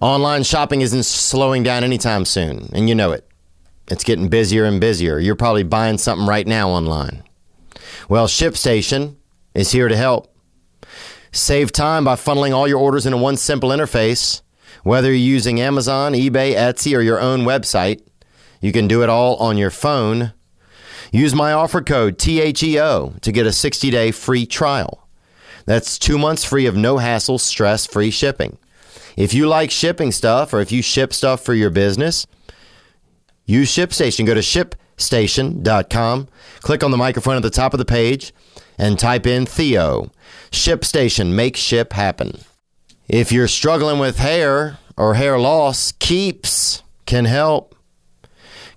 Online shopping isn't slowing down anytime soon, and you know it. It's getting busier and busier. You're probably buying something right now online. Well, ShipStation is here to help. Save time by funneling all your orders into one simple interface. Whether you're using Amazon, eBay, Etsy, or your own website, you can do it all on your phone. Use my offer code THEO to get a 60 day free trial. That's two months free of no hassle, stress free shipping. If you like shipping stuff or if you ship stuff for your business, use ShipStation. Go to shipstation.com, click on the microphone at the top of the page, and type in Theo. ShipStation, make ship happen. If you're struggling with hair or hair loss, Keeps can help.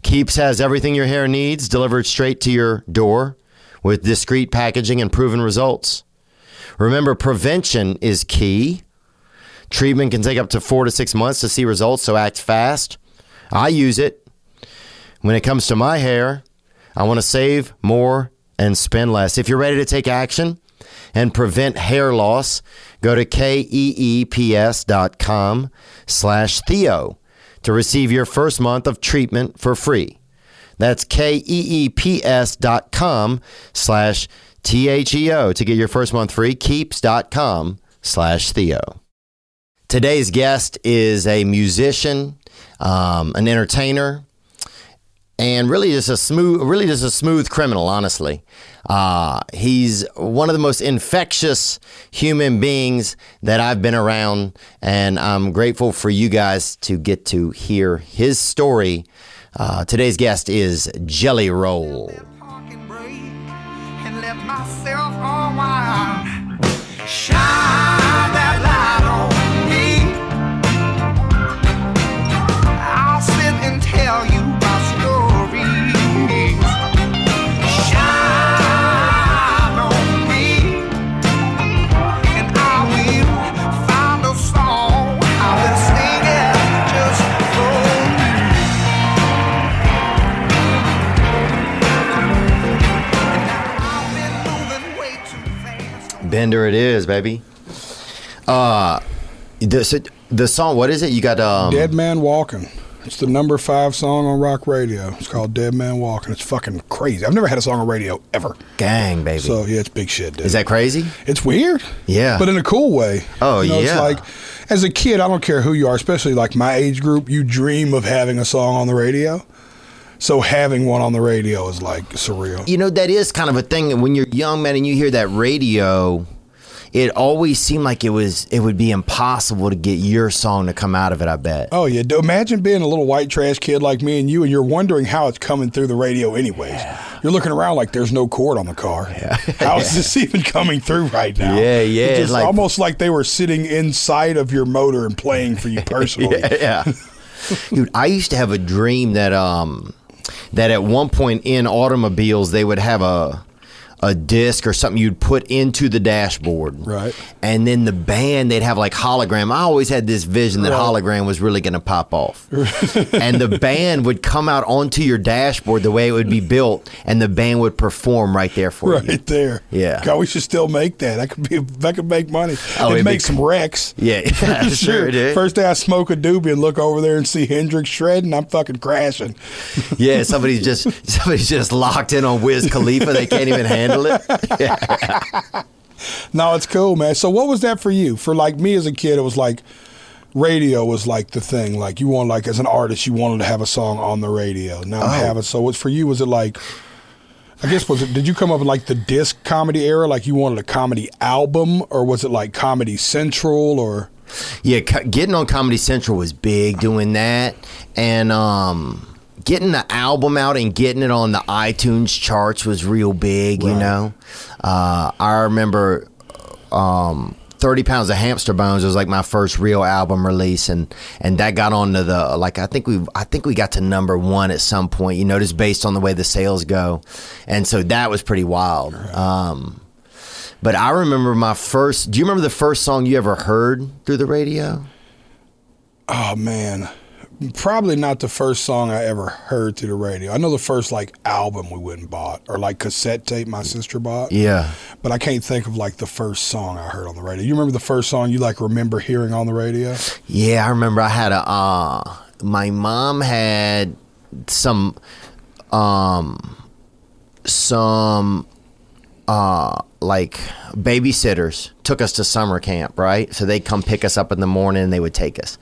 Keeps has everything your hair needs delivered straight to your door with discreet packaging and proven results. Remember, prevention is key. Treatment can take up to four to six months to see results, so act fast. I use it. When it comes to my hair, I want to save more and spend less. If you're ready to take action and prevent hair loss, go to keeps.com slash Theo to receive your first month of treatment for free. That's K-E-E-P-S dot com slash T-H-E-O to get your first month free. Keeps.com slash Theo. Today's guest is a musician, um, an entertainer, and really just a smooth, really just a smooth criminal. Honestly, uh, he's one of the most infectious human beings that I've been around, and I'm grateful for you guys to get to hear his story. Uh, today's guest is Jelly Roll. Shine Bender, it is, baby. Uh, the the song. What is it? You got um. Dead Man Walking. It's the number five song on rock radio. It's called Dead Man Walking. It's fucking crazy. I've never had a song on radio ever. Gang, baby. So yeah, it's big shit, dude. is that crazy? It's weird. Yeah. But in a cool way. Oh, You know, yeah. It's like as a kid, I don't care who you are, especially like my age group, you dream of having a song on the radio. So having one on the radio is like surreal. You know that is kind of a thing. When you're young, man, and you hear that radio, it always seemed like it was it would be impossible to get your song to come out of it. I bet. Oh yeah, imagine being a little white trash kid like me and you, and you're wondering how it's coming through the radio. Anyways, you're looking around like there's no cord on the car. How is this even coming through right now? Yeah, yeah, It's like- almost like they were sitting inside of your motor and playing for you personally. yeah. Dude, I used to have a dream that um that at one point in automobiles they would have a a disc or something you'd put into the dashboard. Right. And then the band they'd have like hologram. I always had this vision that Right. hologram was really going to pop off. and the band would come out onto your dashboard the way it would be built and the band would perform right there for you. Right there. Yeah. God, we should still make that. I could be. That could make money. Oh, and make some wrecks. Yeah, sure is. First day I smoke a doobie and look over there and see Hendrix shredding, I'm fucking crashing. Yeah, somebody's just somebody's just locked in on Wiz Khalifa. They can't even handle it. No, it's cool, man. So what was that for you? For like me as a kid, it was like radio was like the thing. Like you want like as an artist, you wanted to have a song on the radio. Now Oh. I'm having so what's for you was it like I guess was it did you come up in like the disc comedy era? Like you wanted a comedy album or was it like Comedy Central or Yeah, getting on Comedy Central was big doing that, and um, getting the album out and getting it on the iTunes charts was real big. You know, uh, I remember um, Thirty Pounds of Hamster Bones was like my first real album release, and and that got on to the like I think we I think we got to number one at some point. You know, just based on the way the sales go, and so that was pretty wild. Um, but I remember my first. Do you remember the first song you ever heard through the radio? Oh man. Probably not the first song I ever heard through the radio. I know the first like album we went and bought, or like cassette tape my sister bought. Yeah. But I can't think of like the first song I heard on the radio. You remember the first song you like remember hearing on the radio? Yeah, I remember I had a uh my mom had some um some uh like babysitters took us to summer camp, right? So they'd come pick us up in the morning and they would take us.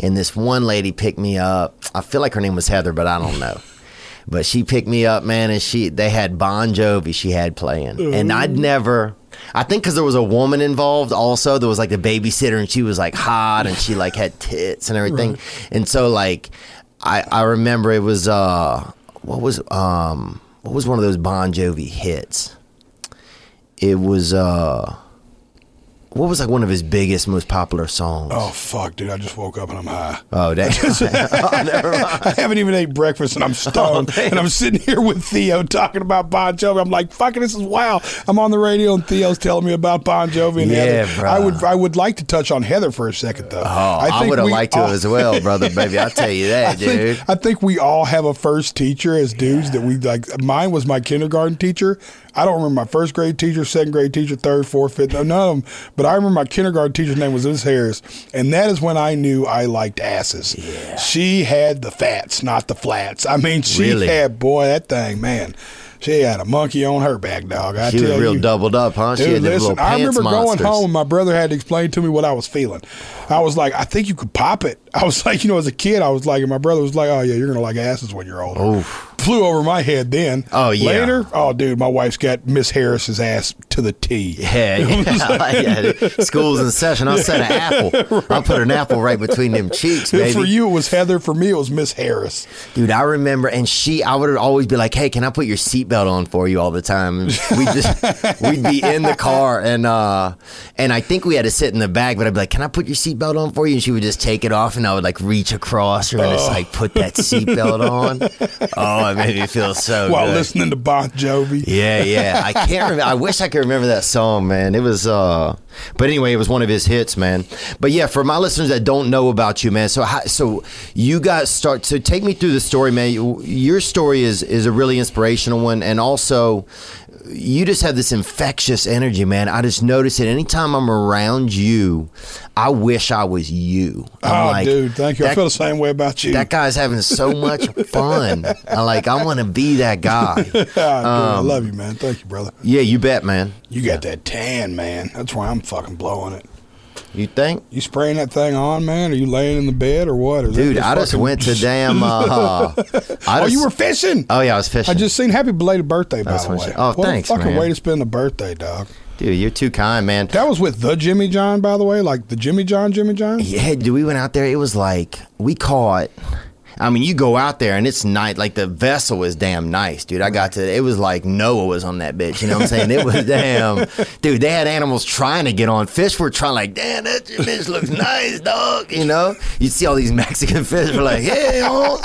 And this one lady picked me up. I feel like her name was Heather, but I don't know. But she picked me up, man, and she they had Bon Jovi she had playing. And I'd never I think because there was a woman involved also. There was like the babysitter and she was like hot and she like had tits and everything. And so like I I remember it was uh what was um what was one of those Bon Jovi hits? It was uh what was like one of his biggest, most popular songs? Oh fuck, dude! I just woke up and I'm high. Oh, that. oh. I haven't even ate breakfast and I'm oh, stoned. damn. and I'm sitting here with Theo talking about Bon Jovi. I'm like, fucking, this is wild. I'm on the radio and Theo's telling me about Bon Jovi and Yeah, Heather. bro. I would, I would like to touch on Heather for a second though. Oh, I, would have liked to as well, brother, baby. I'll tell you I that, dude. think, I think we all have a first teacher as dudes that we like. Mine was my kindergarten teacher. I don't remember my first grade teacher, second grade teacher, third, fourth, fifth, no, none of them. But I remember my kindergarten teacher's name was Liz Harris, and that is when I knew I liked asses. Yeah. She had the fats, not the flats. I mean, she Really? had boy that thing, man. She had a monkey on her back, dog. I She was real you. doubled up, huh? she Dude, listen, I remember monsters. going home and my brother had to explain to me what I was feeling. I was like, I think you could pop it. I was like, you know, as a kid, I was like, and my brother was like, oh, yeah, you're going to like asses when you're older. Oof. Flew over my head then. Oh, yeah. Later, oh, dude, my wife's got Miss Harris's ass to the T. Yeah, yeah, that. School's in session. I'll set an apple. I'll put an apple right between them cheeks, baby. For you, it was Heather. For me, it was Miss Harris. Dude, I remember, and she, I would always be like, "Hey, can I put your seatbelt on for you all the time?" We just, we'd be in the car, and uh, and I think we had to sit in the back, but I'd be like, "Can I put your seatbelt on for you?" And she would just take it off, and I would like reach across her and just like put that seatbelt on. Oh, it made me feel so While good. listening to Bon Jovi. Yeah, yeah. I can't remember. I wish I could remember that song, man. It was, uh, but anyway, it was one of his hits, man. But yeah, for my listeners that don't know about you, man. So, how, so you guys start. So, take me through the story, man. Your story is is a really inspirational one, and also. You just have this infectious energy, man. I just notice it. Anytime I'm around you, I wish I was you. I'm Oh, like, dude, thank you. I feel the same way about you. that guy's having so much fun. I like. I want to be that guy. Ah, dude, I Um, love you, man. Thank you, brother. Yeah, you bet, man. You got that tan, man. That's why I'm fucking blowing it. You think? You spraying that thing on, man? Are you laying in the bed or what? Or is that Dude, I just fucking- went to damn. Uh, I Oh, just- you were fishing. Oh yeah, I was fishing. I just seen happy belated birthday, by the way. oh, what thanks, a fucking man. way to spend a birthday, dog. dude, you're too kind, man. That was with the Jimmy John, by the way, like the Jimmy John, Jimmy John. Yeah, dude, we went out there. It was like we caught. I mean, you go out there and it's nice. Like the vessel is damn nice, dude. I got to. It was like Noah was on that bitch. You know what I'm saying? It was damn, dude. They had animals trying to get on. Fish were trying, like, damn, that fish looks nice, dog. You know, you see all these Mexican fish were like, hey, oh,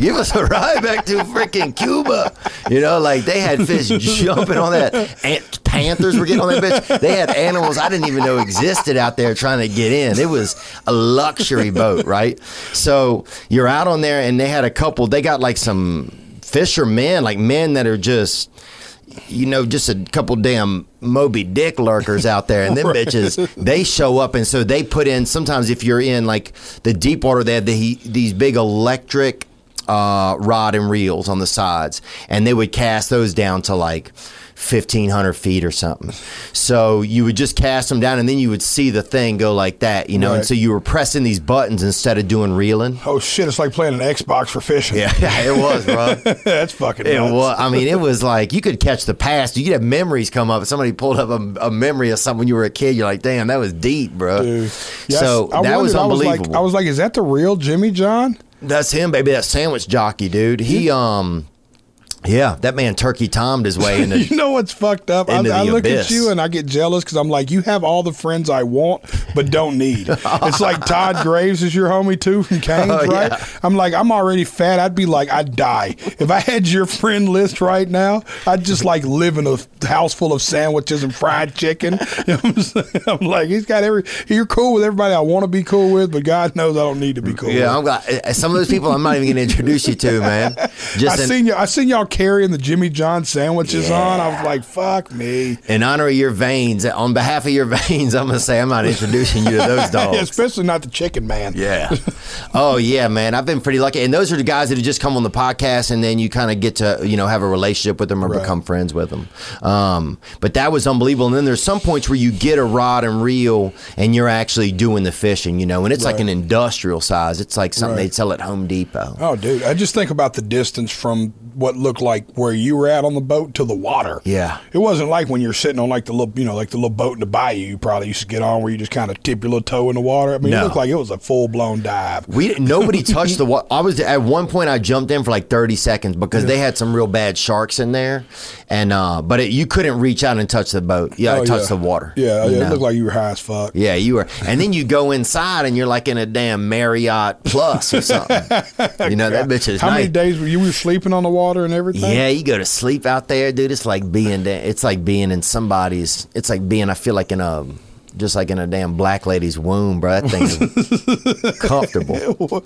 give us a ride back to freaking Cuba. You know, like they had fish jumping on that. Ant- panthers were getting on that bitch. They had animals I didn't even know existed out there trying to get in. It was a luxury boat, right? So you're out on there, and they had a couple. They got like some fishermen, like men that are just. You know, just a couple damn Moby Dick lurkers out there, and them bitches, they show up, and so they put in. Sometimes, if you're in like the deep water, they have the, these big electric uh, rod and reels on the sides, and they would cast those down to like. 1500 feet or something. So you would just cast them down and then you would see the thing go like that, you know? And so you were pressing these buttons instead of doing reeling. Oh shit! It's like playing an Xbox for fishing. Yeah, yeah it was, bro. that's fucking. It nuts. was. I mean, it was like you could catch the past. You could have memories come up. Somebody pulled up a, a memory of something when you were a kid. You're like, damn, that was deep, bro. Dude. So I that was wondered, I was unbelievable. like, I was like, is that the real Jimmy John? That's him, baby. That sandwich jockey, dude. He um Yeah, that man turkey tomed his way into. You know what's fucked up? I, I look abyss. at you and I get jealous because I'm like, you have all the friends I want but don't need. it's like Todd Graves is your homie too from Cane's, Oh, right? yeah. I'm like, I'm already fat. I'd be like, I'd die if I had your friend list right now. I'd just like live in a house full of sandwiches and fried chicken. You know what I'm. Like, he's got every. You're cool with everybody I want to be cool with, but God knows I don't need to be cool. yeah, I'm with. glad. uh, Some of those people I'm not even going to introduce you to, man. I Just in, seen you. I seen y'all carrying the Jimmy John sandwiches on. I was like, "Fuck me." in honor of your veins, on behalf of your veins, I'm going to say I'm not introducing you to those dogs. Especially not the chicken man. Yeah. Oh yeah, man. I've been pretty lucky, and those are the guys that have just come on the podcast, and then you kind of get to you know have a relationship with them or Right. become friends with them. Um, but that was unbelievable. And then there's some points where you get a rod and reel, and you're actually doing the fishing, you know, and it's like an industrial size. It's like something Right. they'd sell at Home Depot. Oh, dude, I just think about the distance from what looked like where you were at on the boat to the water. Yeah. It wasn't like when you're sitting on like the little, you know, like the little boat in the bayou you probably used to get on where you just kind of tip your little toe in the water. I mean, No. it looked like it was a full blown dive. We nobody touched the water. I was at one point. I jumped in for like thirty seconds because they had some real bad sharks in there, and uh, but it, you couldn't reach out and touch the boat. To Oh, touch yeah. the water. Yeah, yeah, know? it looked like you were high as fuck. Yeah, you were. And then you go inside and you're like in a damn Marriott Plus or something. you know, that bitch is How nice. many days were you were sleeping on the water and everything? Yeah, you go to sleep out there, dude. It's like being it's like being in somebody's it's like being I feel like in a just like in a damn black lady's womb, bro. That thing is comfortable.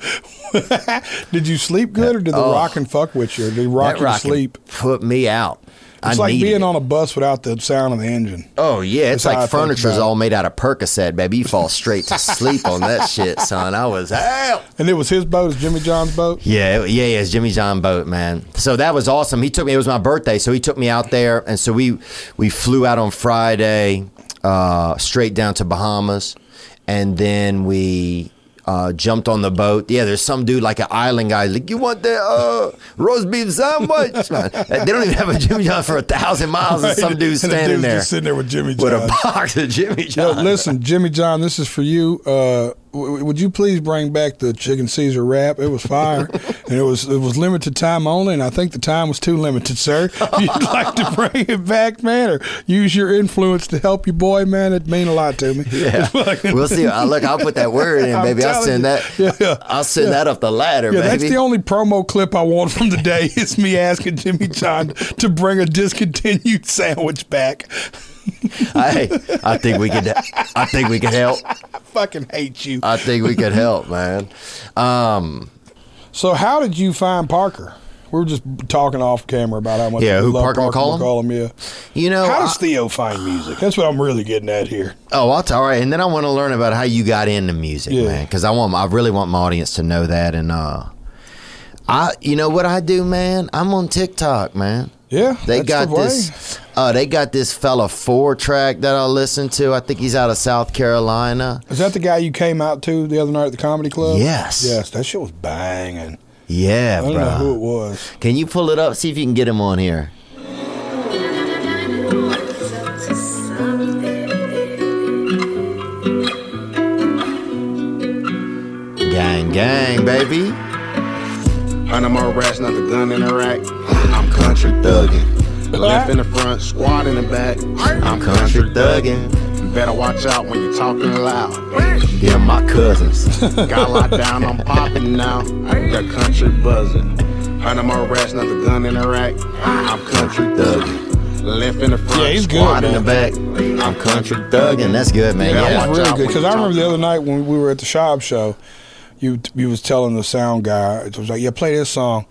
did you sleep good or did the Oh. rock and fuck with you? Or did rock to rockin' sleep? put me out. It's I like being it. on a bus without the sound of the engine. Oh yeah, it's That's like think furniture's all made out of Percocet, baby. You fall straight to sleep on that shit, son. I was out. And it was his boat, it's Jimmy John's boat. Yeah, yeah, yeah. It's Jimmy John boat, man. So that was awesome. He took me. It was my birthday, so he took me out there, and so we we flew out on Friday, uh, straight down to Bahamas, and then we. Uh, jumped on the boat. Yeah, there's some dude like an island guy. Like, you want the uh, roast beef sandwich? Man, they don't even have a Jimmy John for a thousand miles, and some the standing dude's there just sitting there with Jimmy John, with a box of Jimmy Yo, John. listen, Jimmy John, this is for you. Uh, w- would you please bring back the chicken Caesar wrap? It was fire, and it was it was limited time only, and I think the time was too limited, sir. If you'd like to bring it back, man, or use your influence to help your boy, man, it'd mean a lot to me. Yeah, we'll see. Uh, look, I'll put that word in, baby. I'll send you. that. Yeah, yeah. I'll send that up the ladder, Yeah, baby. that's the only promo clip I want from the day is me asking Jimmy John to bring a discontinued sandwich back. Hey, I think we could. I think we could help. I fucking hate you. I think we could help, man. Um, So how did you find Parker? We were just talking off camera about how much Yeah, who, love Parker McCollum? McCollum, yeah. you know, How I- does Theo find music? That's what I'm really getting at here. oh, I'll. All right, and then I want to learn about how you got into music, Yeah. man, because I want. I really want my audience to know that. And uh, I, you know what I do, man? I'm on TikTok, man. Yeah, They that's got the this. Uh, they got this fella four track that I listen to. I think he's out of South Carolina. Is that the guy you came out to the other night at the comedy club? Yes. Yes, that shit was banging. Yeah, I don't bro. know who it was. Can you pull it up? See if you can get him on here. Gang, gang, baby. Hundred more rats, not the gun in the rack. I'm country thuggin'. Left in the front, squad in the back. I'm country thuggin'. You better watch out when you're talking loud. Yeah, my cousins. Got locked down, I'm popping now. Got country buzzing. Hundred more rats, not the gun in the rack. I'm country thuggin'. Left in the front, Yeah, he's good, squad in the back. I'm country thuggin'. That's good, man. Yeah, Yeah. That was watch really good because I remember the other night when we were at the shop show, you you was telling the sound guy, it was like, yeah, play this song.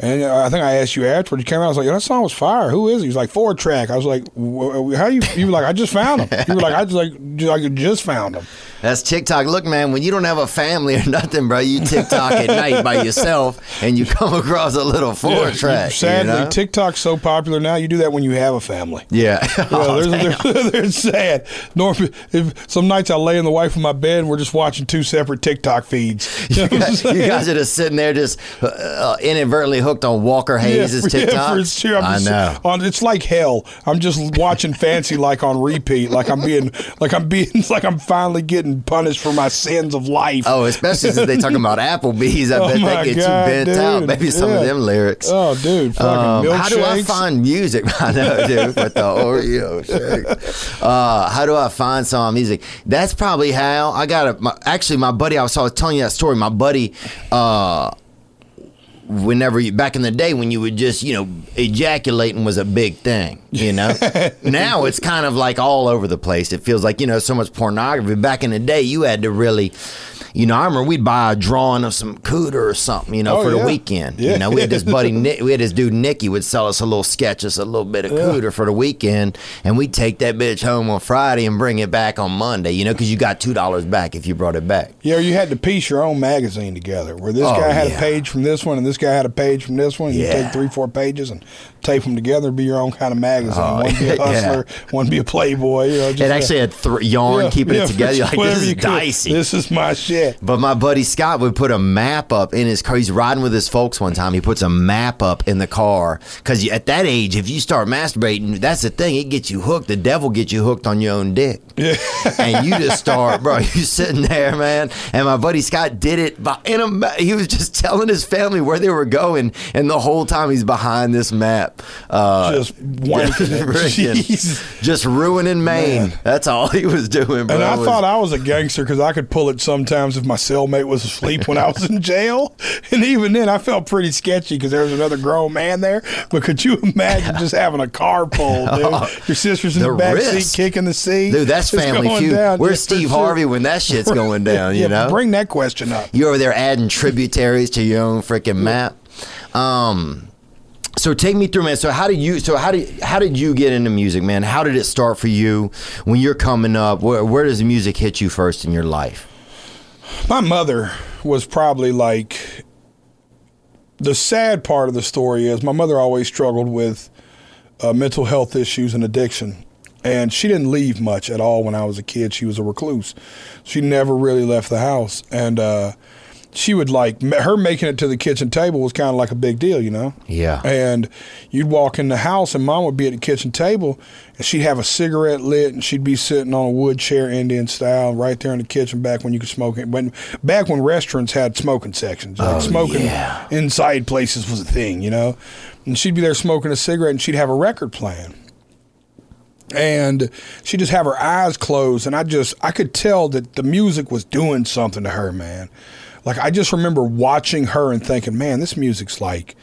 And uh, I think I asked you afterward. You came out. I was like, "Yo, that song was fire. Who is he?" He was like, "Four track." I was like, "Wh- "How you?" You were like, "I just found him." You were like, "I just like, just, found him." That's TikTok. Look, man, when you don't have a family or nothing, bro, you TikTok at night by yourself and you come across a little four Yeah, track. Sadly, you know? TikTok's so popular now. You do that when you have a family. Yeah. Yeah, Oh, they're, they're sad. Norm, if some nights I lay in the wife in my bed and we're just watching two separate TikTok feeds. You what I'm you guys are just sitting there, just uh, inadvertently hooked on Walker Hayes' for- TikTok. for sure. I'm I just know. On, it's like hell. I'm just watching Fancy like on repeat. Like I'm being, like I'm being, like I'm finally getting punished for my sins of life. Oh, especially since they talking about Applebee's. I Oh bet they get God, you bent dude. out. Maybe some of them lyrics. Oh, dude, fucking Um, how do I find music? I know, dude, with the Oreo shake. Uh, how do I find some music? That's probably how I got it. Actually, my buddy, I was, I was telling you that story. My buddy, uh, whenever you back in the day when you would just you know ejaculating was a big thing you know? Now it's kind of like all over the place. It feels like you know so much pornography. Back in the day you had to really you know, I remember we'd buy a drawing of some cooter or something, you know, Oh, for the weekend. Yeah. You know, we had this buddy, Nick, we had this dude Nicky would sell us a little sketch, us a little bit of cooter for the weekend, and we'd take that bitch home on Friday and bring it back on Monday. You know, because you got two dollars back if you brought it back. Yeah, you had to piece your own magazine together, where this Oh, guy had yeah. a page from this one, and this guy had a page from this one. And You Yeah. take three, four pages and tape them together, and be your own kind of magazine. Oh, one be a yeah. hustler, one be a playboy. You know, just It actually had th- yarn yeah, keeping yeah, it together. Like this is could. dicey. This is my shit. But my buddy Scott would put a map up in his car. He's riding with his folks one time. He puts a map up in the car because at that age, if you start masturbating, that's the thing. It gets you hooked. The devil gets you hooked on your own dick. Yeah. and you just start, bro. You sitting there, man. And my buddy Scott did it. By, in a, he was just telling his family where they were going, and the whole time he's behind this map, uh, Just wanking it. freaking- Jesus. just ruining Maine. That's all he was doing, bro. And I was- thought I was a gangster because I could pull it sometimes if my cellmate was asleep when I was in jail. And even then, I felt pretty sketchy because there was another grown man there. But could you imagine just having a car pull, dude? Your sister's in the, The back risk. seat kicking the seat. Dude, that's It's Family Feud. down. Where's Yeah, Steve sure. Harvey when that shit's going down? You yeah, know, bring that question up. You're over there adding tributaries to your own freaking map. Um, so take me through, man. So how did you? So how did how did you get into music, man? How did it start for you when you're coming up? Where, where does music hit you first in your life? My mother was probably like the sad part of the story is my mother always struggled with uh, mental health issues and addiction. And she didn't leave much at all when I was a kid. She was a recluse. She never really left the house. And uh, she would like, her making it to the kitchen table was kind of like a big deal, you know? Yeah. And you'd walk in the house, and mom would be at the kitchen table, and she'd have a cigarette lit, and she'd be sitting on a wood chair, Indian style, right there in the kitchen. Back when you could smoke it, when back when restaurants had smoking sections, like Oh, smoking yeah. inside places was a thing, you know. And she'd be there smoking a cigarette, and she'd have a record playing. And she'd just have her eyes closed, and I just I could tell that the music was doing something to her, man. Like I just remember watching her and thinking, man, this music's like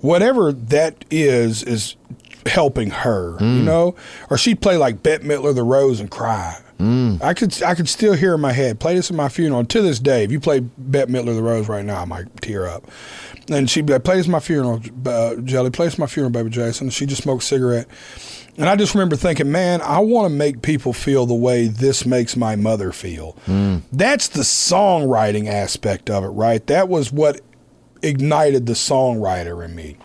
whatever that is is helping her, you know. Or she'd play like Bette Midler, The Rose, and cry. Mm. I could I could still hear in my head. Play this at my funeral. And to this day, if you play Bette Midler, The Rose right now, I might tear up. And she'd be like, "Play this at my funeral, uh, Jelly. Play this at my funeral, baby Jason." And she just smoked a cigarette. And I just remember thinking, man, I want to make people feel the way this makes my mother feel. Hmm. That's the songwriting aspect of it, right? That was what ignited the songwriter in me.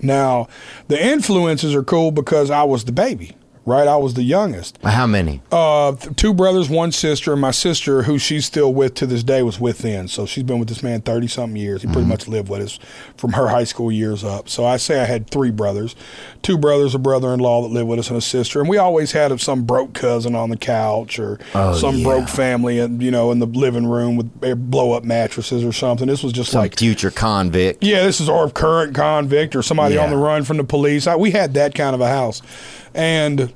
Now, the influences are cool because I was the baby, right? I was the youngest. How many? Uh, two brothers, one sister, and my sister, who she's still with to this day, was with then. So she's been with this man thirty something years. He pretty much lived with us from her high school years up. So I say I had three brothers, two brothers, a brother-in-law that lived with us, and a sister. And we always had some broke cousin on the couch or Oh, some yeah. broke family, and you know, in the living room with blow-up mattresses or something. This was just Some like future convict. yeah, this is our current convict or somebody Yeah. on the run from the police. I, we had that kind of a house, and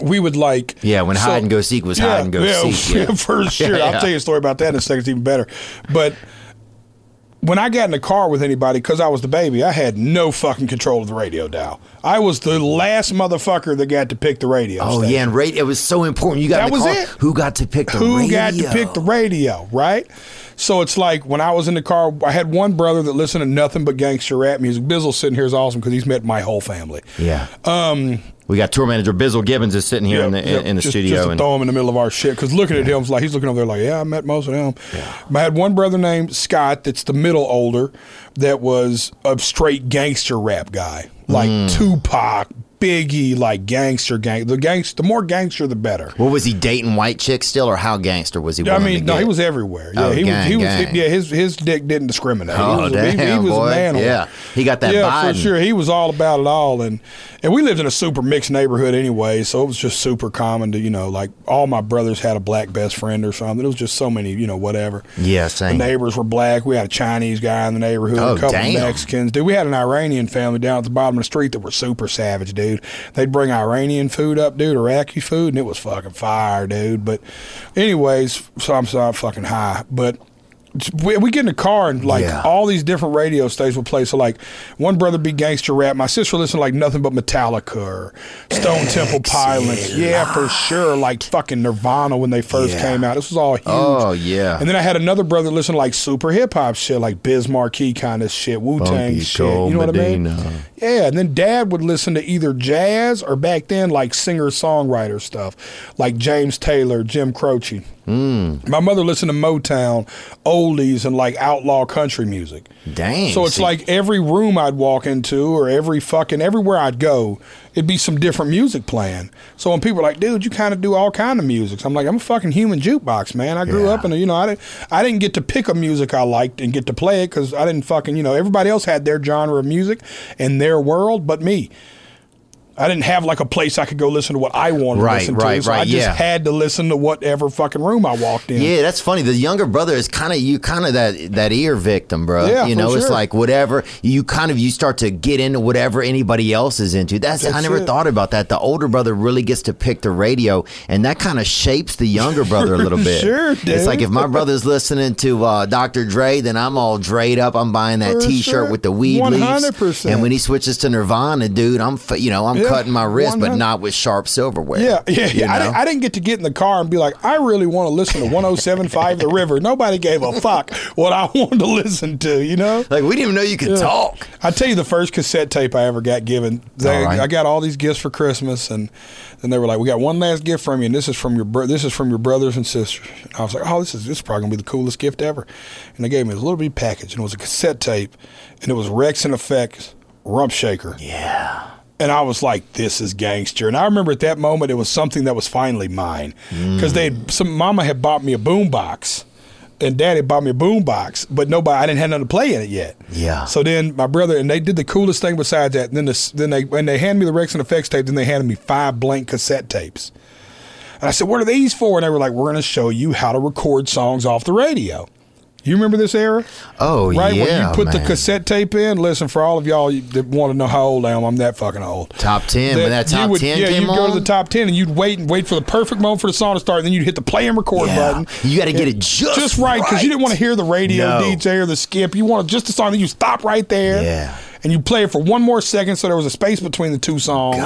we would like Yeah, when hide and go seek was hide and go yeah, seek. Yeah. for sure. Yeah, I'll tell you a story about that in a second. It's even better, but. When I got in the car with anybody, because I was the baby, I had no fucking control of the radio dial. I was the last motherfucker that got to pick the radio. Oh station. yeah, and rate it was so important. You got That was car. it. Who got to pick the who radio? got to pick the radio, right? So it's like when I was in the car, I had one brother that listened to nothing but gangster rap music. Bizzle sitting here is awesome because he's met my whole family. Yeah. Um, we got tour manager Bizzle Gibbons is sitting here in the Yep, yep. in the just, studio, just to and throw him in the middle of our shit. Because looking at him, like he's looking over there like, yeah, I met most of them. I had one brother named Scott that's the middle older that was a straight gangster rap guy, like Mm. Tupac, Biggie, like gangster gang. The gangster, the more gangster, the better. What was he dating white chicks still, or how gangster was he? I mean, no, get? he was everywhere. Yeah, Oh, he gang, was. He was. Yeah, his his dick didn't discriminate. Oh he was, damn, he, he was boy. a man. Yeah, he got that yeah, Biden. for sure. He was all about it all, and and we lived in a super mixed neighborhood anyway, so it was just super common to you know like all my brothers had a black best friend or something. It was just so many you know whatever. Yeah, The same. neighbors were black. We had a Chinese guy in the neighborhood, Oh, a couple damn. Mexicans. Dude, we had an Iranian family down at the bottom of the street that were super savage, dude. They'd bring Iranian food up, dude, Iraqi food, and it was fucking fire, dude. But, anyways, so I'm sorry, I'm fucking high. But we, we get in the car and like Yeah. all these different radio stations will play. So like one brother be gangster rap. My sister listened to like nothing but Metallica or Stone Temple Pilots. Yeah, for sure. Like fucking Nirvana when they first Yeah. came out. This was all huge. Oh, yeah. And then I had another brother listen to like super hip hop shit, like Biz kind of shit, Wu Tang shit. Cole You know what I mean? Yeah. And then dad would listen to either jazz or back then like singer songwriter stuff, like James Taylor, Jim Croce. Mm. My mother listened to Motown, oldies, and like outlaw country music. Dang. So it's see- like every room I'd walk into or every fucking everywhere I'd go, it'd be some different music playing. So when people are like, dude, you kind of do all kind of music. So I'm like, I'm a fucking human jukebox, man. I grew Yeah. up in a, you know, I didn't, I didn't get to pick a music I liked and get to play it because I didn't fucking, you know, everybody else had their genre of music and their world, but me. I didn't have like a place I could go listen to what I wanted Right, to listen to. right, I just yeah. had to listen to whatever fucking room I walked in. Yeah, that's funny. The younger brother is kind of you, kind of that that ear victim, bro. Yeah, you know, it's like whatever you kind of you start to get into whatever anybody else is into. That's, I never it. thought about that. The older brother really gets to pick the radio, and that kind of shapes the younger brother a little bit. Sure, dude. It's like if my brother's listening to uh, Dr. Dre, then I'm all Dre'd up. I'm buying that For T-shirt sure. with the weed leaves. 100%. And when he switches to Nirvana, dude, I'm you know I'm Yeah, cutting my wrist, but not with sharp silverware. Yeah, yeah, you yeah. I, didn't, I didn't get to get in the car and be like, I really want to listen to 1075 The River. Nobody gave a fuck what I wanted to listen to, you know? like we didn't even know you could Yeah. talk. I tell you, the first cassette tape I ever got given. They, right. I got all these gifts for Christmas, and then they were like, "We got one last gift from you, and this is from your bro- this is from your brothers and sisters." And I was like, "Oh, this is this is probably gonna be the coolest gift ever." And they gave me this little bitty package, and it was a cassette tape, and it was Wreckx-n-Effect's Rump Shaker. Yeah. And I was like, "This is gangster." And I remember at that moment, it was something that was finally mine because they some mama had bought me a boombox, and daddy bought me a boombox, but nobody I didn't have nothing to play in it yet. Yeah. So then my brother and they did the coolest thing besides that. And then this, then they when they handed me the Wreckx-n-Effect's tape, then they handed me five blank cassette tapes. And I said, "What are these for?" And they were like, "We're going to show you how to record songs off the radio." You remember this era? Oh right when you put the cassette tape in. Listen, for all of y'all that want to know how old I am, I'm that fucking old. Top ten. when that top would- ten yeah, came you'd on, go to the top ten and you'd wait and wait for the perfect moment for the song to start, and then you'd hit the play and record Yeah. button. You gotta get it just just right because you didn't want to hear the radio No. DJ or the skip. You wanted just the song that you stop right there. Yeah. And you play it for one more second, so there was a space between the two songs,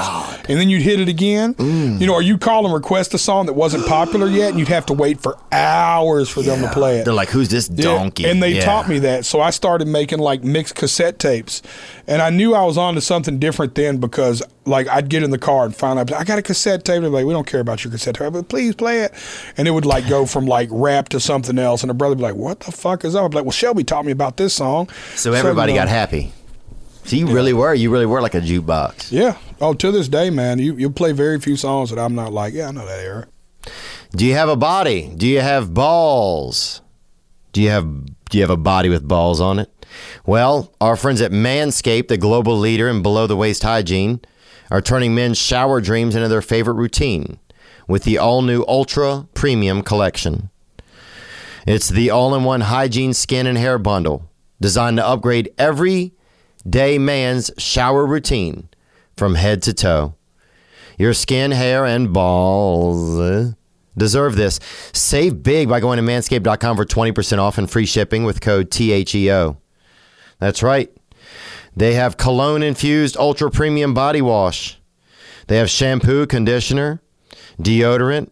and then you'd hit it again. Mm. You know, or you'd call and request a song that wasn't popular yet, and you'd have to wait for hours for them to play it. They're like, "Who's this Yeah, donkey?" And they Yeah. taught me that. So I started making like mixed cassette tapes. And I knew I was on to something different then because like I'd get in the car and find out I got a cassette tape. They're like, we don't care about your cassette tape, but please play it. And it would like go from like rap to something else. And the brother would be like, what the fuck is up? I'd be like, well, Shelby taught me about this song. So everybody you know, got happy. So you really were. You really were like a jukebox. Yeah. Oh, to this day, man, you you play very few songs that I'm not like, yeah, I know that era. Do you have a body? Do you have balls? Do you have do you have a body with balls on it? Well, our friends at Manscaped, the global leader in below the waist hygiene, are turning men's shower dreams into their favorite routine with the all new Ultra Premium collection. It's the all in one hygiene skin and hair bundle designed to upgrade every day man's shower routine from head to toe. Your skin, hair, and balls uh, deserve this. Save big by going to manscaped.com for 20% off and free shipping with code THEO. That's right. They have cologne infused ultra premium body wash. They have shampoo, conditioner, deodorant,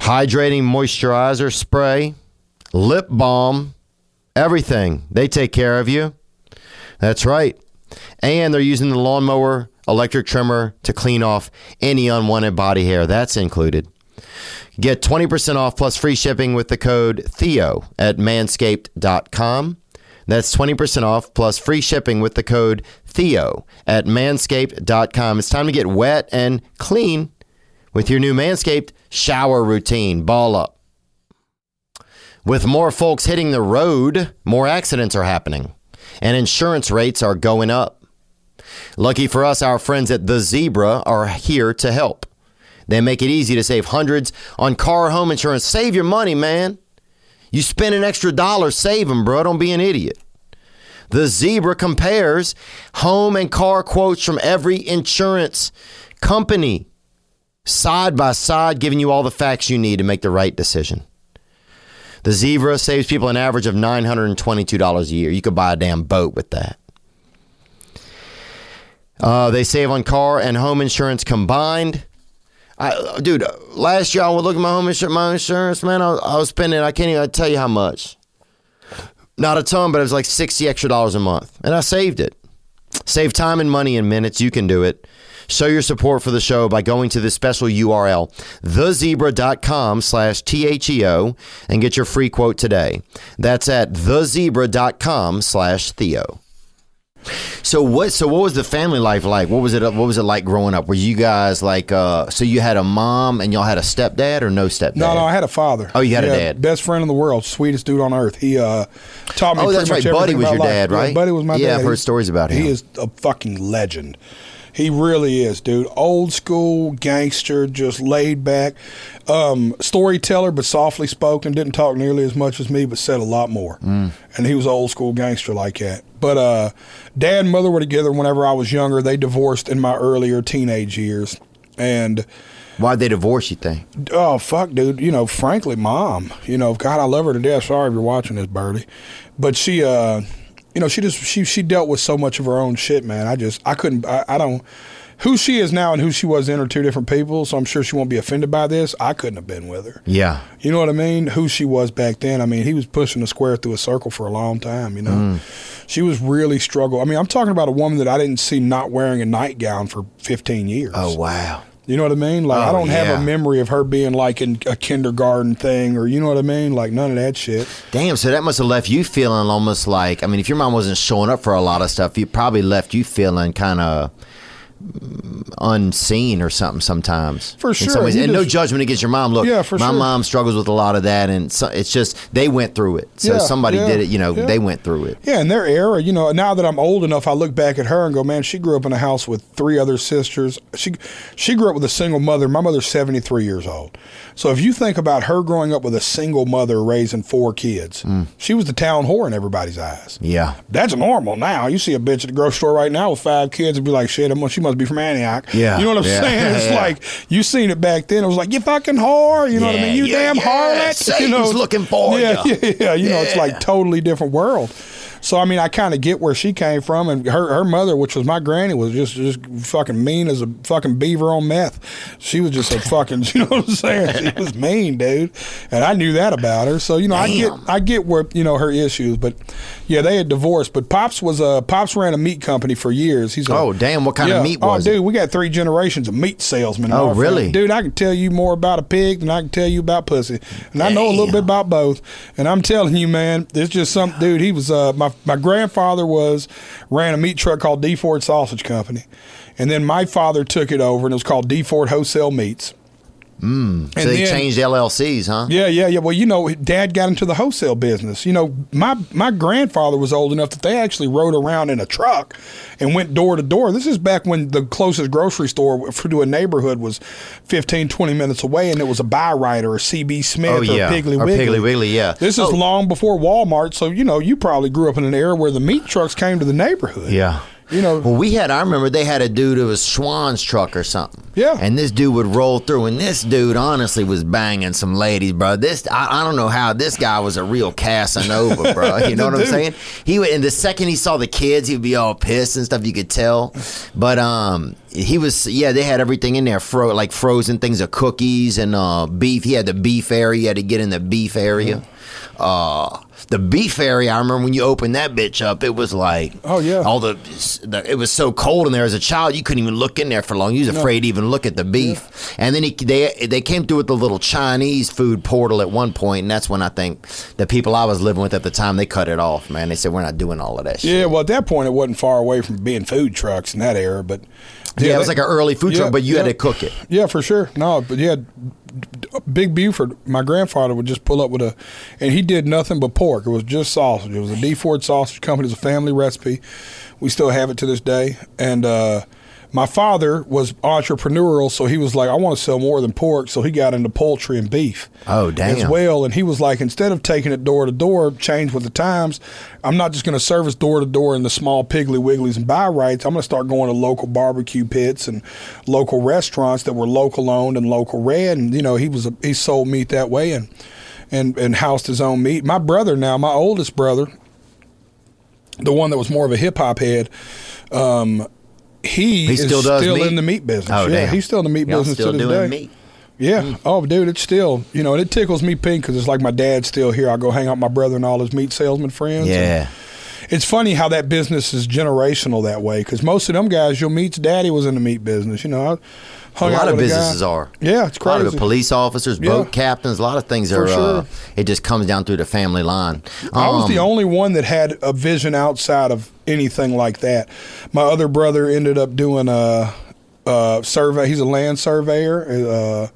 hydrating moisturizer spray, lip balm, everything. They take care of you. That's right. And they're using the lawnmower electric trimmer to clean off any unwanted body hair. That's included. Get 20% off plus free shipping with the code THEO at manscaped.com. That's 20% off plus free shipping with the code Theo at manscaped.com. It's time to get wet and clean with your new Manscaped shower routine. Ball up. With more folks hitting the road, more accidents are happening, and insurance rates are going up. Lucky for us, our friends at The Zebra are here to help. They make it easy to save hundreds on car home insurance. Save your money, man. You spend an extra dollar, save them, bro. Don't be an idiot. The Zebra compares home and car quotes from every insurance company side by side, giving you all the facts you need to make the right decision. The Zebra saves people an average of $922 a year. You could buy a damn boat with that. Uh, they save on car and home insurance combined. I, dude, last year I would look at my home insurance, my insurance, man. I, I was spending, I can't even tell you how much. Not a ton, but it was like 60 extra dollars a month. And I saved it. Save time and money in minutes. You can do it. Show your support for the show by going to this special URL, thezebra.com slash T-H-E-O, and get your free quote today. That's at thezebra.com slash Theo. So what? So what was the family life like? What was it? What was it like growing up? Were you guys like? uh So you had a mom and y'all had a stepdad or no stepdad? No, no, I had a father. Oh, you had a Yeah, dad. Best friend in the world, sweetest dude on earth. He uh, taught me. Oh, that's right. Buddy was your life. dad, Yeah, right? Buddy was my Yeah, dad. I've heard He- stories about him. He is a fucking legend. He really is, dude. Old school gangster, just laid back, um, storyteller, but softly spoken. Didn't talk nearly as much as me, but said a lot more. Mm. And he was old school gangster like that. But uh, dad and mother were together whenever I was younger. They divorced in my earlier teenage years, and Why'd they divorce? You think? Oh fuck, dude. You know, frankly, mom. You know, God, I love her to death. Sorry if you're watching this, Birdie, but she, uh, you know, she just she she dealt with so much of her own shit, man. I just I couldn't. I, I don't. Who she is now and who she was then are two different people. So I'm sure she won't be offended by this. I couldn't have been with her. Yeah. You know what I mean? Who she was back then. I mean, he was pushing a square through a circle for a long time, you know. Mm. She was really struggle. I mean, I'm talking about a woman that I didn't see not wearing a nightgown for 15 years. Oh wow. You know what I mean? Like I Oh, don't have a memory of her being like in a kindergarten thing or you know what I mean? Like none of that shit. Damn. So that must have left you feeling almost like. I mean, if your mom wasn't showing up for a lot of stuff, it probably left you feeling kind of unseen or something sometimes. For sure. some ways. You And no just- judgment against your mom. Look, Yeah, for my sure. mom struggles with a lot of that, and so, it's just they went through it. So Yeah, somebody yeah, did it. You know, they went through it. Yeah, in their era, you know, now that I'm old enough, I look back at her and go, man, she grew up in a house with three other sisters. She she grew up with a single mother. My mother's 73 years old. So if you think about her growing up with a single mother raising four kids, Mm. she was the town whore in everybody's eyes. Yeah. That's normal now. You see a bitch at the grocery store right now with five kids and be like, shit, I'm- she must be from Antioch. Yeah, You know what I'm yeah, saying? It's yeah. like, you seen it back then. It was like, you fucking whore. You know what I mean? You yeah, damn yeah, harlot. you know, Satan's looking for yeah, ya. Yeah, yeah. You know, it's like totally different world. So I mean, I kind of get where she came from, and her her mother, which was my granny, was just just fucking mean as a fucking beaver on meth. She was just a fucking, you know what I'm saying? She was mean, dude, and I knew that about her. So you know, I get I get where you know her issues, but yeah, they had divorced. But pops was a pops ran a meat company for years. He's a, Oh, damn, what kind of meat was oh, it? dude, we got three generations of meat salesmen. Oh, our family. really? dude? I can tell you more about a pig than I can tell you about pussy, and I know a little bit about both. And I'm telling you, man, it's just some dude. He was uh, my my grandfather was ran a meat truck called DeFord Sausage Company, and then my father took it over, and it was called DeFord Wholesale Meats. Mm. So they changed LLCs, huh? Yeah, yeah, yeah. Well, you know, Dad got into the wholesale business. You know, my my grandfather was old enough that they actually rode around in a truck and went door to door. This is back when the closest grocery store to a neighborhood was 15, 20 minutes away, and it was a Buy Right or a CB Smith Oh, or yeah. Piggly Or Wiggly. Piggly Wiggly, yeah. This is Oh. long before Walmart, so you know, you probably grew up in an era where the meat trucks came to the neighborhood. Yeah. You know, Well, we had, I remember they had a dude who was Schwan's truck or something. Yeah. And this dude would roll through, and this dude honestly was banging some ladies, bro. This, I, I don't know how this guy was a real Casanova, bro. You know what I'm saying? He would, and the second he saw the kids, he would be all pissed and stuff. You could tell. But, um, he was, yeah, they had everything in there, fro- like frozen things of cookies and uh, beef. He had the beef area. He had to get in the beef area. Uh, the beef area, I remember when you opened that bitch up, it was like, Oh, yeah. all the, the it was so cold in there as a child, you couldn't even look in there for long. You was afraid to even look at the beef. And then he, they they came through with the little Chinese food portal at one point, and that's when I think the people I was living with at the time they cut it off. Man, they said we're not doing all of that shit. Yeah, well, at that point, it wasn't far away from being food trucks in that era, but Yeah, it was like an early food yeah, truck, but you had to cook it. Yeah, for sure. No, but yeah, Big Buford, my grandfather would just pull up with a, and he did nothing but pork. It was just sausage. It was a DeFord Sausage Company. It's a family recipe. We still have it to this day. And uh, my father was entrepreneurial, so he was like, I want to sell more than pork. So he got into poultry and beef. Oh, damn. As well, and he was like, instead of taking it door to door, change with the times. I'm not just going to service door to door in the small Piggly Wigglies and buy rights. I'm going to start going to local barbecue pits and local restaurants that were local owned and local ran. And you know, he was a, he sold meat that way and and and housed his own meat. My brother now, my oldest brother, the one that was more of a hip hop head. Um, he, He is still does meat? in the meat business. Oh, yeah, damn. he's still in the meat Y'all business still to this doing day. meat. Yeah. Mm. Oh, dude, it's still, you know, and it tickles me pink because it's like my dad's still here. I go hang out with my brother and all his meat salesman friends. Yeah. It's funny how that business is generational that way because most of them guys you'll meet's daddy was in the meat business. You know, I A lot of with a guy- businesses are. Yeah, it's crazy. A lot of the police officers, Yeah. boat captains, a lot of things are. For sure. Uh, it just comes down through the family line. I was the Um, only one that had a vision outside of anything like that. My other brother ended up doing a, a survey. He's a land surveyor uh,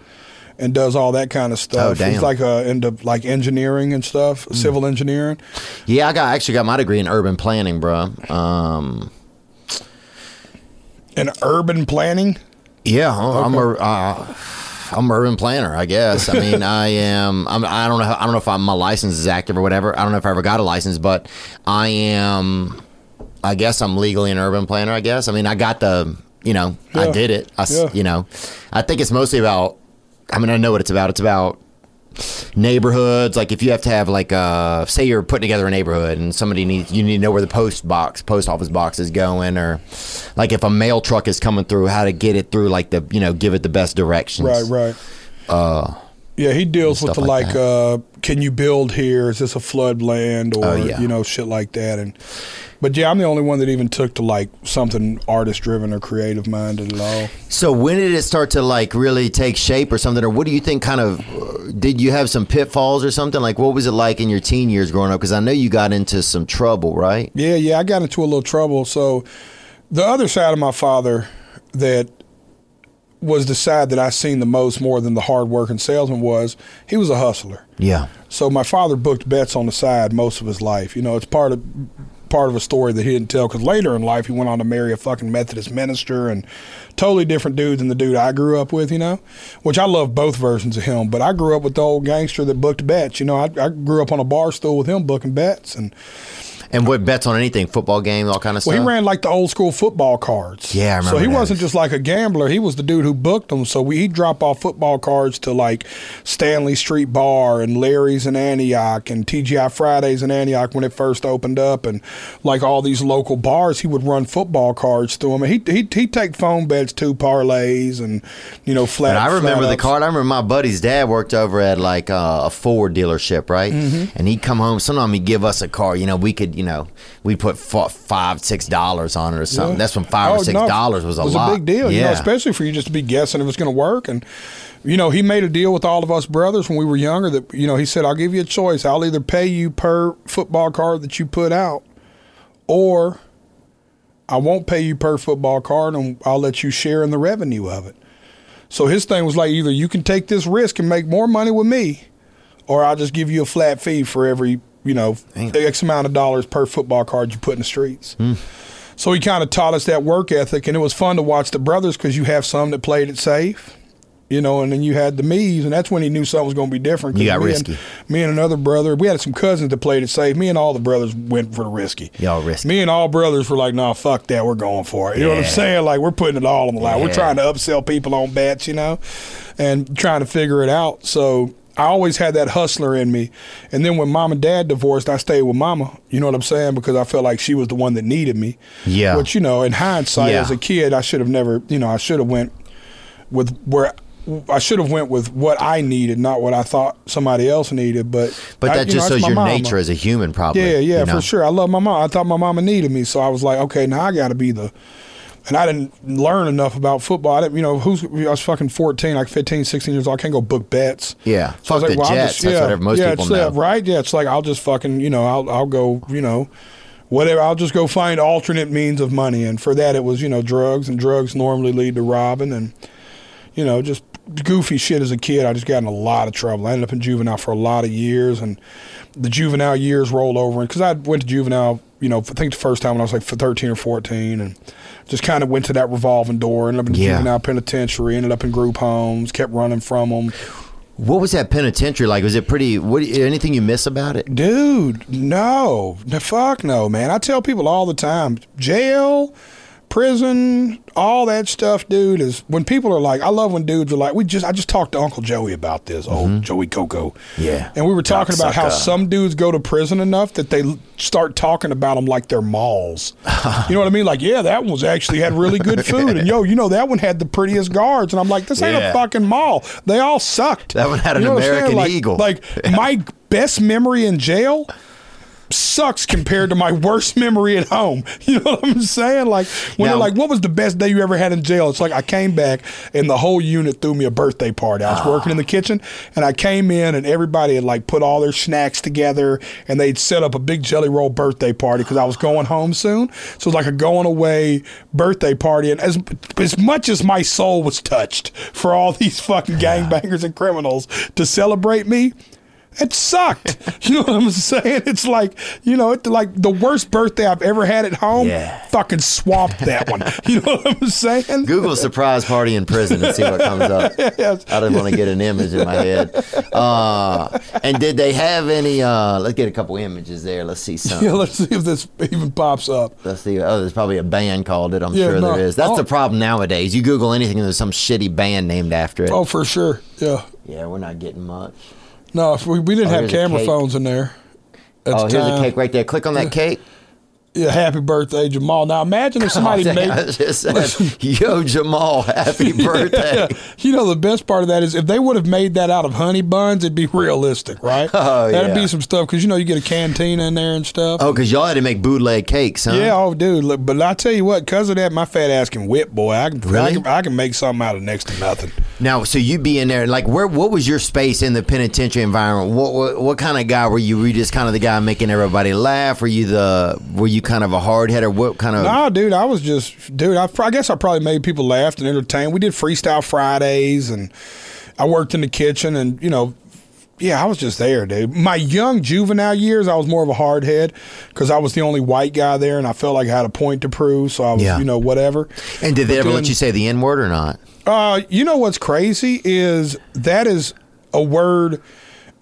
and does all that kind of stuff. Oh, damn. Hmm. He's like uh, into like engineering and stuff, civil engineering. Yeah, I got actually got my degree in urban planning, bro. Um, And urban planning. Yeah, I'm a. Uh, I'm an urban planner, I guess. I mean, I am. I'm, I don't know. I don't know if I'm, my license is active or whatever. I don't know if I ever got a license, but I am. I guess I'm legally an urban planner. I guess. I mean, I got the. You know, I Yeah. did it. I, Yeah. You know, I think it's mostly about. I mean, I know what it's about. It's about neighborhoods like if you have to have like uh say you're putting together a neighborhood and somebody needs you need to know where the post box post office box is going or like if a mail truck is coming through how to get it through like the you know give it the best directions Right, right. Uh, yeah, he deals with the like like, uh, can you build here? Is this a flood land or Oh, yeah. you know shit like that? And but yeah, I'm the only one that even took to like something artist driven or creative minded at all. so when did it start to like really take shape or something or what do you think kind of uh, did you have some pitfalls or something like what was it like in your teen years growing up because i know you got into some trouble right Yeah, yeah, I got into a little trouble. So the other side of my father that was the side that I seen the most more than the hard working salesman was he was a hustler. yeah So my father booked bets on the side most of his life. You know, it's part of part of a story that he didn't tell because later in life he went on to marry a fucking Methodist minister and totally different dude than the dude I grew up with. You know, which I love both versions of him. But I grew up with the old gangster that booked bets. You know, I, I grew up on a bar stool with him booking bets and. And what bets on anything football game all kind of stuff Well, he ran like the old school football cards. Yeah, I remember So he that. wasn't just like a gambler. He was the dude who booked them. So we, he'd drop off football cards to like Stanley Street Bar and Larry's in Antioch and TGI Fridays in Antioch when it first opened up, and like all these local bars, he would run football cards through them. And he he he'd take phone bets, two parlays, and you know flat. But I remember flat the card. I remember my buddy's dad worked over at like uh, a Ford dealership, right? Mm-hmm. And he'd come home. Sometimes he'd give us a car. You know, we could, you know, we put f- five, six dollars on it or something. Yeah. That's when five or Oh, six no, dollars was a lot. It was lot. a big deal, Yeah, you know, especially for you just to be guessing if it's going to work. And you know, he made a deal with all of us brothers when we were younger. That you know, he said, "I'll give you a choice. I'll either pay you per football card that you put out, or I won't pay you per football card, and I'll let you share in the revenue of it." So his thing was like, either you can take this risk and make more money with me, or I'll just give you a flat fee for every you know Damn. X amount of dollars per football card you put in the streets. Hmm. So he kind of taught us that work ethic, and it was fun to watch the brothers because you have some that played it safe, you know, and then you had the me's, and that's when he knew something was going to be different. You got me risky. And, me and another brother, we had some cousins that played it safe. Me and all the brothers went for the risky. Y'all risky. Me and all brothers were like, "Nah, fuck that, we're going for it." You know what I'm saying? Like we're putting it all on the line. We're trying to upsell people on bets, you know, and trying to figure it out. So. I always had that hustler in me. And then when mom and dad divorced, I stayed with mama. You know what I'm saying? Because I felt like she was the one that needed me. Yeah. Which, you know, in hindsight, Yeah. as a kid, I should have never, you know, I should have went with where I should have went with what I needed, not what I thought somebody else needed. But But I- that you just know, shows your mama. nature as a human, probably. Yeah, yeah, you know? for sure. I love my mom. I thought my mama needed me, so I was like, okay, now I got to be the. And I didn't learn enough about football. I didn't, you know, who's I was fucking 14, like 15, 16 years old. I can't go book bets. Yeah. So I was Fuck the I'll Jets. That's what most yeah, people it's, know. right? Yeah, it's like I'll just fucking, you know, I'll I'll go, you know, whatever. I'll just go find alternate means of money, and for that it was, you know, drugs, and drugs normally lead to robbing, and you know, just goofy shit as a kid. I just got in a lot of trouble. I ended up in juvenile for a lot of years, and the juvenile years rolled over, and because I went to juvenile, you know, I think the first time when I was like 13 or 14, and just kind of went to that revolving door. Ended up in the Yeah. juvenile penitentiary. Ended up in group homes. Kept running from them. What was that penitentiary like? Was it pretty? What anything you miss about it? Dude, no. The fuck no, man. I tell people all the time, jail, prison, all that stuff, dude, is when people are like, I love when dudes are like, we just, I just talked to Uncle Joey about this, old mm-hmm. Joey Coco. Yeah. And we were talking about how some dudes go to prison enough that they start talking about them like they're malls. you know what I mean? Like, yeah, that one was actually had really good food. And yo, you know, that one had the prettiest guards. And I'm like, this ain't Yeah. a fucking mall. They all sucked. That one had an You know what I'm saying? American Like- Eagle. Like, my best memory in jail sucks compared to my worst memory at home. You know what I'm saying? Like when Now- they're like, "What was the best day you ever had in jail?" It's like I came back and the whole unit threw me a birthday party. I was Ah. working in the kitchen and I came in and everybody had like put all their snacks together and they'd set up a big jelly roll birthday party because I was going home soon. So it was like a going away birthday party. And as as much as my soul was touched for all these fucking gangbangers and criminals to celebrate me. It sucked. You know what I'm saying? It's like, you know, it's like the worst birthday I've ever had at home. Yeah. Fucking swapped that one. You know what I'm saying? Google surprise party in prison and see what comes up. Yes. I didn't want to get an image in my head. Uh, and did they have any? Uh, let's get a couple images there. Let's see some. Yeah, let's see if this even pops up. Let's see. Oh, there's probably a band called it. I'm Yeah, sure no. there is. That's Oh. the problem nowadays. You Google anything, and there's some shitty band named after it. Oh, for sure. Yeah. Yeah, we're not getting much. No, if we, we didn't Oh, have camera phones in there. Oh, the here's time. a cake right there. Click on that cake. Yeah, happy birthday, Jamal. Now imagine if somebody oh, made. I said, Yo, Jamal, happy birthday. Yeah. You know, the best part of that is if they would have made that out of honey buns, it'd be realistic, right? Oh, yeah. That'd yeah. be some stuff because you know you get a canteen in there and stuff. Oh, because y'all had to make bootleg cakes, huh? Yeah, oh, dude. Look, but I tell you what, because of that, my fat ass can whip, boy. I can, I Really? can, I can make something out of next to nothing. Now, so you be in there, like, where? What was your space in the penitentiary environment? What what, what kind of guy were you? Were you just kind of the guy making everybody laugh? Were you the? Were you kind of a hard head, or what kind of? Nah, dude, I was just, dude. I, I guess I probably made people laugh and entertain. We did freestyle Fridays, and I worked in the kitchen, and you know, yeah, I was just there, dude. My young juvenile years, I was more of a hard head because I was the only white guy there, and I felt like I had a point to prove. So I was, Yeah. you know, whatever. And did they But ever let you say the N word or not? Uh, you know what's crazy is that is a word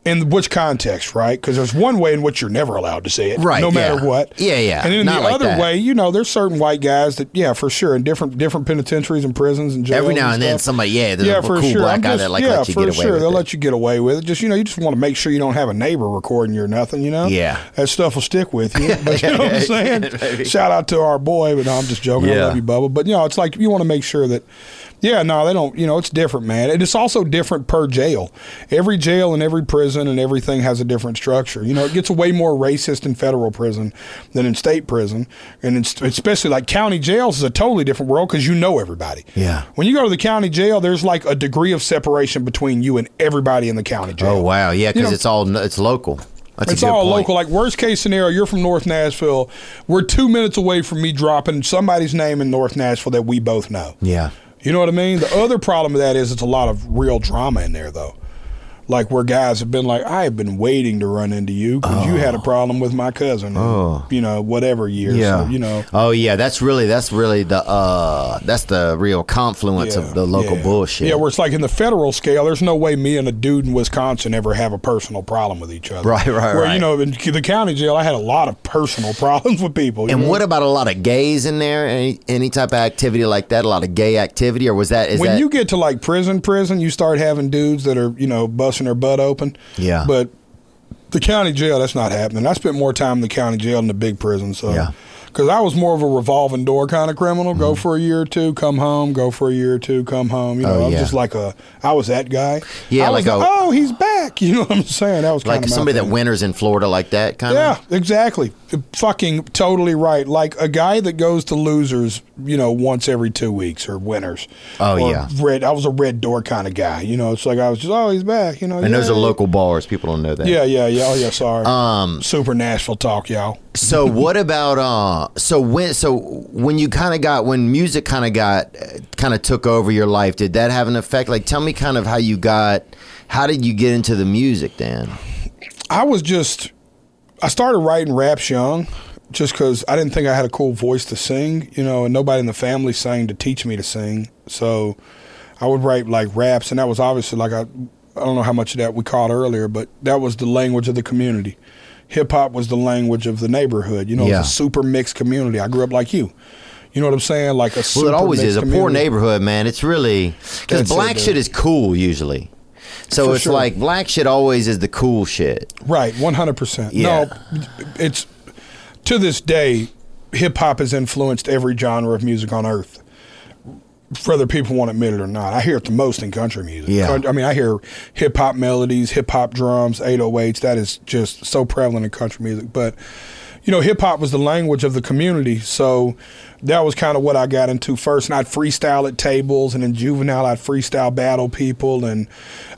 in which context, right? Because there's one way in which you're never allowed to say it, Right, No matter yeah. what. Yeah, yeah, And then not the like other that. way, you know, there's certain white guys that, yeah, for sure, in different different penitentiaries and prisons and jails. Every now and then, stuff. somebody, yeah, there's yeah, a for cool sure. black I'm guy just, that like yeah, let you for get away sure. with They'll it. let you get away with it. Just you know, you just want to make sure you don't have a neighbor recording you or nothing. You know, Yeah. that stuff will stick with you. But you know what I'm saying? Shout out to our boy, but no, I'm just joking. I love you, Bubba. But you know, it's like you want to make sure that. Yeah, no, they don't. You know, it's different, man. And it's also different per jail. Every jail and every prison and everything has a different structure. You know, it gets way more racist in federal prison than in state prison, and it's, especially like county jails is a totally different world because you know everybody. Yeah. When you go to the county jail, there's like a degree of separation between you and everybody in the county jail. Oh wow, yeah, because You know- it's all it's local. That's It's all point. local. Like worst case scenario, you're from North Nashville. We're two minutes away from me dropping somebody's name in North Nashville that we both know. Yeah. You know what I mean? The other problem with that is it's a lot of real drama in there, though. Like where guys have been like, I have been waiting to run into you because you had a problem with my cousin. Oh. You know, whatever year. Yeah. So, you know. Oh yeah, that's really that's really the uh that's the real confluence Yeah, of the local yeah. bullshit. Yeah, where it's like in the federal scale, there's no way me and a dude in Wisconsin ever have a personal problem with each other. Right, right, Where right. you know, in the county jail, I had a lot of personal problems with people. and know? what about a lot of gays in there? Any any type of activity like that? A lot of gay activity, or was that is when that you get to like prison, prison, you start having dudes that are you know busting their butt open. Yeah. But the county jail, that's not happening. I spent more time in the county jail than the big prison. So. Yeah. Because I was more of a revolving door kind of criminal. Go for a year or two, come home. Go for a year or two, come home. You know, Mm-hmm. Oh, I was yeah. just like a. I was that guy. Yeah, I like a- oh, he's back. You know what I'm saying? That was Like kind of somebody that winters in Florida like that kind Yeah, of. Yeah, exactly. Fucking totally right. Like a guy that goes to losers, you know, once every two weeks or winners. Oh, Or yeah. Red. I was a red door kind of guy. You know, it's like I was just, oh, he's back. You know, And those are local bars. People don't know that. Yeah, yeah, yeah. Oh, yeah. Sorry. Um, Super Nashville talk, y'all. So what about uh? So when so when you kind of got when music kind of got kind of took over your life, did that have an effect? Like, tell me kind of how you got. How did you get into the music, Dan? I was just, I started writing raps young just because I didn't think I had a cool voice to sing, you know, and nobody in the family sang to teach me to sing. So I would write like raps, and that was obviously like I, I don't know how much of that we caught earlier, but that was the language of the community. Hip hop was the language of the neighborhood. You know, Yeah. it's a super mixed community. I grew up like you. You know what I'm saying? Like a Well, super it always is a poor neighborhood, man. It's really because That's it, black shit is cool usually. So For it's sure. like black shit always is the cool shit. Right, one hundred percent. Yeah. No, it's to this day, hip hop has influenced every genre of music on earth. Whether people want to admit it or not, I hear it the most in country music. Yeah. I mean, I hear hip hop melodies, hip hop drums, 808s. That is just so prevalent in country music. But you know, hip hop was the language of the community, so that was kind of what I got into first. And I'd freestyle at tables, and in juvenile, I'd freestyle battle people. And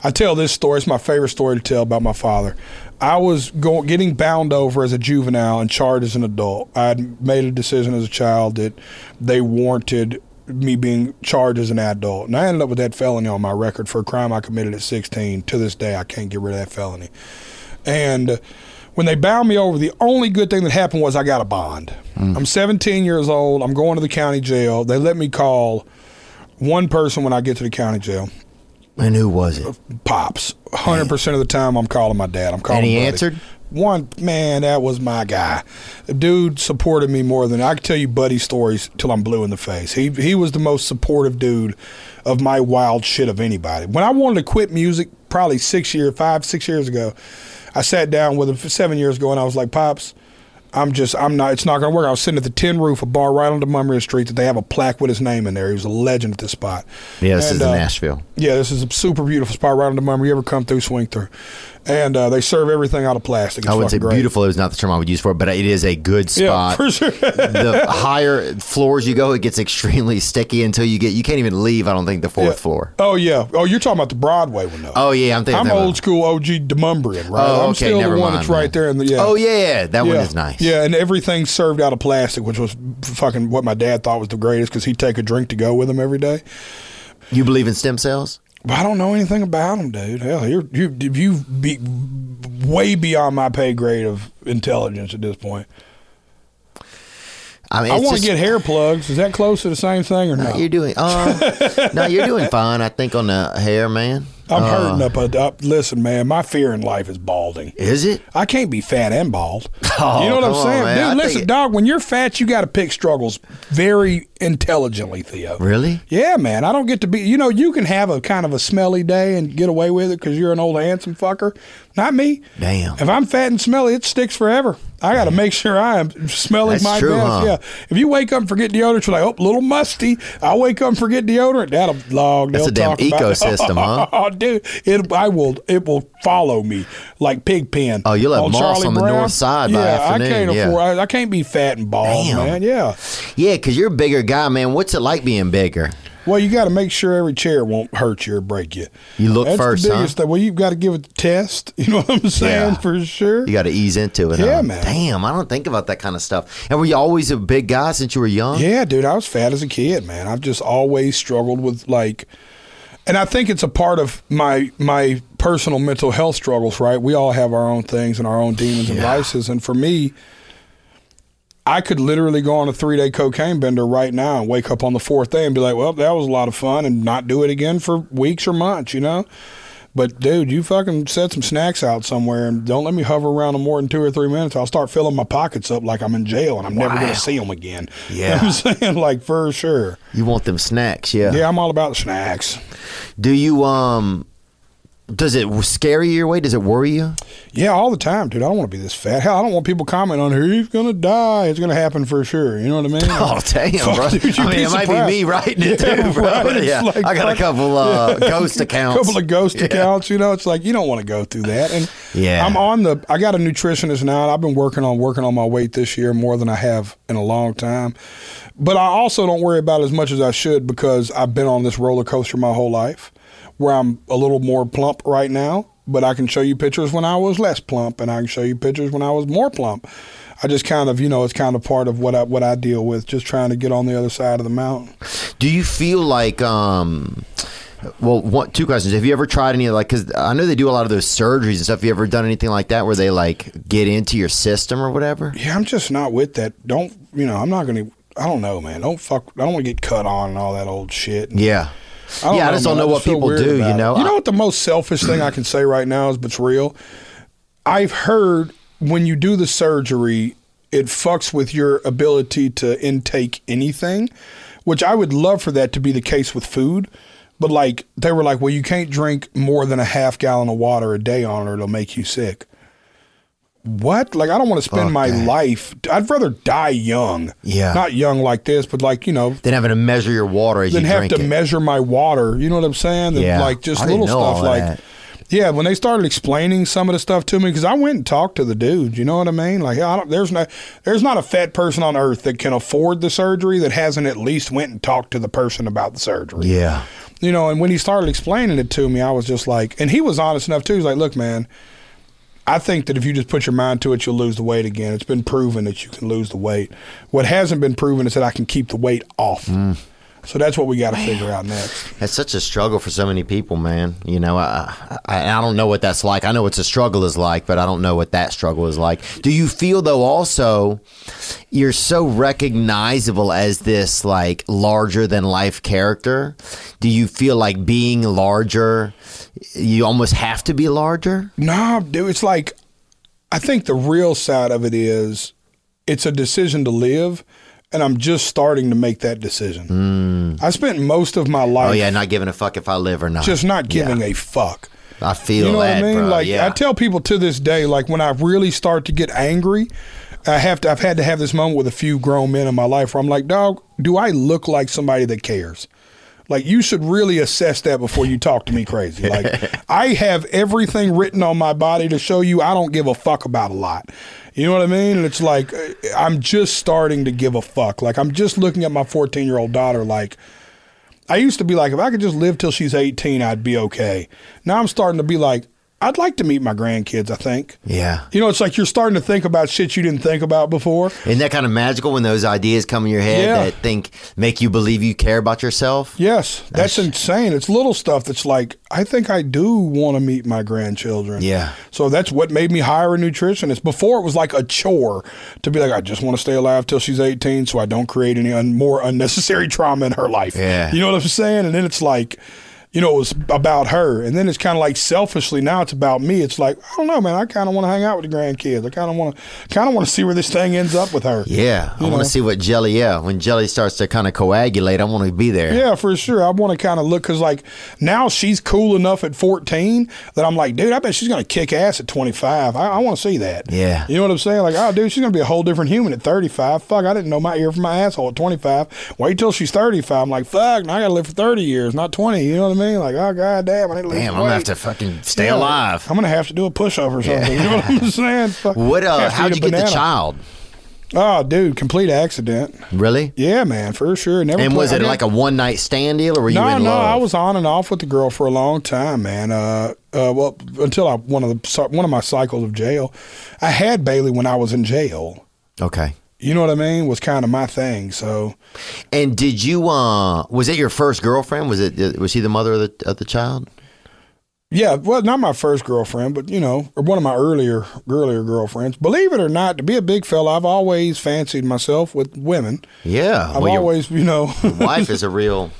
I tell this story; it's my favorite story to tell about my father. I was going getting bound over as a juvenile and charged as an adult. I had made a decision as a child that they warranted me being charged as an adult, and I ended up with that felony on my record for a crime I committed at 16. To this day, I can't get rid of that felony. And when they bound me over, the only good thing that happened was I got a bond. I'm 17 years old. I'm going to the county jail. They let me call one person when I get to the county jail. And who was it? Pops. 100% of the time, I'm calling my dad. I'm calling And he Buddy. answered? One, man, that was my guy. The dude supported me more than I could tell you Buddy stories till I'm blue in the face. He, he was the most supportive dude of my wild shit of anybody. When I wanted to quit music, probably six years, five, six years ago, I sat down with him seven years ago and I was like, Pops, I'm just, I'm not, it's not going to work. I was sitting at the Tin Roof, a bar right on Demonbreun Street that they have a plaque with his name in there. He was a legend at this spot. Yeah, this And, is in uh, Nashville. Yeah, this is a super beautiful spot right on Demonbreun. You ever come through, swing through. And uh, they serve everything out of plastic. It's I would say great. beautiful is not the term I would use for it, but it is a good spot. Yeah, for sure. the higher floors you go, it gets extremely sticky until you get. You can't even leave. I don't think the fourth Yeah. floor. Oh yeah. Oh, you're talking about the Broadway one though. Oh yeah, I'm thinking. I'm that one. old school OG Demonbreun, right? Oh, I'm okay, still never the one mind, that's right there in the yeah. Oh yeah, yeah, that one is nice. Yeah, and everything's served out of plastic, which was fucking what my dad thought was the greatest because he'd take a drink to go with him every day. You believe in stem cells? But I don't know anything about him, dude. Hell, you're you you be way beyond my pay grade of intelligence at this point. I mean, I want to get hair plugs. Is that close to the same thing or No, not? You're doing. Uh, no, you're doing fine. I think on the hair, man. I'm Uh, hurting up, a, up. Listen, man, my fear in life is balding. Is it? I can't be fat and bald. Oh, you know what I'm on, saying. I dude? think- Listen, dog. When you're fat, you got to pick struggles very intelligently, Theo. Really? Yeah, man. I don't get to be. You know, you can have a kind of a smelly day and get away with it because you're an old handsome fucker. Not me. Damn. If I'm fat and smelly, it sticks forever. I got to make sure I am smelling That's my true, best. huh? Yeah. If you wake up and forget deodorant, you're like, oh, a little musty. I wake up and forget deodorant. That'll log. That's a damn ecosystem, huh? Oh, dude, it I will it will follow me like pig pen. Oh, you'll have On moss Charlie on the Brown. north side by yeah, afternoon, I can't yeah. afford. I, I can't be fat and bald, Damn. man. Yeah. Yeah, because you're a bigger guy, man. What's it like being bigger? Well, you got to make sure every chair won't hurt you or break you. You look That's first, the huh? biggest thing. Well, you've got to give it the test. You know what I'm saying? Yeah. For sure. You got to ease into it. Yeah, huh? man. Damn, I don't think about that kind of stuff. And were you always a big guy since you were young? Yeah, dude, I was fat as a kid, man. I've just always struggled with like and I think it's a part of my my personal mental health struggles, right? We all have our own things and our own demons and vices. And for me, I could literally go on a three day cocaine bender right now and wake up on the fourth day and be like, Well, that was a lot of fun and not do it again for weeks or months, you know? But dude, you fucking set some snacks out somewhere and don't let me hover around them more than two or three minutes. I'll start filling my pockets up like I'm in jail and I'm never going to see them again. You know Yeah. what I'm saying? Like for sure. You want them snacks, yeah. Yeah, I'm all about snacks. Do you um Does it scare you your weight? Does it worry you? Yeah, all the time, dude. I don't want to be this fat. Hell, I don't want people commenting on here. He's gonna die. It's gonna happen for sure. You know what I mean? Oh damn, Fuck, bro! dude, I mean, it might be me writing it Yeah, too, bro. right. Yeah, like, I got a couple uh, ghost accounts. A couple of ghost accounts. You know, it's like you don't want to go through that. And Yeah. I'm on the. I got a nutritionist now. and I've been working on working on my weight this year more than I have in a long time. But I also don't worry about it as much as I should because I've been on this roller coaster my whole life, where I'm a little more plump right now. But I can show you pictures when I was less plump, and I can show you pictures when I was more plump. I just kind of, you know, it's kind of part of what I what I deal with, just trying to get on the other side of the mountain. Do you feel like, um, well, one, two questions. Have you ever tried any, like, because I know they do a lot of those surgeries and stuff. Have you ever done anything like that where they, like, get into your system or whatever? Yeah, I'm just not with that. Don't you know? I'm not gonna. I don't know, man. Don't fuck. I don't want to get cut on and all that old shit. Yeah. I yeah, I just don't man. know what people do, you about it. know? You know what the most selfish thing I can say right now is, but it's real. I've heard when you do the surgery, it fucks with your ability to intake anything, which I would love for that to be the case with food. But like they were like, well, you can't drink more than a half gallon of water a day on it; it'll make you sick. What? Like I don't want to spend Fuck my that. life. I'd rather die young. Yeah. Not young like this, but like you know, Then having to measure your water as then you have drink to it. measure my water. You know what I'm saying? Yeah. Like just I didn't little know stuff all like. that. Yeah, when they started explaining some of the stuff to me, because I went and talked to the dude. You know what I mean? Like, I don't, there's no, there's not a fat person on earth that can afford the surgery that hasn't at least went and talked to the person about the surgery. yeah. You know, and when he started explaining it to me, I was just like, and he was honest enough too. He's like, look, man, I think that if you just put your mind to it, you'll lose the weight again. It's been proven that you can lose the weight. What hasn't been proven is that I can keep the weight off. Mm. So that's what we got to figure out next. That's such a struggle for so many people, man. You know, I, I I don't know what that's like. I know what a struggle is like, but I don't know what that struggle is like. Do you feel though also you're so recognizable as this like larger than life character? Do you feel like being larger you almost have to be larger? Nah, dude, it's like I think the real side of it is it's a decision to live, and I'm just starting to make that decision. Hmm. I spent most of my life Oh yeah, not giving a fuck if I live or not. just not giving Yeah. a fuck. I feel You know that, what I mean? bro. Like yeah. I tell people to this day, like when I really start to get angry, I have to. I've had to have this moment with a few grown men in my life where I'm like, dog, do I look like somebody that cares? Like you should really assess that before you talk to me crazy. Like I have everything written on my body to show you I don't give a fuck about a lot. You know what I mean? And it's like uh, I'm just starting to give a fuck. Like I'm just looking at my 14 year old daughter. Like I used to be like, if I could just live till she's 18, I'd be okay. Now I'm starting to be like, I'd like to meet my grandkids. I think. yeah. You know, it's like you're starting to think about shit you didn't think about before. Isn't that kind of magical when those ideas come in your head Yeah. that think make you believe you care about yourself? Yes, that's, insane. It's little stuff that's like, I think I do want to meet my grandchildren. Yeah. So that's what made me hire a nutritionist. Before it was like a chore to be like, I just want to stay alive till she's 18 so I don't create any un- more unnecessary trauma in her life. Yeah. You know what I'm saying? And then it's like, you know, it was about her. And then it's kind of like selfishly now it's about me. It's like, I don't know, man. I kind of want to hang out with the grandkids. I kind of want to, kind of want to see where this thing ends up with her. Yeah, I want to see what jelly. Yeah, when jelly starts to kind of coagulate, I want to be there. Yeah, for sure. I want to kind of look because, like, now she's cool enough at 14 that I'm like, dude, I bet she's going to kick ass at 25. I, I want to see that. Yeah. You know what I'm saying? Like, oh, dude, she's going to be a whole different human at 35. Fuck, I didn't know my ear from my asshole at 25. Wait till she's 35. I'm like, fuck, now I got to live for 30 years, not 20. You know what I mean? Like, oh, god damn, I need to lose Damn, I'm gonna have to fucking stay Yeah. alive. I'm to have to do a push up or something. You know what I'm saying? Fuck. What? Uh, Have to how'd eat you a get the banana. child? Oh, dude, complete accident. Really? Yeah, man, for sure. Never And play- was I it like a one night stand deal, or were you no, in no, love? I was on and off with the girl for a long time, man. Uh, uh, well, until I one of the one of my cycles of jail, I had Bailey when I was in jail. Okay. You know what I mean? Was kind of my thing. So And did you? uh Was it your first girlfriend? Was it? Was he the mother of the of the child? yeah, well, not my first girlfriend, but you know, or one of my earlier earlier girlfriends. Believe it or not, to be a big fella, I've always fancied myself with women. Yeah. I've well, always, you know, wife is a real.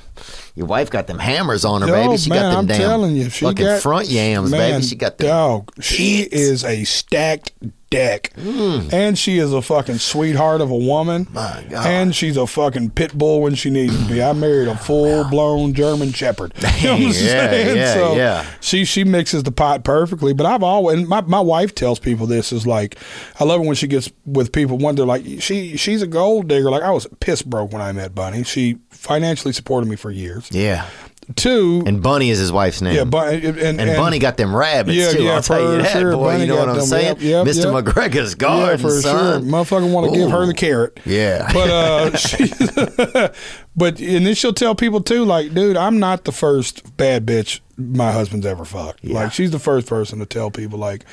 Your wife got them hammers on her, Oh, baby. She man, got them I'm damn telling you, she fucking got front yams, man, baby. She got them. dog. She tits. is a stacked deck, Mm. and she is a fucking sweetheart of a woman. My God. And she's a fucking pit bull when she needs to be. I married a full blown German Shepherd. You know what I'm Yeah, saying? yeah, so yeah. She she mixes the pot perfectly. But I've always and my my wife tells people this is like I love it when she gets with people. One they're like she she's a gold digger. Like I was piss broke when I met Bunny. She financially supported me for years. Yeah. Two. And Bunny is his wife's name. yeah, Bunny and, and, and, Bunny got them rabbits Yeah, too. yeah, I'll tell you that, sure. boy. Bunny you know what I'm them, saying? yep, yep, Mr. yep. McGregor's Yeah, garden, for son. sure. Motherfucker want to give her the carrot. Yeah. But uh she but and then she'll tell people too, like, dude, I'm not the first bad bitch my husband's ever fucked. Like she's the first person to tell people like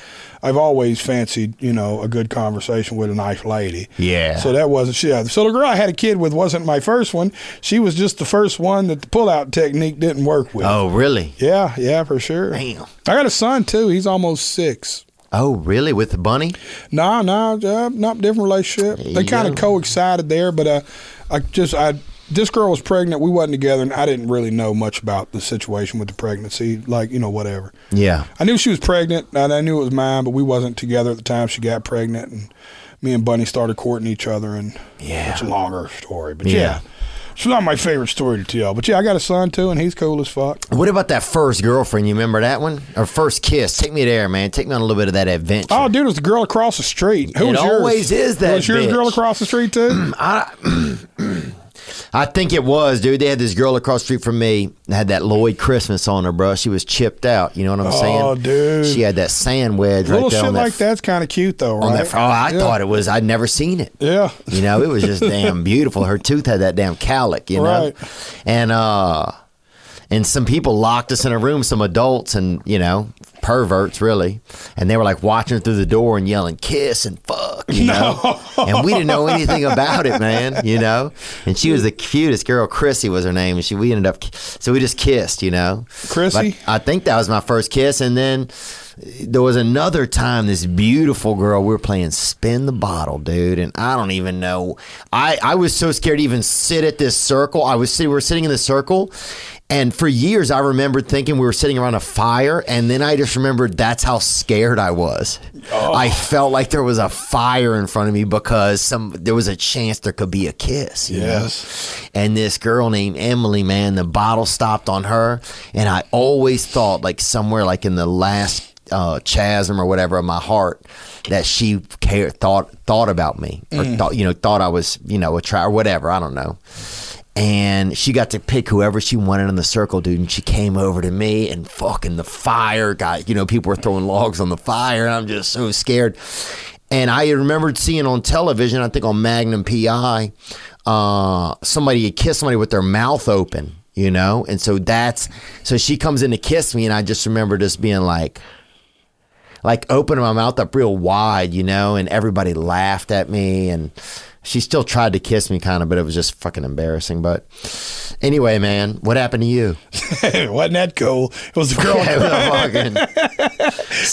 I've always fancied, you know, a good conversation with a nice lady. Yeah. So that wasn't yeah. So the girl I had a kid with wasn't my first one. She was just the first one that the pull out technique didn't work with. Oh, really? Yeah, yeah, for sure. Damn. I got a son too. He's almost six. Oh, really? With the bunny? No, no, uh, not different relationship. They kind of coexisted there, but uh, I just I this girl was pregnant. We wasn't together, and I didn't really know much about the situation with the pregnancy. Like you know, whatever. Yeah. I knew she was pregnant, and I knew it was mine, but we wasn't together at the time she got pregnant, and me and Bunny started courting each other, and Yeah. it's a longer story. But Yeah. yeah. It's not my favorite story to tell, but yeah, I got a son too, and he's cool as fuck. What about that first girlfriend? You remember that one? Or first kiss? Take me there, man. Take me on a little bit of that adventure. Oh, dude, it was the girl across the street. Who It was yours? always is that Was yours the girl across the street too? I think it was, dude. They had this girl across the street from me that had that Lloyd Christmas on her, bro. She was chipped out. You know what I'm saying? Oh, dude. She had that sand wedge right Little there shit that like that's kind of cute though, on right? that. Oh, I Yeah. thought it was. I'd never seen it. Yeah. You know, it was just damn beautiful. Her tooth had that damn cowlick, you know? Right. And uh and some people locked us in a room, some adults and, you know, perverts really. And they were like watching through the door and yelling, kiss and fuck, you know? and we didn't know anything about it, man, you know? And she was the cutest girl, Chrissy was her name, and she we ended up so we just kissed, you know. Chrissy? But I think that was my first kiss, and then there was another time this beautiful girl we were playing spin the bottle dude and i don't even know i i was so scared to even sit at this circle i was sitting we were sitting in the circle and for years i remembered thinking we were sitting around a fire and then i just remembered that's how scared i was i felt like there was a fire in front of me because some there was a chance there could be a kiss you know? Yes. and this girl named Emily, man, the bottle stopped on her, and I always thought, like somewhere, like in the last uh, chasm or whatever of my heart, that she cared, thought thought about me, or thought you know thought I was you know a try or whatever. I don't know. And she got to pick whoever she wanted in the circle, dude. And she came over to me, and fucking the fire got, you know, people were throwing logs on the fire, and I'm just so scared. And I remembered seeing on television, I think on Magnum PI, uh, somebody kissed somebody with their mouth open, you know? And so that's, so she comes in to kiss me, and I just remember just being like, like opening my mouth up real wide, you know? And everybody laughed at me, and she still tried to kiss me kind of, but it was just fucking embarrassing. But anyway, man, what happened to you? Wasn't that cool? It was the girl.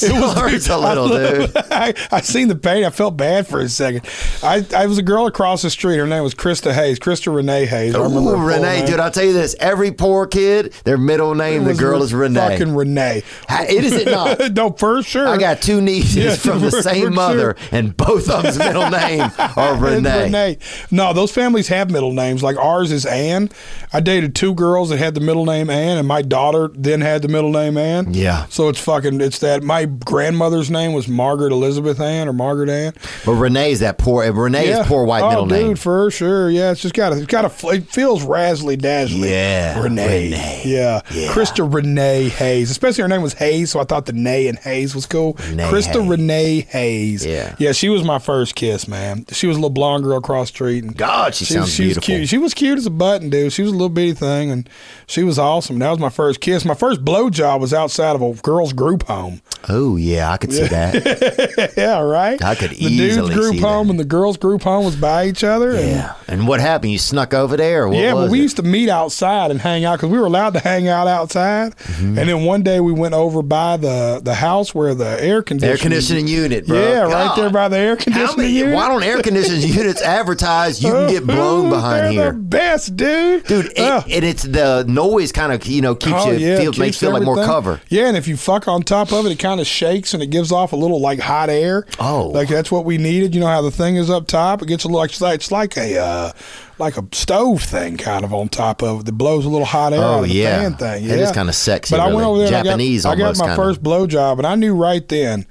It was hurts a little, dude. I, I seen the pain. I felt bad for a second. I, I was a girl across the street. Her name was Krista Hayes. Krista Renee Hayes. I remember Ooh, Renee, name. dude, I'll tell you this. Every poor kid, their middle name, the girl is Renee. Fucking Renee. Ha- It is it not? no, for sure. I got two nieces Yeah, from the same mother, sure. and both of them's middle name are Renee. Renee. No, those families have middle names. Like ours is Ann. I dated two girls that had the middle name Ann, and my daughter then had the middle name Ann. Yeah. So it's fucking. It's that. My grandmother's name was Margaret Elizabeth Ann or Margaret Ann. But Renee's that poor. Renee is poor white oh, middle dude, name. for sure. Yeah, it's just got a. It's got a. It feels razzly dazzly. Yeah, Renee. Renee. Yeah. Yeah. Krista Renee Hayes. Especially her name was Hayes, so I thought the Nay and Hayes was cool. Renee Krista Hayes. Renee Hayes. Yeah. Yeah, she was my first kiss, man. She was a little blonde girl across the street. And God, she sounds she was cute. She was cute as a button, dude. She was a little bitty thing, and she was awesome. That was my first kiss. My first blow job was outside of a girls' group home. Oh yeah, I could see that. yeah, right. I could the dudes easily group see home that. and the girls group home was by each other. Yeah. And what happened? You snuck over there? Or what yeah, was but we it? used to meet outside and hang out because we were allowed to hang out outside. Mm-hmm. And then one day we went over by the the house where the air conditioning air conditioning unit, bro. Yeah, right there by the air conditioning many? unit. Why don't air conditioning units advertise you can get blown behind here? The best, dude. Dude, it, Ugh. and it's the noise kind of you know keeps Oh, you yeah, feel it makes you feel like more cover. Yeah, and if you fuck on top of it, it kind of shakes and it gives off a little like hot air. Oh. like that's what we needed. You know how the thing is up top? It gets a little. It's like, it's like a uh, like a stove thing kind of on top of it that blows a little hot air Oh, out of the yeah. fan thing. Yeah, is kinda sexy, But I went over there. Japanese I got, I got my kinda. first blow job, and I knew right then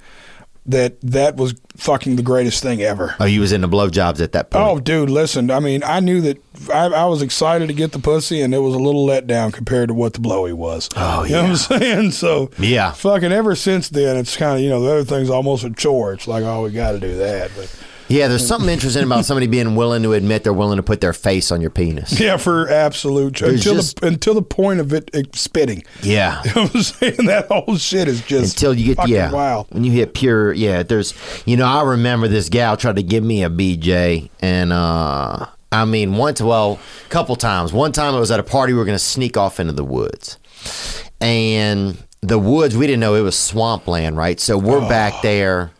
that that was fucking the greatest thing ever. Oh, you was into blowjobs at that point. Oh, dude, listen. I mean, I knew that I, I was excited to get the pussy, and it was a little letdown compared to what the blowy was. Oh, you know what I'm saying? So, Yeah. fucking ever since then, it's kind of you know the other thing's almost a chore. It's like, oh, we got to do that, but Yeah, there's something interesting about somebody being willing to admit they're willing to put their face on your penis. yeah, for absolute There's until just- the until the point of it, it spitting. Yeah. You know what I'm saying? That whole shit is just Until you get yeah, wild. when you hit pure yeah. There's you know I remember this gal tried to give me a BJ and uh I mean once well a couple times. One time it was at a party we were gonna sneak off into the woods, and the woods we didn't know it was swampland right. So we're back there.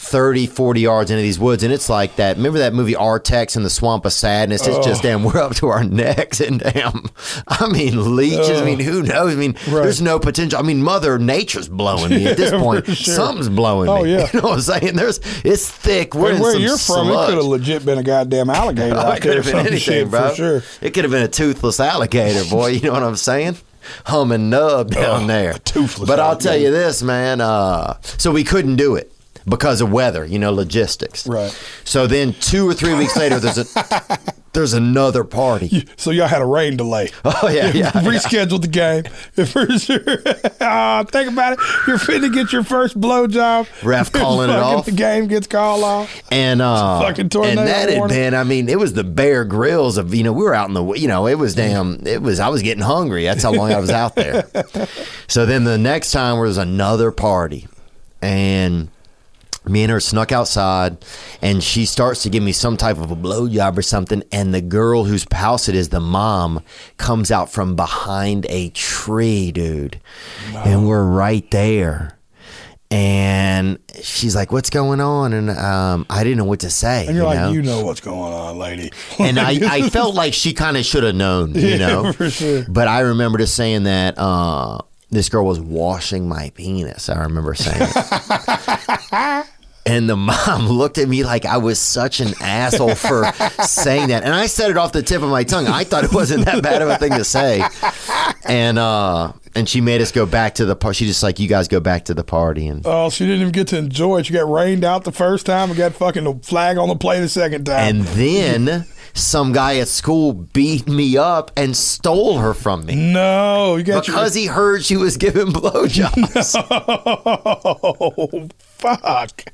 30, 40 yards into these woods, and it's like that. Remember that movie Artax and the Swamp of Sadness? It's just damn, we're up to our necks, and damn, I mean, leeches. I mean, who knows? I mean, Right. there's no potential. I mean, Mother Nature's blowing me at this Yeah, point. sure. Something's blowing Oh, me. yeah. You know what I'm saying? There's, it's thick. We're And where you're from, it could have legit been a goddamn alligator Oh, it could have been anything, shit, bro. Sure. It could have been a toothless alligator, boy. You know what I'm saying? Humming nub down Oh, there. toothless but I'll tell you this, man. Uh, so we couldn't do it because of weather, you know, logistics. Right. So then two or three weeks later, there's a there's another party. So y'all had a rain delay. Oh yeah, yeah. yeah. rescheduled the game for sure. Ah, think about it. You're finna get your first blowjob. Ref calling it off. The game gets called off. And uh, Fucking tornado and that had been, I mean, it was the Bear Grylls of you know we were out in the you know it was damn it was I was getting hungry. That's how long I was out there. So then the next time was another party, and me and her snuck outside, and she starts to give me some type of a blowjob or something, and the girl whose house it is, the mom, comes out from behind a tree, dude, and we're right there. And she's like, "What's going on?" And um, I didn't know what to say. And you're you like, know? you know what's going on, lady. and I, I felt like she kind of should have known, you Yeah, know. for sure. But I remember just saying that uh, this girl was washing my penis. I remember saying. And the mom looked at me like I was such an asshole for saying that. And I said it off the tip of my tongue. I thought it wasn't that bad of a thing to say. And uh and she made us go back to the party. She just like, you guys go back to the party. And Oh, she didn't even get to enjoy it. She got rained out the first time and got fucking the flag on the play the second time. and then some guy at school beat me up and stole her from me. no, you got Because he heard she was giving blowjobs. Oh, fuck.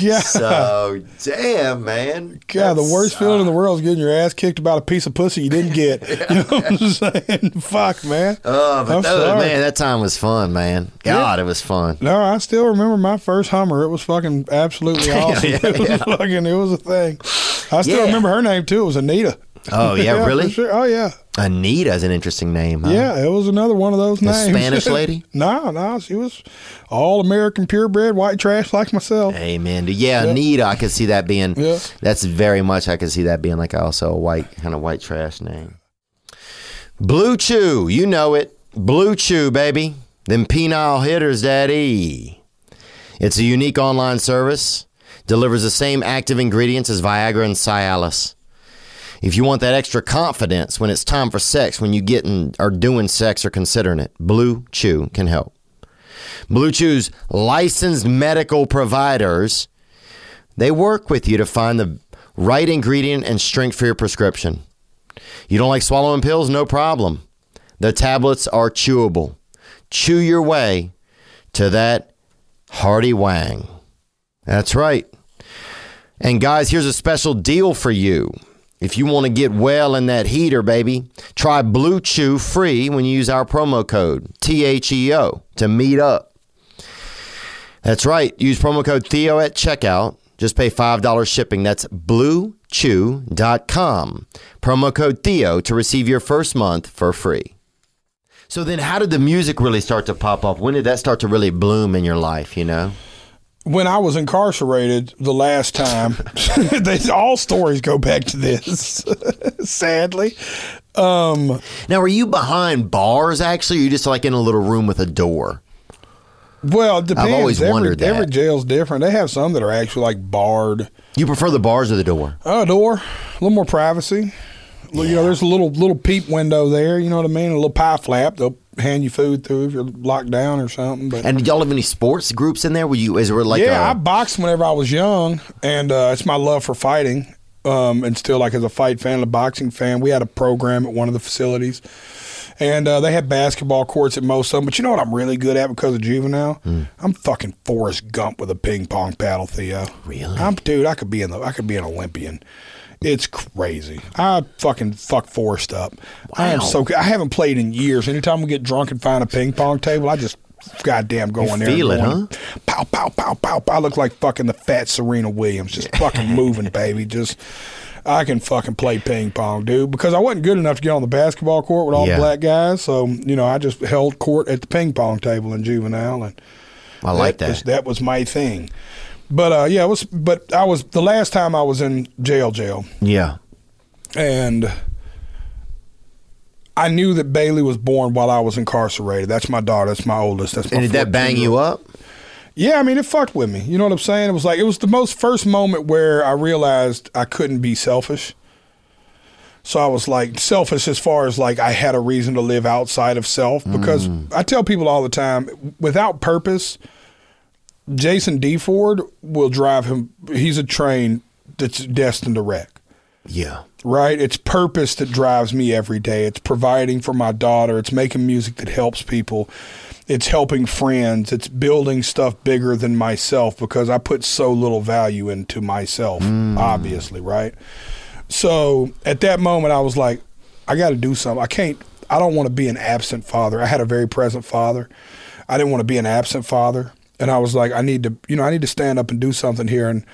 God. so damn, man. God, the worst feeling in the uh, world is getting your ass kicked about a piece of pussy you didn't get. You know what I'm saying? Fuck, man. Oh, but that man, that time was fun, man. God, it was fun. No, I still remember my first Hummer. It was fucking absolutely awesome. yeah, it was yeah. fucking, it was a thing. I still Yeah. remember her name too. It was Anita. Oh yeah, for really? sure. Oh yeah, Anita's an interesting name. Huh? yeah. It was another one of those The names. Spanish lady? no, no, she was all American purebred white trash like myself. Amen. Yeah, Anita, I could see that being. Yeah. That's very much. I could see that being like also a white kind of white trash name. BlueChew, you know it. BlueChew, baby. Them penile hitters, daddy. It's a unique online service. Delivers the same active ingredients as Viagra and Cialis. If you want that extra confidence when it's time for sex, when you get in or doing sex or considering it, BlueChew can help. BlueChew's licensed medical providers, they work with you to find the right ingredient and strength for your prescription. You don't like swallowing pills? No problem. The tablets are chewable. Chew your way to that hearty wang. That's right. And guys, here's a special deal for you. If you want to get well in that heater, baby, try BlueChew free when you use our promo code THEO to meet up. That's right. Use promo code Theo at checkout. Just pay $5 shipping. That's bluechew.com. Promo code Theo to receive your first month for free. So then how did the music really start to pop up? When did that start to really bloom in your life, you know? When I was incarcerated the last time, they, all stories go back to this. sadly, um, Now, were you behind bars actually? Or you just like in a little room with a door? well, it depends. always every, wondered that. Every jail's different. They have some that are actually like barred. You prefer the bars or the door? Oh, door, a little more privacy. Well, You know, there's a little little peep window there. You know what I mean? A little pie flap. They'll hand you food through if you're locked down or something. But And did y'all have any sports groups in there? Were you, is it like yeah, a, I boxed whenever I was young, and uh, it's my love for fighting. Um, and still, like as a fight fan, a boxing fan, we had a program at one of the facilities, and uh, they had basketball courts at most of them. But you know what I'm really good at because of juvenile? Hmm. I'm fucking Forrest Gump with a ping pong paddle, Theo. Really? I'm dude. I could be in the. I could be an Olympian. It's crazy. I fucking fuck Forrest up. I am Wow. so. I haven't played in years. Anytime we get drunk and find a ping pong table, I just goddamn go You in there. feel it, in- Pow pow pow pow pow. I look like fucking the fat Serena Williams, just fucking moving, baby. Just. I can fucking play ping pong, dude, because I wasn't good enough to get on the basketball court with all Yeah. the black guys. So, you know, I just held court at the ping pong table in juvenile. And I like that. was, that was my thing. But uh, yeah, it was. But I was the last time I was in jail, jail, yeah. and I knew that Bailey was born while I was incarcerated. That's my daughter. That's my oldest. That's my. And did that bang 14 you up? Yeah, I mean, it fucked with me. You know what I'm saying? It was like it was the most first moment where I realized I couldn't be selfish. So I was like selfish as far as like I had a reason to live outside of self because I tell people all the time without purpose, Jason DeFord will drive him. He's a train that's destined to wreck Yeah. right? It's purpose that drives me every day. It's providing for my daughter. It's making music that helps people. It's helping friends. It's building stuff bigger than myself because I put so little value into myself, mm. obviously, right? So at that moment, I was like, I got to do something. I can't, I don't want to be an absent father. I had a very present father. I didn't want to be an absent father. And I was like, I need to, you know, I need to stand up and do something here. And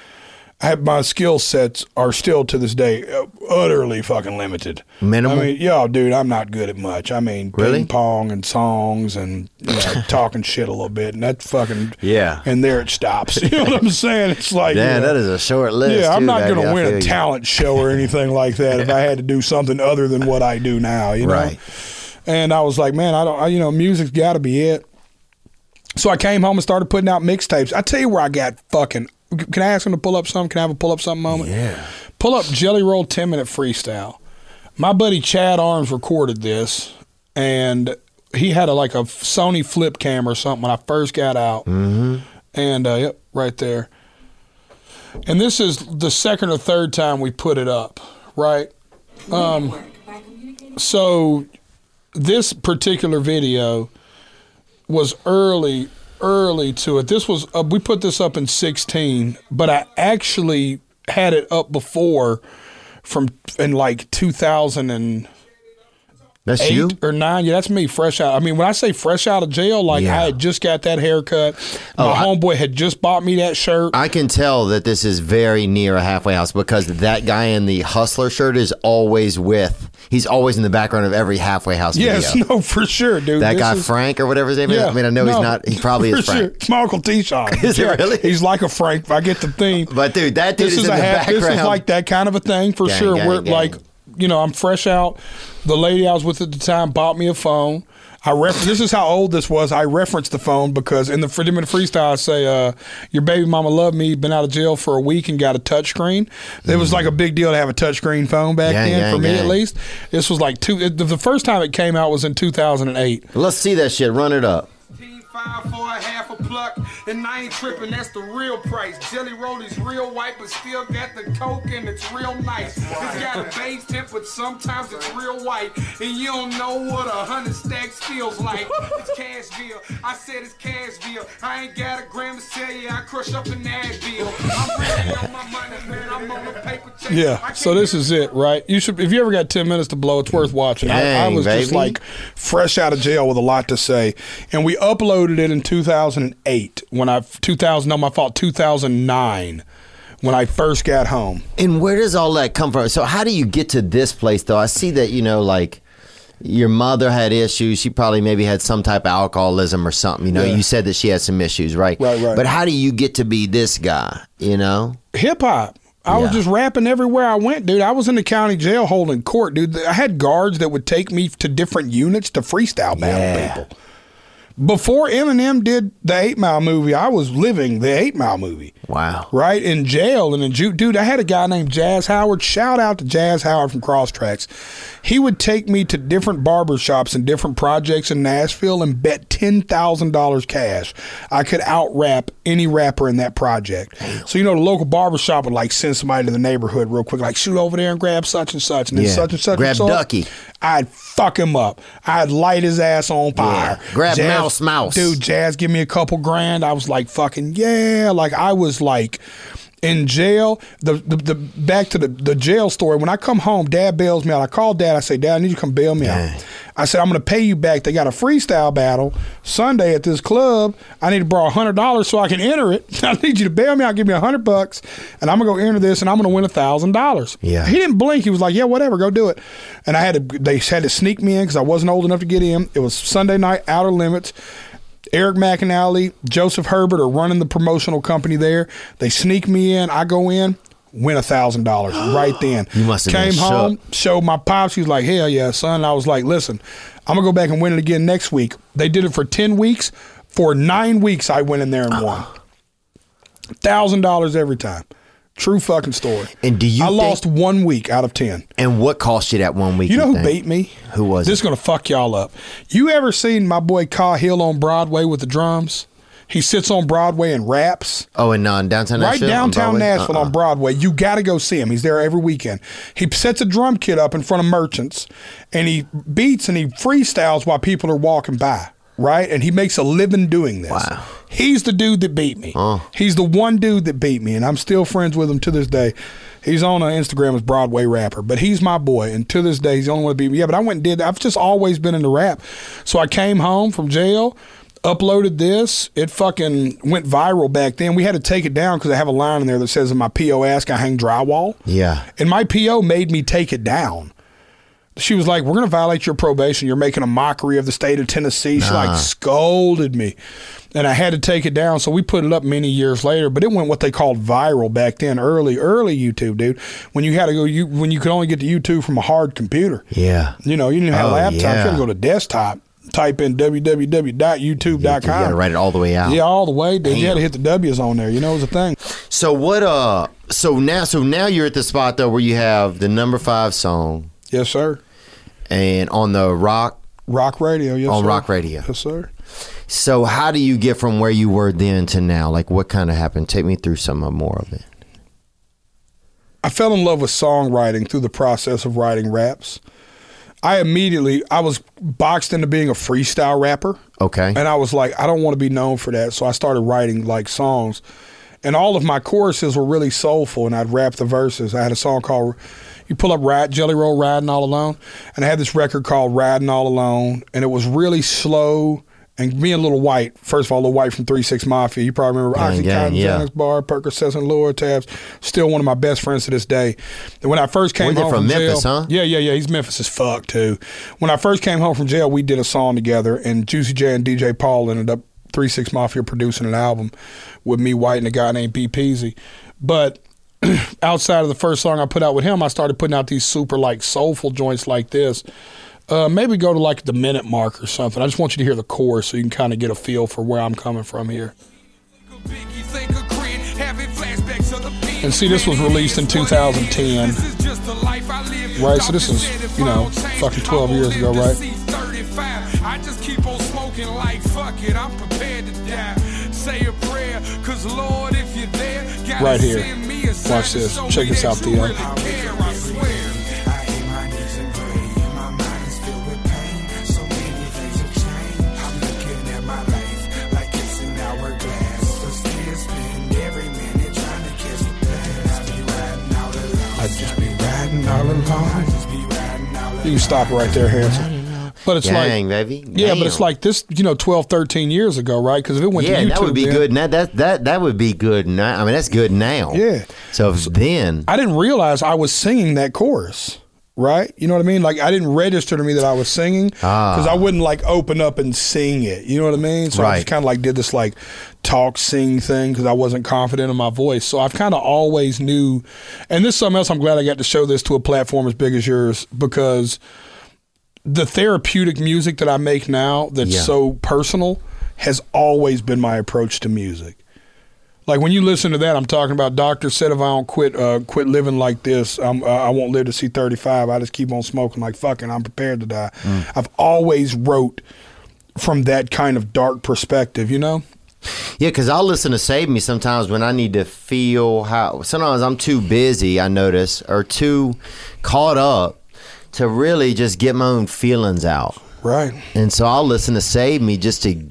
I have my skill sets are still to this day uh, utterly fucking limited. Minimal? I mean, yo, dude, I'm not good at much. I mean, Really? ping pong and songs and you know, talking shit a little bit, and that's fucking Yeah. And there it stops. You know what I'm saying? It's like, Yeah, you know, that is a short list. yeah, I'm too, not baby. gonna win a talent show or anything like that if I had to do something other than what I do now. You know, Right. and I was like, man, I don't, I, you know, music's got to be it. So I came home and started putting out mixtapes. I tell you where I got fucking. Can I ask him to pull up something? Can I have a pull up something moment? Yeah. Pull up Jelly Roll 10 minute freestyle. My buddy Chad Arms recorded this, and he had a like a Sony flip cam or something when I first got out. Mm-hmm. And uh, yep, right there. And this is the second or third time we put it up, right? Um, so this particular video was early, early to it. This was uh, we put this up in sixteen, but I actually had it up before from in like two thousand and That's eight you? or nine. Yeah, that's me, fresh out. I mean, when I say fresh out of jail, like Yeah. I had just got that haircut. Oh, my Oh, I- homeboy had just bought me that shirt. I can tell that this is very near a halfway house because that guy in the hustler shirt is always with. He's always in the background of every halfway house yes, video. no, for sure, dude. That This guy is- Frank or whatever his name is. I mean, I know he's not. He probably is Frank. Sure. It's my Uncle T-Shon. Is it really? He's like a Frank. I get the theme. But dude, that dude this is, is in a the half, background. this is like that kind of a thing for Gang, sure. gang, Where gang. like, you know, I'm fresh out. The lady I was with at the time bought me a phone. I ref- this is how old this was. I referenced the phone because in the 50 minute freestyle I say, uh, "Your baby mama loved me. Been out of jail for a week and got a touchscreen." It was like a big deal to have a touchscreen phone back Gang, then gang, for me at least. This was like two. It, the first time it came out was in 2008. Let's see that shit. Run it up. Team five for a half a pluck, and I ain't tripping, that's the real price. Jelly roll is real white, but still got the coke, and it's real nice. It's got a base tip, but sometimes it's real white, and you don't know what a hundred stacks feels like. It's Cashville, I said it's Cashville. I ain't got a gram to tell you, I crush up an Advil. I'm ready on my money, man, I'm on the paper chase. Yeah. So this is it, right? You should if you ever got ten minutes to blow, it's worth watching. I, I Dang, was just like fresh out of jail with a lot to say, and we uploaded it in 2008. 2008 when I 2000 no my fault 2009 when I first got home. And where does all that come from? So how do you get to this place though? I see that, you know, like your mother had issues. She probably maybe had some type of alcoholism or something. You know, Yeah. you said that she had some issues, right? Right, right. But how do you get to be this guy, you know? hip hop. I was just rapping everywhere I went, dude. I was in the county jail holding court, dude. I had guards that would take me to different units to freestyle battle Yeah. people. Before Eminem did the Eight Mile movie, I was living the Eight Mile movie. Wow. Right in jail and in ju- dude, I had a guy named Jazz Howard. Shout out to Jazz Howard from Crosstracks. He would take me to different barber shops and different projects in Nashville and bet ten thousand dollars cash I could out rap any rapper in that project. So you know the local barber shop would like send somebody to the neighborhood real quick, like shoot over there and grab such and such, and then Yeah. such and such. Grab and so Ducky. I'd fuck him up. I'd light his ass on fire. Yeah. Grab Mouse Mouse. Dude, Jazz give me a couple grand. I was like fucking yeah. Like I was like in jail. The the, the back to the, the jail story. When I come home, dad bails me out. I call dad, I say, Dad, I need you to come bail me Dang. out. I said, I'm gonna pay you back. They got a freestyle battle Sunday at this club. I need to borrow hundred dollars so I can enter it. I need you to bail me out, give me a hundred bucks, and I'm gonna go enter this and I'm gonna win a thousand dollars. Yeah. He didn't blink. He was like, "Yeah, whatever, go do it." And I had to. They had to sneak me in because I wasn't old enough to get in. It was Sunday night, Outer Limits. Eric McAnally, Joseph Herbert are running the promotional company there. They sneak me in. I go in, win a thousand dollars right then. You must have came home, showed my pops. He was like, "Hell yeah, son!" I was like, "Listen, I'm gonna go back and win it again next week." They did it for ten weeks. For nine weeks, I went in there and won. Thousand dollars every time. True fucking story. And do you I think- lost one week out of ten. And what cost you that one week? You know who think? beat me? Who was This it? is gonna fuck y'all up. You ever seen my boy Cahill on Broadway with the drums? He sits on Broadway and raps. Oh, and uh, downtown Right Nashville? on downtown Broadway? Nashville Uh-uh. on Broadway. You got to go see him. He's there every weekend. He sets a drum kit up in front of merchants and he beats and he freestyles while people are walking by. Right? And he makes a living doing this. Wow. He's the dude that beat me. He's the one dude that beat me, and I'm still friends with him to this day. He's on Instagram as Broadway rapper, but he's my boy, and to this day, he's the only one to beat me. Yeah, but I went and did. That. I've just always been into rap, so I came home from jail, uploaded this. It fucking went viral back then. We had to take it down because I have a line in there that says, "In my PO ask, I hang drywall." Yeah. And my PO made me take it down. She was like, "We're going to violate your probation. You're making a mockery of the state of Tennessee." She like scolded me, and I had to take it down. So we put it up many years later, but it went what they called viral back then, early, early YouTube, dude. When you had to go, you when you could only get to YouTube from a hard computer. Yeah. You know, you didn't have Oh, a laptop. You had to go to desktop. Type in www.youtube.com. You got to write it all the way out. Yeah, all the way. Dude. You had to hit the W's on there. You know, it was a thing. So what? Uh. So now, so now you're at the spot though where you have the number five song Yes, sir. And on the rock. Rock radio. Yes, On sir. rock radio. Yes, sir. So how do you get from where you were then to now? Like what kind of happened? Take me through some of more of it. I fell in love with songwriting through the process of writing raps. I immediately I was boxed into being a freestyle rapper. Okay. And I was like, I don't want to be known for that. So I started writing like songs. And all of my choruses were really soulful and I'd rap the verses. I had a song called You Pull Up Ride Jelly Roll Riding All Alone. And I had this record called Riding All Alone. And it was really slow. And me and Lil Wyte, first of all, Lil Wyte from 3 6 Mafia, you probably remember Oxy Cotton, yeah. Xanax Bar, Percocets, and Lortabs. Still one of my best friends to this day. And when I first came Were home from from, Memphis, jail, huh? yeah, yeah, yeah. He's Memphis as fuck too. When I first came home from jail, we did a song together, and Juicy J and DJ Paul ended up Three Six Mafia producing an album with me, White, and a guy named B Peasy. But outside of the first song I put out with him, I started putting out these super like soulful joints like this. Uh, maybe go to like the minute mark or something. I just want you to hear the chorus so you can kind of get a feel for where I'm coming from here. And see, this was released in 2010. Right, so this is, you know, fucking 12 years ago, right? I just keep on smoking like fuck it, I'm prepared to die. Say a prayer, cause Lord, if you're there, Right here. Watch this. Check this out, Theo. You stop right there, Hanson. But it's Dang, like, baby. yeah, but it's like this, you know, 12, 13 years ago, right? Because if it went yeah, to YouTube, that would be then- good. Now that that that would be good now. I mean, that's good now. Yeah. So if then, I didn't realize I was singing that chorus. Right, you know what I mean? Like I didn't register to me that I was singing because I wouldn't like open up and sing it. You know what I mean? So I Ah. Just kind of like did this like talk sing thing because I wasn't confident in my voice. So I've kind of always knew, and this is something else. I'm glad I got to show this to a platform as big as yours because the therapeutic music that I make now that's Yeah. so personal has always been my approach to music. Like when you listen to that, I'm talking about doctor said if I don't quit uh, quit living like this, I'm, uh, I won't live to see 35. I just keep on smoking like fucking. I'm prepared to die. I've always wrote from that kind of dark perspective, you know. yeah, because I'll listen to Save Me sometimes when I need to feel how. Sometimes I'm too busy. I notice or too caught up to really just get my own feelings out. Right. And so I'll listen to Save Me just to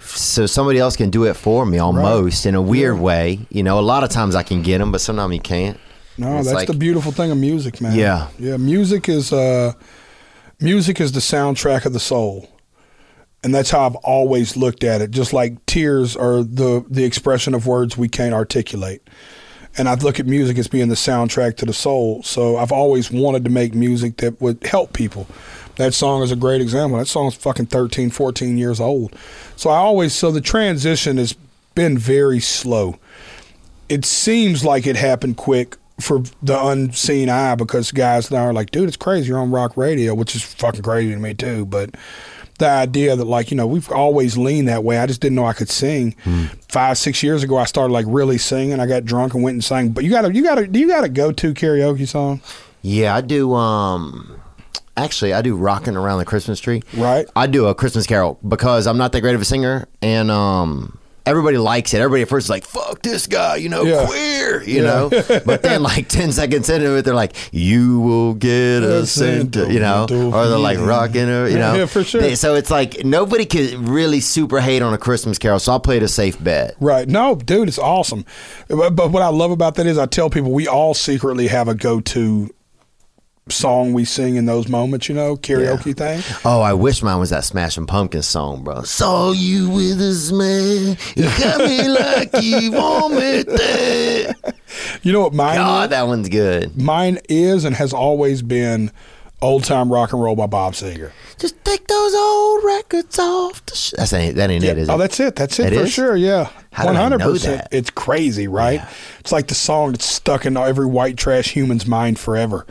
so somebody else can do it for me almost in a weird way. You know, a lot of times I can get them, but sometimes you can't. No, that's like- the beautiful thing of music, man. Yeah. yeah. Music is uh, music is the soundtrack of the soul, and that's how I've always looked at it. Just like tears are the the expression of words we can't articulate, and I look at music as being the soundtrack to the soul. So I've always wanted to make music that would help people. That song is a great example. That song's fucking 13, 14 years old. So I always so the transition has been very slow it seems like it happened quick for the unseen eye because guys now are like, dude, it's crazy. You're on rock radio, which is fucking crazy to me too. But the idea that like, you know, we've always leaned that way. I just didn't know I could sing. Five, six years ago I started like really singing. I got drunk and went and sang. But you gotta you gotta do you got a go to karaoke song? Yeah, I do. Um, actually, I do "Rocking Around the Christmas Tree." Right. I do a Christmas Carol because I'm not that great of a singer, and um, everybody likes it. Everybody at first is like, "Fuck this guy," you know, Yeah. queer, you know. but then, like ten seconds into it, they're like, "You will get a Santa," you know, or they're like rocking, or you know, Yeah, for sure. So it's like nobody can really super hate on a Christmas Carol, so I'll play it a safe bet. Right. No, dude, it's awesome. But, but what I love about that is I tell people we all secretly have a go to song we sing in those moments, you know, karaoke thing. Oh, I wish mine was that Smashing Pumpkins song, bro. Saw you with a smile, you got me like you want me. You know what mine God, is? that one's good. Mine is and has always been Old Time Rock and Roll by Bob Seger. Just take those old records off. The sh- that's ain't that ain't it, is oh, it? Oh, that's it. That's it It for is? sure. Yeah. How did I know 100%. It's crazy, right? It's like the song that's stuck in every white trash human's mind forever.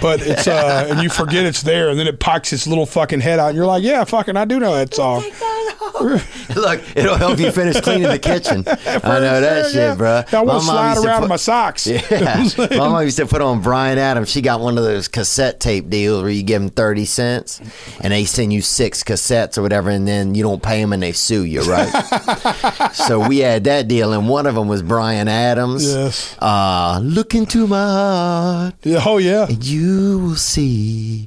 But it's, uh, and you forget it's there, and then it pokes its little fucking head out, and you're like, yeah, fucking, I do know that song. Look, it'll help you finish cleaning the kitchen. I know that sure, shit, yeah. bro. I My want slide around put- in my socks. Yeah, my mom used to put on Bryan Adams. She got one of those cassette tape deals where you give them thirty cents, and they send you six cassettes or whatever, and then you don't pay them and they sue you, right? So we had that deal, and one of them was Bryan Adams. Yes. Uh, look into my heart, Yeah, oh, yeah. and you will see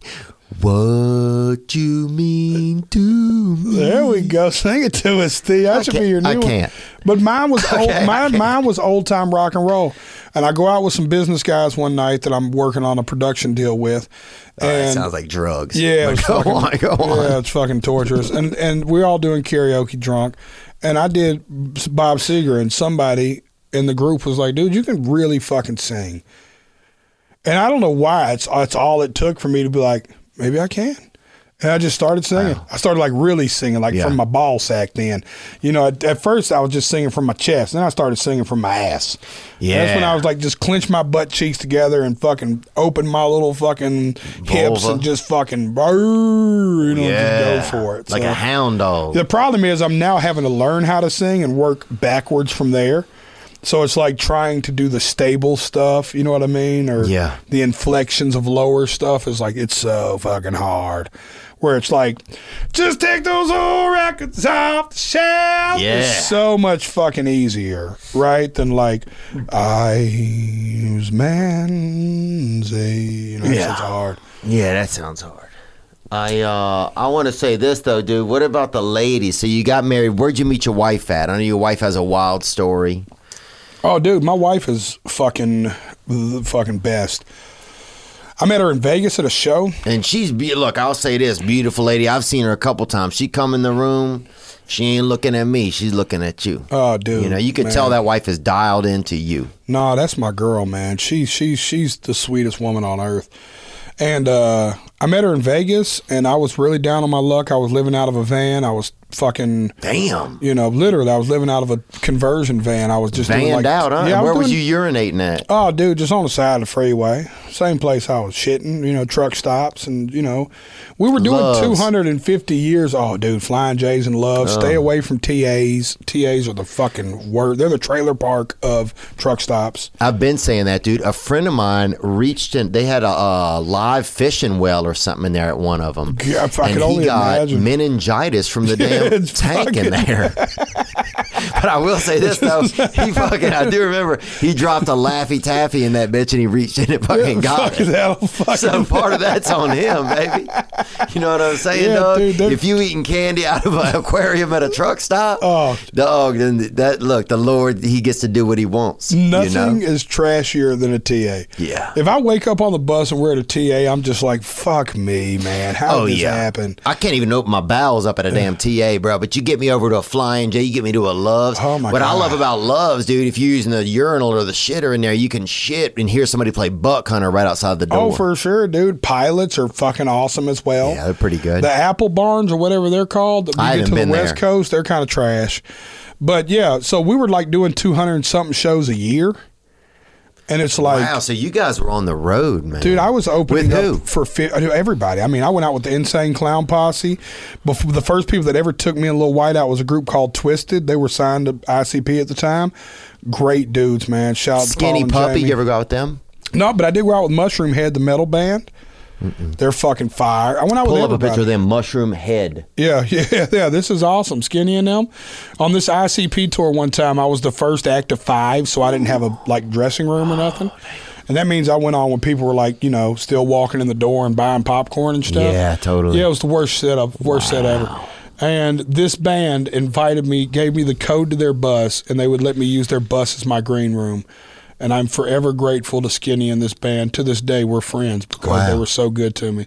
what you mean to me. There we go. Sing it to us, Steve. That should be your new I can't. But mine was old, Okay, I mine, mine was old time rock and roll. And I go out with some business guys one night that I'm working on a production deal with. Oh, And sounds like drugs. yeah, go fucking, on, go on. Yeah, it's fucking torturous. and and we're all doing karaoke drunk. And I did Bob Seger, and somebody in the group was like, "Dude, you can really fucking sing." And I don't know why. It's it's all it took for me to be like, maybe I can. And I just started singing. I started like really singing, like Yeah. from my ball sack. Then, you know, at, at first I was just singing from my chest. Then I started singing from my ass. Yeah. That's when I was like, just clench my butt cheeks together and fucking open my little fucking hips and just fucking, brrr, you know, Yeah, just go for it. like a hound dog. the problem is I'm now having to learn how to sing and work backwards from there. So it's like trying to do the stable stuff, you know what I mean? Or Yeah. the inflections of lower stuff is like it's so fucking hard. Where it's like, just take those old records off the shelf. Yeah. It's so much fucking easier, right? Than like, I use man's a, you know, it's Yeah. it's hard. Yeah, that sounds hard. I uh I want to say this though, dude. What about the ladies? So you got married. Where'd you meet your wife at? I know your wife has a wild story. Oh, dude, my wife is fucking the fucking best. I met her in Vegas at a show. And she's be- look. I'll say this, beautiful lady. I've seen her a couple times. She come in the room. She ain't looking at me. She's looking at you. Oh, dude, You know, you can man. tell that wife is dialed into you. No, that's my girl, man. She she she's the sweetest woman on earth. And uh, I met her in Vegas, and I was really down on my luck. I was living out of a van. I was fucking, Damn. you know, literally, I was living out of a conversion van. I was just Vanned like, out, huh? Yeah, Where was doing- you urinating at? Oh, dude, just on the side of the freeway. Same place I was shitting, you know, truck stops. And, you know, we were doing Loves. 250 years. Oh, dude, Flying J's and Love. Stay oh. away from TAs. TAs are the fucking word. They're the trailer park of truck stops. I've been saying that, dude. A friend of mine reached in. They had a, a live fishing well or something in there at one of them, Yeah, if I and could he only got imagine. meningitis from the damn It's tank in there. but I will say this though, he fucking. I do remember he dropped a laffy taffy in that bitch, and he reached in and fucking got Fuck it. fucking So part of that's on him, baby. You know what I'm saying, Yeah, dog? dude, if you eating candy out of an aquarium at a truck stop, Oh. dog, then that look, the Lord, he gets to do what he wants. Nothing You know? is trashier than a TA. Yeah. If I wake up on the bus and we're at a TA, I'm just like, fuck me, man. How Oh did this yeah, happen? I can't even open my bowels up at a damn TA, bro. But you get me over to a flying J, you get me to a Loves. Oh, my what I love about Loves, dude, if you're using the urinal or the shitter in there, you can shit and hear somebody play Buck Hunter right outside the oh, door. Oh, for sure, dude. Pilots are fucking awesome as well. yeah, they're pretty good. The Apple Barns or whatever they're called, that we I get haven't to the West there. Coast, they're kind of trash. But yeah, so we were like doing 200 and something shows a year. And it's like, wow, so you guys were on the road, man. Dude, I was opening With who? up for fi- everybody. I mean, I went out with the Insane Clown Posse. Before the first people that ever took me in Little Whiteout was a group called Twiztid. They were signed to ICP at the time. Great dudes, man. Shout out Skinny Puppy. Jamie. You ever go out with them? No, but I did go out with Mushroomhead, the metal band. They're fucking fire. I went out Pull with up a picture of them Mushroomhead. Yeah, yeah, yeah. This is awesome. Skinny and them. On this ICP tour one time, I was the first act of five, so I didn't have a like dressing room or oh, nothing. And that means I went on when people were like, you know, still walking in the door and buying popcorn and stuff. Yeah, totally. Yeah, it was the worst setup, worst set ever. And this band invited me, gave me the code to their bus, and they would let me use their bus as my green room. And I'm forever grateful to Skinny and this band. To this day, we're friends because they were so good to me.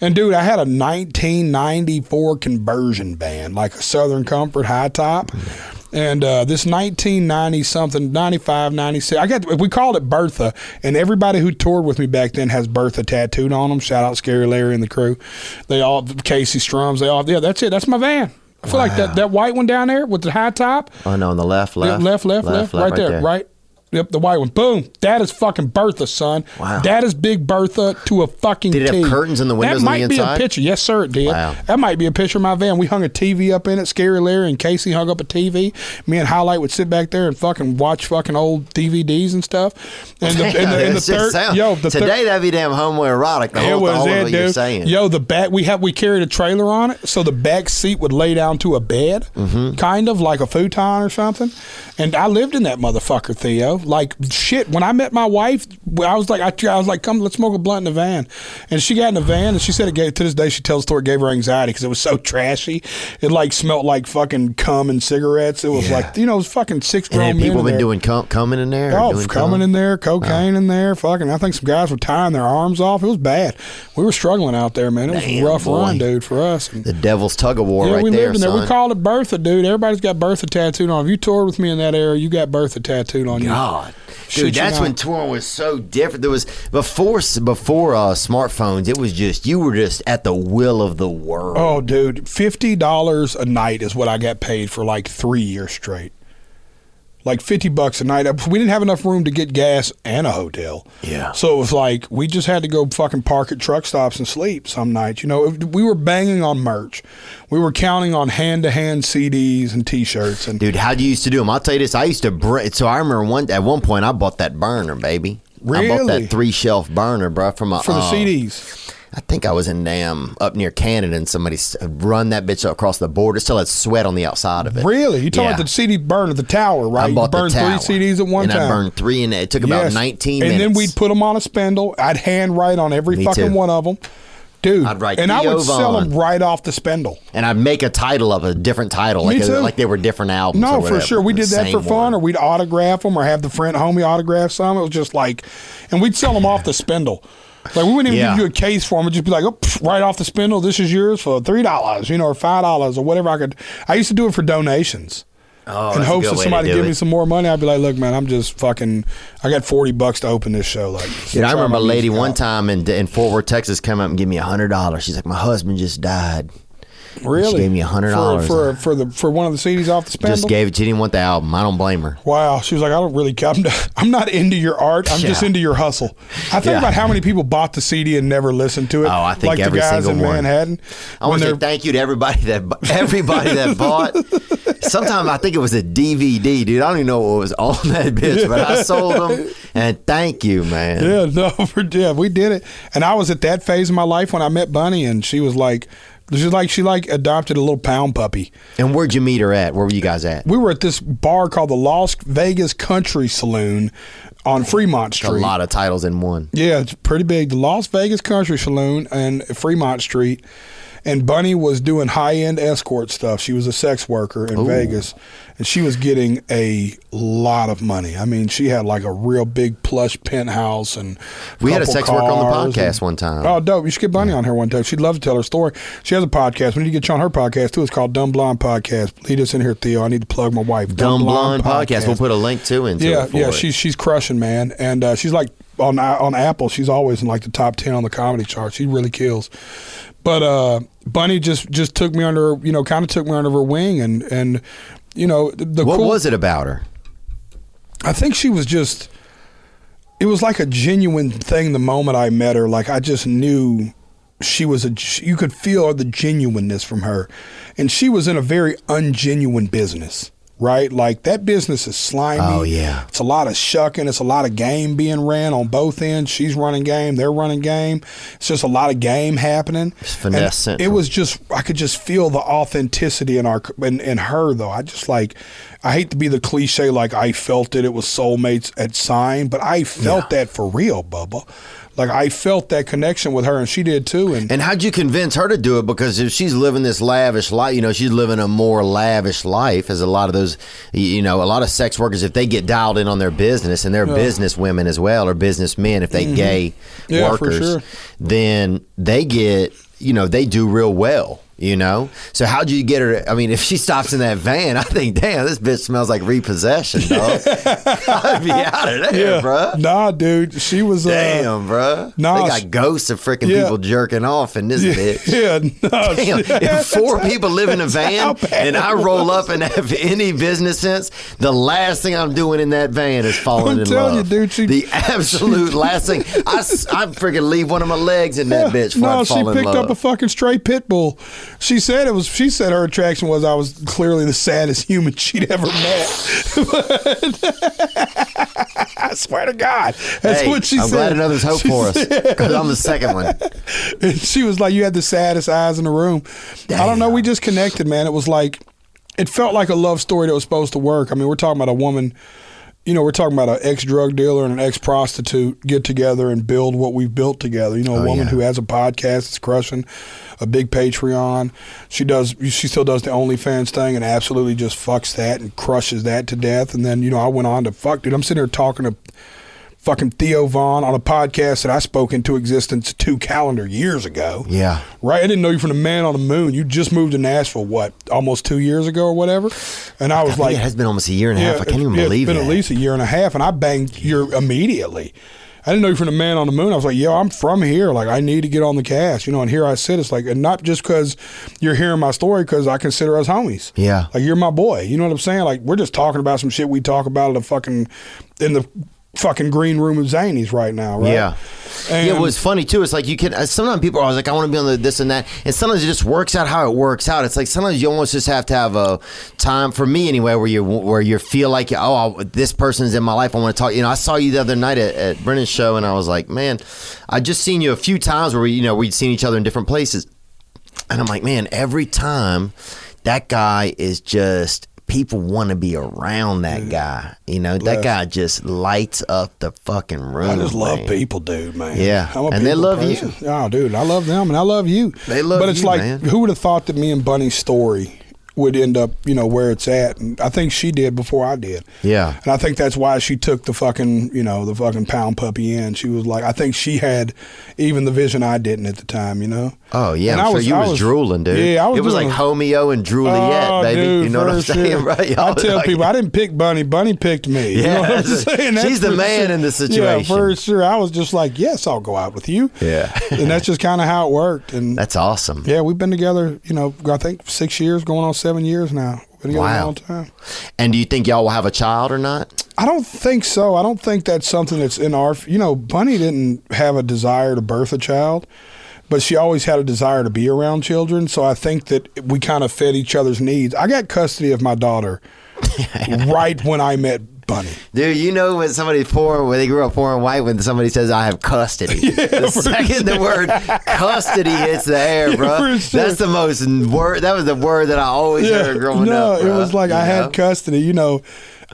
And dude, I had a 1994 conversion band, like a Southern Comfort high top. And uh, this 1990 something, 95, 96, I got, we called it Bertha. And everybody who toured with me back then has Bertha tattooed on them. Shout out Scary Larry and the crew. They all, Casey Strums, they all, yeah, that's it. That's my van. I feel like that, that white one down there with the high top. Oh no, on the left, Yeah, left, left, left, left, right, there, right. Yep, the white one. Boom. That is fucking Bertha, son. Wow. That is Big Bertha to a fucking Did it have T. curtains in the windows That on the might be a picture. Yes, sir, it did. Wow. That might be a picture of my van. We hung a TV up in it. Scary Larry and Casey hung up a TV. Me and Highlight would sit back there and fucking watch fucking old DVDs and stuff. And the, and the, and the third, sound- yo, the today that'd be damn homoerotic. The it whole, the was whole of it, what you're dude. saying. Yo, the back we have we carried a trailer on it, so the back seat would lay down to a bed, Mm-hmm. kind of like a futon or something. And I lived in that motherfucker, Theo. Like shit. When I met my wife, I was like, I, I was like, come, let's smoke a blunt in the van. And she got in the van, and she said it gave. To this day, she tells the story it gave her anxiety because it was so trashy. It like smelled like fucking cum and cigarettes. It was Yeah. like you know, it was fucking six grown men people been doing cum, coming in there. Oh, doing coming cum? in there, cocaine oh. in there, fucking. I think some guys were tying their arms off. It was bad. We were struggling out there, man. It was Damn, a rough boy. run, dude, for us. And, The devil's tug of war yeah, right we there, lived in there. We called it Bertha, dude. Everybody's got Bertha tattooed on. If you toured with me in that era, you got Bertha tattooed on you. God. Dude, you that's when touring was so different. There was before before uh, smartphones. It was just you were just at the will of the world. Oh, dude, fifty dollars a night is what I got paid for like three years straight. Like fifty bucks a night. We didn't have enough room to get gas and a hotel. Yeah. So it was like we just had to go fucking park at truck stops and sleep some nights. You know, we were banging on merch. We were counting on hand to hand CDs and T-shirts and Dude, how do you used to do them? I'll tell you this. I used to br- so I remember one at one point I bought that burner, baby. Really? I bought that three shelf burner, bro, from a for the uh, CDs. I think I was in Nam up near Canada and somebody run that bitch across the border. Still had sweat on the outside of it. Really? You talking Yeah. about the CD burn at the tower, right? I bought you burned the tower, three CDs at one and time. I burned three, and it took about Yes. nineteen and minutes. then we'd put them on a spindle. I'd hand write on every Me fucking too. one of them. dude. I'd write and I Theo would sell them right off the spindle. and I'd make a title of a different title, Me like, too. like they were different albums. or No, for sure. We did that for fun, one. or we'd autograph them, or have the friend homie autograph some. It was just like, and we'd sell them off the spindle. Like we wouldn't even Yeah. give you a case for them. It'd just be like, oh, pff, right off the spindle. This is yours for three dollars, you know, or five dollars, or whatever I could. I used to do it for donations. Oh, in hopes that somebody give it. me some more money, I'd be like, "Look, man, I'm just fucking. I got forty bucks to open this show." Like, Dude, I remember a lady one out. time in, in Fort Worth, Texas, come up and give me a hundred dollars. She's like, "My husband just died." Really, She gave me a $100. for, for for the for one of the CDs off the spindle. Just gave it. She didn't want the album. I don't blame her. Wow, she was like, I don't really. I'm, I'm not into your art. I'm just into your hustle. I think Yeah. about how many people bought the CD and never listened to it. Oh, I think like every the guys single in one. Manhattan. I want to say thank you to everybody that everybody that bought. Sometimes I think it was a DVD, dude. I don't even know what was on that bitch, but I sold them. And thank you, man. Yeah, no, for, yeah, we did it. And I was at that phase of my life when I met Bunny, and she was like, she like, she like adopted a little pound puppy. And where'd you meet her at? Where were you guys at? We were at this bar called the Las Vegas Country Saloon on Fremont Street. A lot of titles in one. Yeah, it's pretty big. The Las Vegas Country Saloon and Fremont Street. And Bunny was doing high end escort stuff. She was a sex worker in Vegas. And she was getting a lot of money. I mean, she had like a real big plush penthouse and We had a sex worker on the podcast and- one time. Oh, dope. You should get Bunny on here one time. She'd love to tell her story. She has a podcast. We need to get you on her podcast too. It's called Dumb Blonde Podcast. Lead us in here, Theo. I need to plug my wife. Dumb Blonde podcast. We'll put a link to into Yeah, it. Yeah, it. she's she's crushing, man, and uh, she's like on on Apple. She's always in like the top ten on the comedy chart. She really kills. But uh, Bunny just just took me under, you know, kind of took me under her wing, and and you know the, What cool, was it about her? I think she was just. It was like a genuine thing. The moment I met her, like I just knew she was a. You could feel the genuineness from her, and she was in a very ungenuine business. Right, like that business is slimy. Oh, yeah. It's a lot of shucking. It's a lot of game being ran on both ends. She's running game. They're running game. It's just a lot of game happening. It's finesse It was just I could just feel the authenticity in our in, in her though. I just like I hate to be the cliche like I felt it. It was soulmates at sign, but I felt that for real, Bubba. Like I felt that connection with her, and she did too. And, And how'd you convince her to do it? Because if she's living this lavish life, you know, she's living a more lavish life as a lot of those, you know, a lot of sex workers, if they get dialed in on their business and they're business women as well or businessmen, if they gay Mm-hmm. Yeah, workers, sure. then they get, you know, they do real well. You know, so how'd you get her? To, I mean, if she stops in that van, I think, damn, this bitch smells like repossession, dog. I'd be out of there, bruh. nah, dude, she was. Uh, Damn, bruh. nah, they she- got ghosts of freaking Yeah. people jerking off in this yeah, bitch. yeah, no, Damn, she- if four people live in a van and I roll up and have any business sense, the last thing I'm doing in that van is falling I'm in telling love. you, dude, she- the absolute last thing. I, I freaking leave one of my legs in that bitch no, I she picked up a fucking stray pit bull. She said it was. She said her attraction was I was clearly the saddest human she'd ever met. I swear to God, that's hey, what she I'm said. glad another's hope She for us because I'm the second one. and she was like, "You had the saddest eyes in the room." I don't know. We just connected, man. It was like, it felt like a love story that was supposed to work. I mean, we're talking about a woman. You know, we're talking about an ex drug dealer and an ex prostitute get together and build what we've built together. You know, a Oh, woman yeah. who has a podcast that's crushing, a big Patreon. She does. She still does the OnlyFans thing and absolutely just fucks that and crushes that to death. And then you know, I went on to fuck, dude. I'm sitting here talking to fucking Theo Von on a podcast that I spoke into existence two calendar years ago. Yeah. Right? I didn't know you from the man on the moon. You just moved to Nashville, what, almost two years ago or whatever? And I was I like, it has been almost a year and a half. I can't even yeah, believe it. It's been that. at least a year and a half, and I banged you immediately. I didn't know you from the man on the moon. I was like, yo, I'm from here. Like, I need to get on the cast, you know. And here I sit. It's like, and not just because you're hearing my story, because I consider us homies. Yeah. Like you're my boy. You know what I'm saying? Like we're just talking about some shit we talk about in the fucking in the fucking green room of Zanies right now, right? Yeah. And, yeah, it was funny too. It's like you can. uh, Sometimes people are always like, "I want to be on the this and that," and sometimes it just works out how it works out. It's like sometimes you almost just have to have a time for me anyway, where you where you feel like, "Oh, I, this person's in my life. I want to talk." You know, I saw you the other night at, at Brennan's show, and I was like, "Man, I just seen you a few times where we, you know we'd seen each other in different places." And I'm like, man, every time that guy is just people want to be around that guy. You know, that guy just lights up the fucking room. I just love man. people, dude, man. Yeah, and they love you. Oh, dude, I love them and I love you. They love But it's you, like, man. who would have thought that me and Bunny's story would end up, you know, where it's at? And I think she did before I did. Yeah. And I think that's why she took the fucking, you know, the fucking pound puppy in. She was like, I think she had even the vision I didn't at the time, you know? Oh yeah, And I'm I sure was- you I was, drooling, dude. Yeah, I was It was like doing- Homeo and Juliet, Oh, baby. dude, you know what I'm saying, sure. right? I Y'all was tell like- people I didn't pick Bunny. Bunny picked me. You Yeah, know what I'm saying? That's she's the man sure. in the situation. Yeah, for sure. I was just like, yes, I'll go out with you. Yeah. and that's just kind of how it worked. And That's awesome. yeah, we've been together. You know, I think six years, going on seven years now. Been together Wow. a long time. And do you think y'all will have a child or not? I don't think so. I don't think that's something that's in our. You know, Bunny didn't have a desire to birth a child, but she always had a desire to be around children. So I think that we kind of fed each other's needs. I got custody of my daughter right when I met Bunny. Dude, you know when somebody's poor, when they grew up poor and white, when somebody says, I have custody. the second the word custody hits the air, bro. sure. That's the most word, that was the word that I always heard growing no, up. it was like You I know? had custody. You know,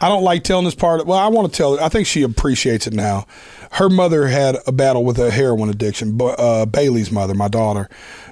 I don't like telling this part. Well, I want to tell it. I think she appreciates it now. Her mother had a battle with a heroin addiction. But uh, Bailey's mother, my daughter,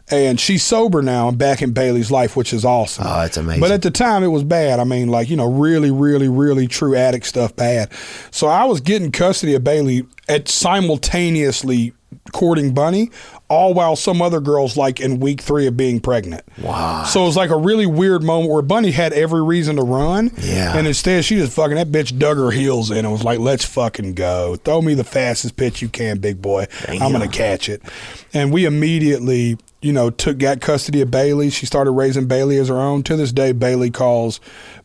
and she's sober now and back in Bailey's life, which is awesome. Oh, that's amazing. But at the time, it was bad. I mean, like you know, really, really, really true addict stuff, bad. So I was getting custody of Bailey at simultaneously courting Bunny, all while some other girls like in week three of being pregnant. Wow. So it was like a really weird moment where Bunny had every reason to run. Yeah. And instead, she just fucking, that bitch dug her heels in and was like, let's fucking go. Throw me the fastest pitch you can, big boy. I'm going to catch it. And we immediately, you know, took, got custody of Bailey. She started raising Bailey as her own. To this day, Bailey calls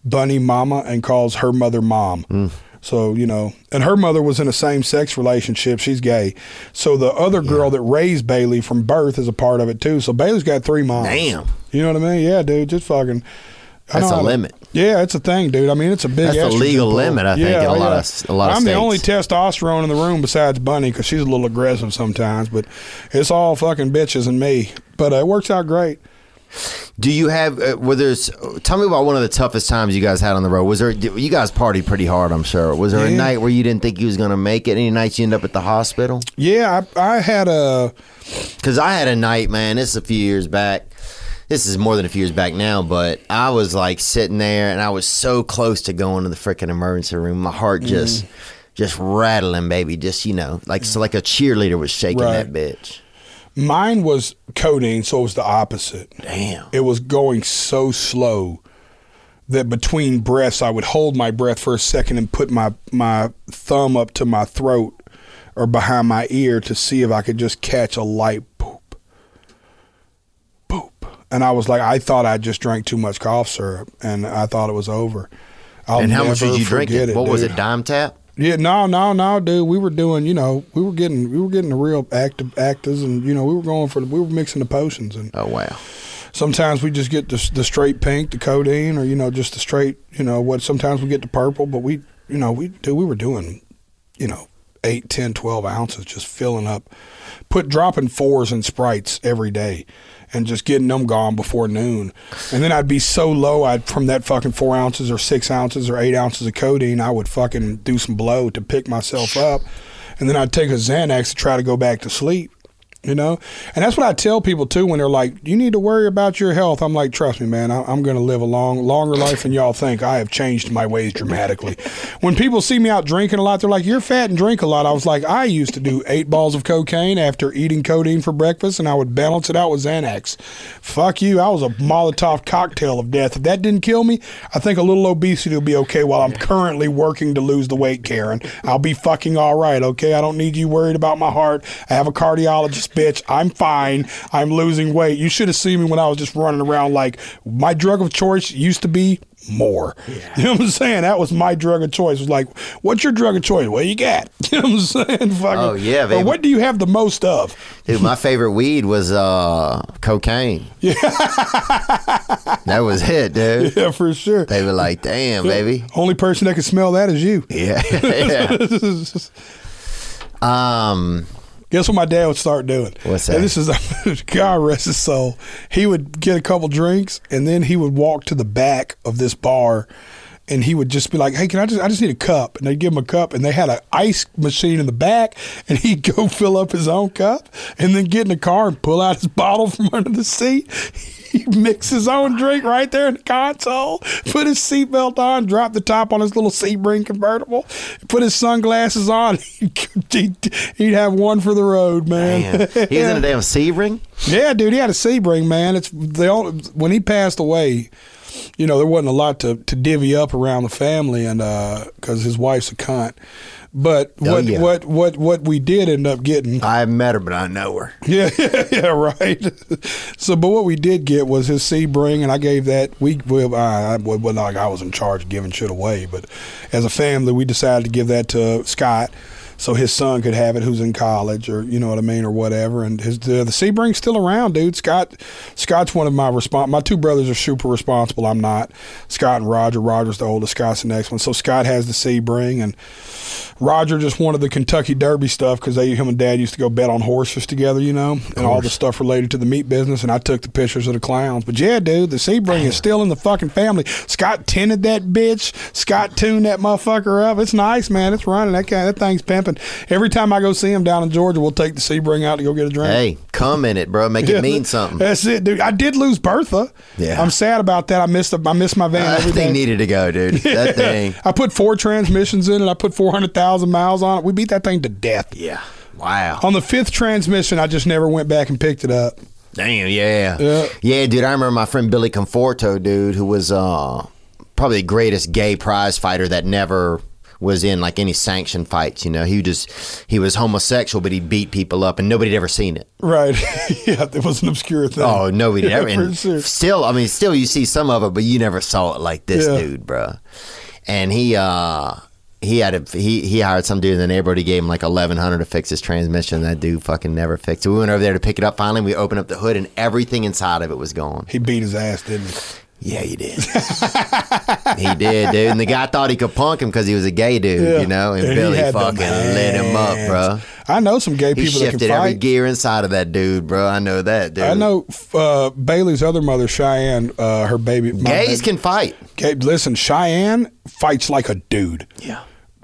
Bunny mama and calls her mother mom. Mm. So, you know, and her mother was in a same sex relationship. She's gay. So the other girl that raised Bailey from birth is a part of it too. So Bailey's got three moms. Damn. You know what I mean? Yeah, dude, just fucking. That's a limit. Yeah, it's a thing, dude. I mean, it's a big. That's a legal pull. limit, I think, in a lot of- a lot of I'm the only testosterone in the room besides Bunny because she's a little aggressive sometimes, but it's all fucking bitches and me. But uh, it works out great. Do you have, uh, were there's, tell me about one of the toughest times you guys had on the road. Was there, you guys partied pretty hard, I'm sure. Was there a night where you didn't think you was going to make it? Any nights you end up at the hospital? Yeah, I, I had a. Because I had a night, man. This is a few years back. This is more than a few years back now, but I was like sitting there, and I was so close to going to the freaking emergency room. My heart just, just rattling, baby. Just you know, like so, like a cheerleader was shaking Right. that bitch. Mine was codeine, so it was the opposite. Damn. It was going so slow that between breaths, I would hold my breath for a second and put my, my thumb up to my throat or behind my ear to see if I could just catch a light boop. Boop. And I was like, I thought I just drank too much cough syrup and I thought it was over. I'll and how much did you drink forget it? What was it? Dime tap? Yeah, no, no, no, dude. We were doing, you know, we were getting, we were getting the real active actors, and you know, we were going for, the, we were mixing the potions, and Oh wow. sometimes we just get the, the straight pink, the codeine, or you know, just the straight, you know, what. Sometimes we get the purple, but we, you know, we do, we were doing, you know, eight, ten, twelve ounces, just filling up, put dropping fours and sprites every day. And just getting them gone before noon, and then I'd be so low. I'd from that fucking four ounces or six ounces or eight ounces of codeine, I would fucking do some blow to pick myself up, and then I'd take a Xanax to try to go back to sleep you know? And that's what i tell people too when they're like you need to worry about your health. I'm like trust me man I- i'm going to live a long longer life than y'all think. I have changed my ways dramatically. When people see me out drinking a lot they're like you're fat and drink a lot. I was like i used to do eight balls of cocaine after eating codeine for breakfast and i would balance it out with xanax. Fuck you. I was a molotov cocktail of death. If that didn't kill me i think a little obesity will be okay while i'm currently working to lose the weight karen. I'll be fucking all right okay? I don't need you worried about my heart. I have a cardiologist bitch i'm fine i'm losing weight you should have seen me when i was just running around like my drug of choice used to be more you know what i'm saying that was my drug of choice it was like what's your drug of choice what you got you know what i'm saying Fucking, Oh, yeah, baby. what do you have the most of Dude, my favorite weed was uh, cocaine. Yeah. that was it, dude. yeah for sure They were like, damn, baby. only person that can smell that is you Yeah. yeah. Um, Guess what my dad would start doing? What's And that? this is God rest his soul. He would get a couple drinks and then he would walk to the back of this bar and he would just be like, "Hey, can I just I just need a cup?" And they'd give him a cup and they had an ice machine in the back and he'd go fill up his own cup and then get in the car and pull out his bottle from under the seat. He mix his own drink right there in the console, put his seatbelt on, drop the top on his little Sebring convertible, put his sunglasses on. He'd, he'd have one for the road, man. Man, he was in a damn Sebring. Yeah, dude, he had a Sebring, man. It's the only, when he passed away. You know, there wasn't a lot to, to divvy up around the family, and uh, because his wife's a cunt. But Oh, what yeah. what what what we did end up getting, I haven't met her, but I know her. yeah, yeah, yeah, right. so, but what we did get was his Sebring, and I gave that. We, well, I, I well, well, like I was in charge of giving shit away, but as a family, we decided to give that to Scott, so his son could have it, who's in college, or you know what I mean, or whatever. And his the, the Sebring's still around, dude. Scott, Scott's one of my respons My two brothers are super responsible. I'm not. Scott and Roger. Roger's the oldest. Scott's the next one. So Scott has the Sebring, and Roger just wanted the Kentucky Derby stuff because they, him and Dad used to go bet on horses together, you know, and all the stuff related to the meat business. And I took the pictures of the clowns. But yeah, dude, the Sebring is still in the fucking family. Scott tinted that bitch. Scott tuned that motherfucker up. It's nice, man. It's running. That guy, that thing's pimping. Every time I go see him down in Georgia, we'll take the Sebring out to go get a drink. Hey, come in it, bro. Make Yeah, it mean something. That's it, dude. I did lose Bertha. Yeah. I'm sad about that. I missed. I missed my van. That thing needed to go, dude. That thing. I put four transmissions in it. I put 400,000 miles on it. We beat that thing to death. Yeah. Wow. On the fifth transmission, I just never went back and picked it up. Damn, yeah. Yeah. Yeah, dude, I remember my friend Billy Conforto, dude, who was uh, probably the greatest gay prize fighter that never was in like any sanctioned fights, you know. He just he was homosexual but he beat people up and nobody'd ever seen it. Right. yeah, it was an obscure thing. Oh, nobody Yeah, ever and sure. still I mean still you see some of it but you never saw it like this Yeah. dude, bro. And he uh he had a he he hired some dude in the neighborhood. He gave him like eleven hundred to fix his transmission. That dude fucking never fixed it. We went over there to pick it up. Finally, we opened up the hood and everything inside of it was gone. He beat his ass, didn't he? Yeah, he did. he did, dude. And the guy thought he could punk him because he was a gay dude, Yeah. you know. And, he Billy fucking lit him up, bro. I know some gay He people that can shifted every gear inside of that dude, bro. I know that, dude. I know uh, Bailey's other mother, Cheyenne, uh, her baby. Gays baby- can fight. Gay- listen, Cheyenne fights like a dude. Yeah.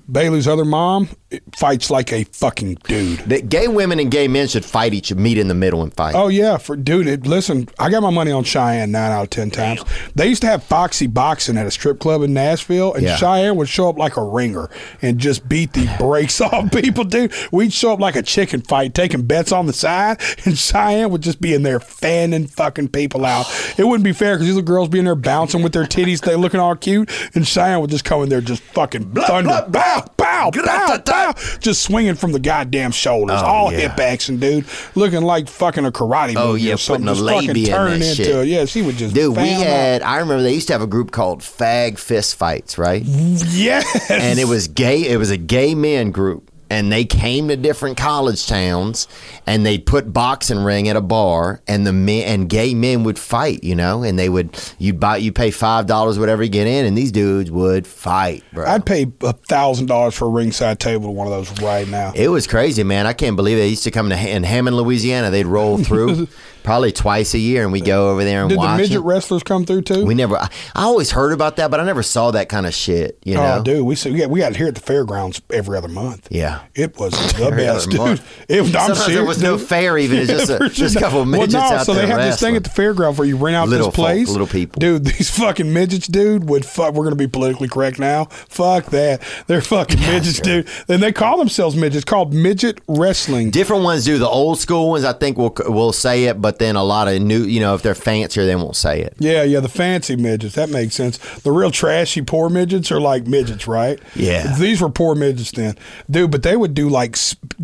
Bailey's other mom fights like a fucking dude. That gay women and gay men should fight each meet in the middle and fight. Oh yeah, for dude. It, listen, I got my money on Cheyenne nine out of ten times. They used to have Foxy boxing at a strip club in Nashville, and Yeah. Cheyenne would show up like a ringer and just beat the brakes off people, dude. We'd show up like a chicken fight, taking bets on the side, and Cheyenne would just be in there fanning fucking people out. It wouldn't be fair because these little girls be in there bouncing with their titties, they looking all cute, and Cheyenne would just come in there just fucking thunder, bow, bow, bow, bow, just swinging from the goddamn shoulders, Oh, all yeah. hip action, dude, looking like fucking a karate oh, movie Oh, yeah, or something, putting a just fucking turning into shit. Yeah, she would just Dude, we fan up. had, I remember they used to have a group called Fag Fist Fights, right? yes, and it was gay it was a gay men group and they came to different college towns and they'd put boxing ring at a bar and the men and gay men would fight you know and they would you'd buy you pay five dollars whatever you get in and these dudes would fight bro. I'd pay a thousand dollars for a ringside table to one of those right now. it was crazy man. I can't believe they used to come to in hammond louisiana. They'd roll through probably twice a year and we go over there and Did the midget it. wrestlers come through too? we never I, I always heard about that but i never saw that kind of shit you oh, know Oh, dude, we see, yeah, we got it here at the fairgrounds every other month. Yeah. it was the Every best, dude. month. It, I'm Sometimes there serious, was no dude. fair even. It's just a- just a couple of Well, midgets no, out so there they have this thing at the fairground where you rent out Little this folk, place. little people. dude. These fucking midgets, dude. Would fuck. We're gonna be politically correct now. Fuck that. They're fucking midgets, dude. And they call themselves midgets. Called midget wrestling. Different ones do. The old school ones, I think, will will say it, but then a lot of new, you know, if they're fancier, they won't say it. Yeah, yeah, the fancy midgets. That makes sense. The real trashy poor midgets are like midgets, right? Yeah. These were poor midgets then. Dude, but they would do like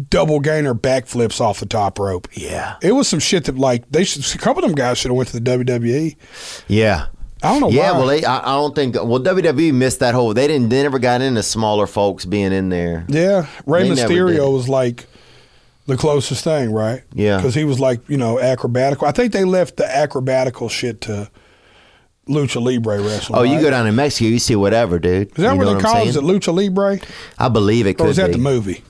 double gainer backflips off the top rope. Yeah. It was some shit that like they should a couple of them guys should have went to the WWE. Yeah. I don't know Yeah, why. well, they, I, I don't think. Well, WWE missed that whole. They didn't. They never got into smaller folks being in there. Yeah, Rey They Mysterio was like the closest thing, right? Yeah. because he was like you know acrobatical. I think they left the acrobatical shit to lucha libre wrestling. Oh, you right? go down to Mexico, you see whatever, dude. Is that you what they call it? it lucha libre, I believe it could or is that be. the movie?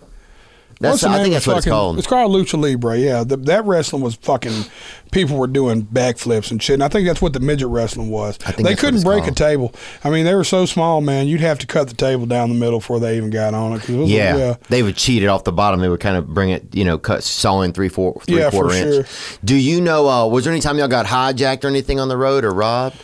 That's I think that's what it's called. It's called Lucha Libre. Yeah, the, that wrestling was fucking. People were doing backflips and shit. And I think that's what the midget wrestling was. I think they couldn't break a table. I mean, they were so small, man. You'd have to cut the table down the middle before they even got on it. it was, Yeah, they would cheat it off the bottom. They would kind of bring it, you know, cut saw in three, four, three Yeah, quarter for inch. sure. Do you know? Uh, was there any time y'all got hijacked or anything on the road or robbed?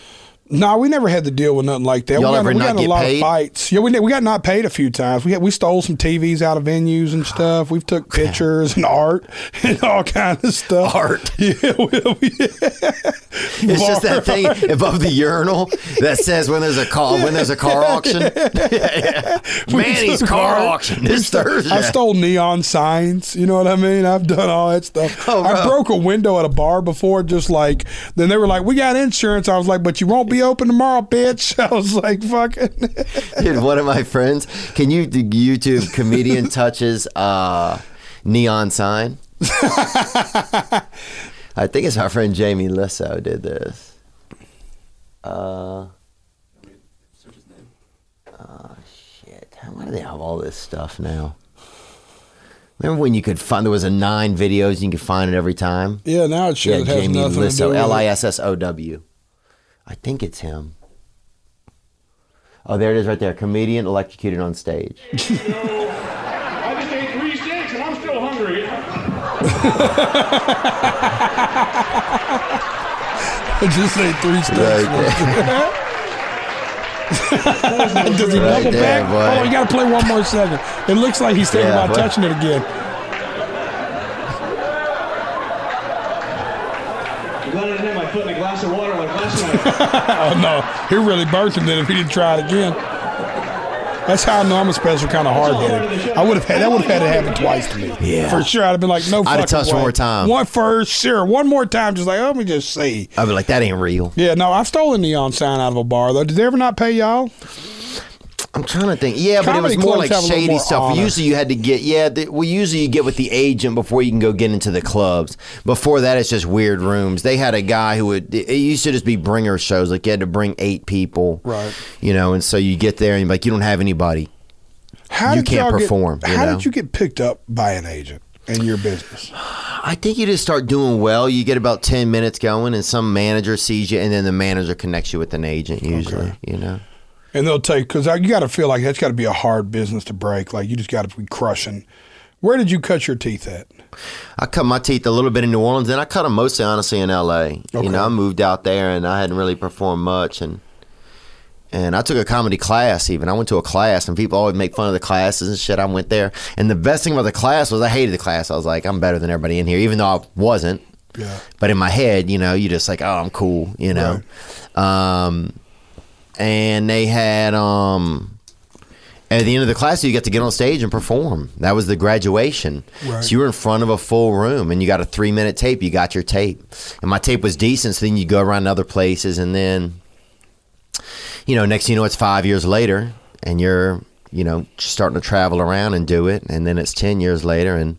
No, we never had to deal with nothing like that. Y'all we got, ever we got a lot paid? of fights. Yeah, we we got not paid a few times. We had, we stole some TVs out of venues and stuff. We've took pictures and art and all kind of stuff. Art. Yeah, we, we, It's just that thing above the urinal that says when there's a car when there's a car auction. Manny's car auction this Thursday. I stole neon signs. You know what I mean? I've done all that stuff. Oh, I bro. broke a window at a bar before, just like, then they were like, we got insurance. I was like, but you won't be open tomorrow, bitch. I was like, fucking. Dude, one of my friends, can you do YouTube comedian touches uh, neon sign? I think it's our friend Jamie Lissow did this. Uh, oh shit! Why do they have all this stuff now? Remember when you could find there was a nine videos and you could find it every time? yeah, now it Yeah, it has Jamie nothing to do Lissow. L I S S O W. I think it's him. Oh, there it is right there. Comedian electrocuted on stage. I just ate three steaks and I'm still hungry. I just ate three steps. Right Does he Right double there, back? boy. Oh, you got to play one more second. It looks like he's thinking Yeah, about boy. touching it again. I'm glad I didn't have my foot in a glass of water like last night. Oh no, he really burnt him then if he didn't try it again. That's how I know I'm a special kind of hard headed. I would have had that would have had to happen twice to me. Yeah. for sure. I'd have been like, no, I'd have touched way. one more time. One first, sure. One more time, just like, oh, let me just see. I'd be like, that ain't real. Yeah, no, I've stolen neon sign out of a bar though. Did they ever not pay y'all? I'm trying to think. Yeah, but it was more like have a little shady more stuff. honor. Usually you had to get, yeah, the, well, usually you get with the agent before you can go get into the clubs. Before that, it's just weird rooms. They had a guy who would, it used to just be bringer shows. Like you had to bring eight people. Right. You know, and so you get there and you're like, you don't have anybody. How You did can't y'all get- perform, you how know? did you get picked up by an agent in your business? I think you just start doing well. You get about 10 minutes going, and some manager sees you, and then the manager connects you with an agent, usually, you know? And they'll take because you got to feel like that's got to be a hard business to break. Like you just got to be crushing. Where did you cut your teeth at? I cut my teeth a little bit in New Orleans, then I cut them mostly, honestly, in L.A. Okay. You know, I moved out there, and I hadn't really performed much, and and I took a comedy class. Even I went to a class, and people always make fun of the classes and shit. I went there, and the best thing about the class was I hated the class. I was like, I'm better than everybody in here, even though I wasn't. Yeah. But in my head, you know, you just like, oh, I'm cool, you know. Um, and they had um, at the end of the class, you got to get on stage and perform. That was the graduation. Right. So you were in front of a full room, and you got a three minute tape. You got your tape, and my tape was decent. So then you go around other places, and then, you know, next thing you know, it's five years later, and you're, you know, starting to travel around and do it, and then it's ten years later, and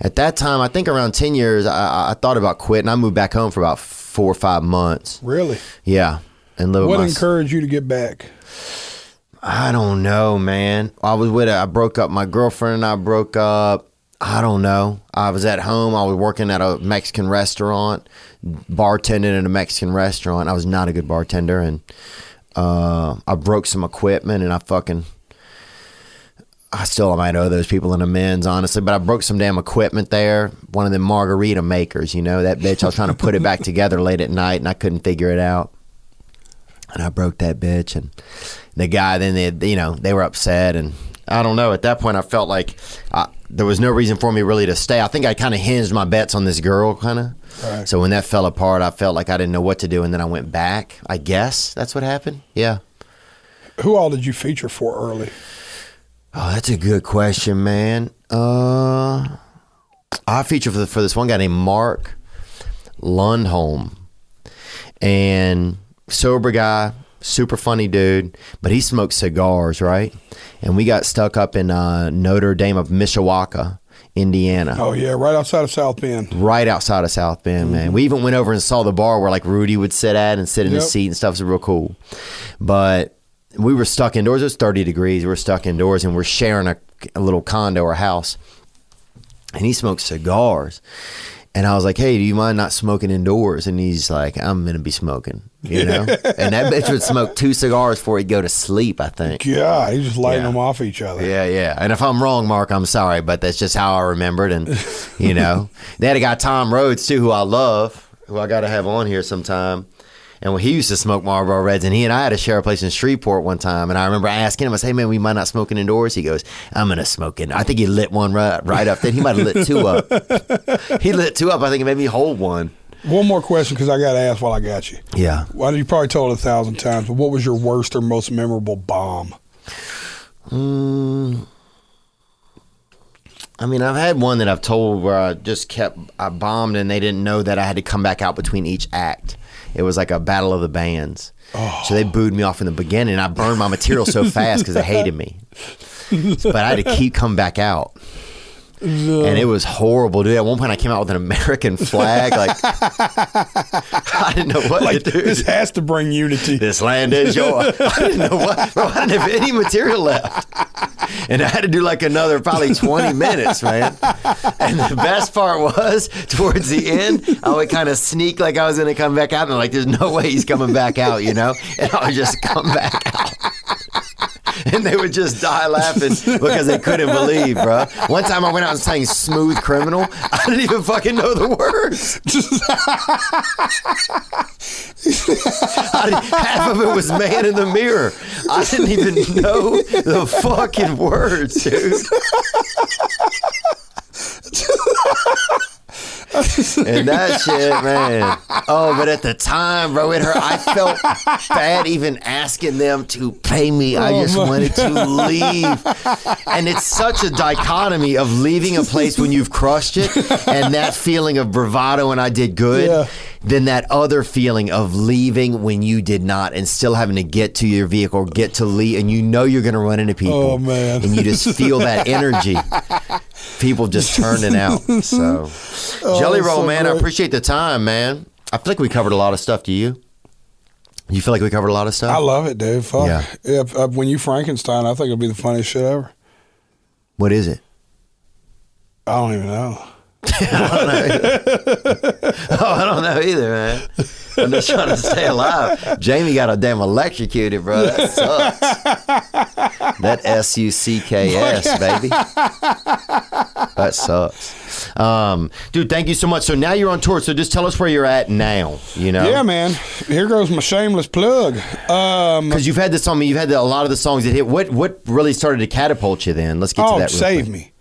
at that time, I think around ten years, I, I- I thought about quitting. I moved back home for about four or five months. Really? Yeah, and live What encouraged you to get back? I don't know, man. I was with. I broke up. My girlfriend and I broke up. I don't know. I was at home. I was working at a Mexican restaurant, bartending at a Mexican restaurant. I was not a good bartender, and uh, I broke some equipment, and I fucking. I still might owe those people an amends, honestly, but I broke some damn equipment there. One of them margarita makers, you know, that bitch. I was trying to put it back together late at night, and I couldn't figure it out. And I broke that bitch, and the guy then they, you know, they were upset, and I don't know. At that point, I felt like I, there was no reason for me really to stay. I think I kind of hinged my bets on this girl, kind of. Right. So when that fell apart, I felt like I didn't know what to do, and then I went back. I guess that's what happened. Yeah. Who all did you feature for early? Oh, that's a good question, man. Uh, I featured for, the, for this one guy named Mark Lundholm, and sober guy, super funny dude, but he smoked cigars, right? And we got stuck up in uh, Notre Dame of Mishawaka, Indiana Oh yeah, right outside of South Bend. right outside of South Bend, man. We even went over and saw the bar where like Rudy would sit at and sit in Yep. his seat and stuff. It's real cool. But we were stuck indoors. It was 30 degrees. We were stuck indoors and we're sharing a, a little condo or house. and he smoked cigars. And I was like, "Hey, do you mind not smoking indoors?" And he's like, "I'm gonna be smoking," you know. and that bitch would smoke two cigars before he'd go to sleep. I think. Yeah, he's just lighting Yeah. them off each other. Yeah, yeah. And if I'm wrong, Mark, I'm sorry, but that's just how I remembered. And you know, they had a guy Tom Rhodes too, who I love, who I got to have on here sometime. And when he used to smoke Marlboro Reds, and he and I had to share a place in Shreveport one time, and I remember asking him, I said, "Hey man, we might not smoking indoors." He goes, "I'm gonna smoke in." I think he lit one right, right up. Then he might have lit two up. he lit two up. I think it made me hold one. One more question because I got to ask while I got you. Yeah. Well, you probably told it a thousand times, but what was your worst or most memorable bomb? Mm. I mean, I've had one that I've told where I just kept, I bombed and they didn't know that I had to come back out between each act. It was like a battle of the bands. Oh. So they booed me off in the beginning. and I burned my material so fast because they hated me. But I had to keep coming back out. And it was horrible, dude. At one point, I came out with an American flag. Like, I didn't know what Like to do. this has to bring unity. This land is yours. I didn't know what, bro. I didn't have any material left, and I had to do like another probably twenty minutes, man. And the best part was towards the end, I would kind of sneak like I was going to come back out, and like, there's no way he's coming back out, you know. And I would just come back out. And they would just die laughing because they couldn't believe, bro. One time I went out and sang "Smooth Criminal." I didn't even fucking know the words. Half of it was "Man in the Mirror." I didn't even know the fucking words, dude. and that shit, man. Oh, but at the time, bro, it hurt. I felt bad even asking them to pay me. I Oh, just wanted to leave. And it's such a dichotomy of leaving a place when you've crushed it and that feeling of bravado and I did good. Yeah. Than that other feeling of leaving when you did not and still having to get to your vehicle, get to leave, and you know you're going to run into oh, people. Oh, man. And you just feel that energy. People just turning out. So, oh, Jelly Roll, so man, I appreciate the time, man. I feel like we covered a lot of stuff. Do you? You feel like we covered a lot of stuff? I love it, dude. Fuck. Yeah. If, uh, when you Frankenstein, I think it'll be the funniest shit ever. what is it? I don't even know. Oh, I don't know either, man. I'm just trying to stay alive. Jamie got a damn electrocuted, bro. That sucks. that S U C K S, baby. That sucks. Um, dude, thank you so much. So now you're on tour. So just tell us where you're at now. You know, Yeah, man. Here goes my shameless plug. Um, because you've had this song. Me, you've had the, a lot of the songs that hit. What what really started to catapult you? Then let's get to oh, that. real save quick. me.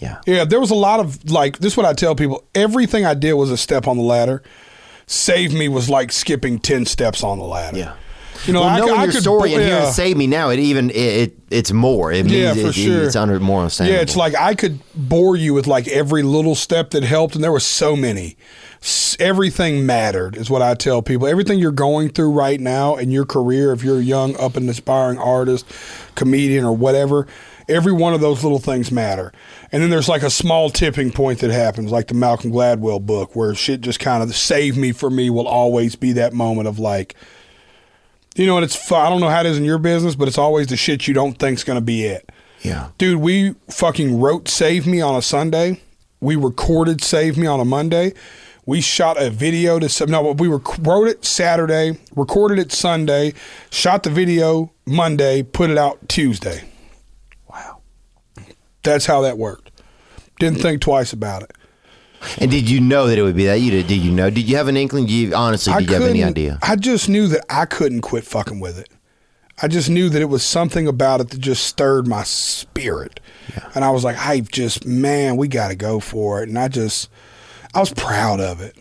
Yeah. Yeah, there was a lot of like this. Is what I tell people: everything I did was a step on the ladder. Save me was like skipping ten steps on the ladder. Yeah. You know, well, I, knowing I your could, story and hearing yeah. "Save Me Now," it even it, it it's more. It Yeah, means for it, sure. it's under more understandable. Yeah, it's like I could bore you with like every little step that helped, and there were so many. S- Everything mattered, is what I tell people. Everything you're going through right now in your career, if you're a young, up and aspiring artist, comedian, or whatever, every one of those little things matter. And then there's like a small tipping point that happens, like the Malcolm Gladwell book, where shit just kind of save me for me will always be that moment of like, you know, and it's I don't know how it is in your business, but it's always the shit you don't think's gonna be it. yeah. Dude, we fucking wrote Save Me on a Sunday. We recorded Save Me on a Monday. We shot a video to no, we rec- wrote it Saturday, recorded it Sunday, shot the video Monday, put it out Tuesday. Wow. That's how that worked. Didn't think twice about it. And did you know that it would be that? You did? Did you know? Did you have an inkling? Do you honestly? I Did you have any idea? I just knew that I couldn't quit fucking with it. I just knew that it was something about it that just stirred my spirit. And I was like, I just, man, we got to go for it. And I just, I was proud of it.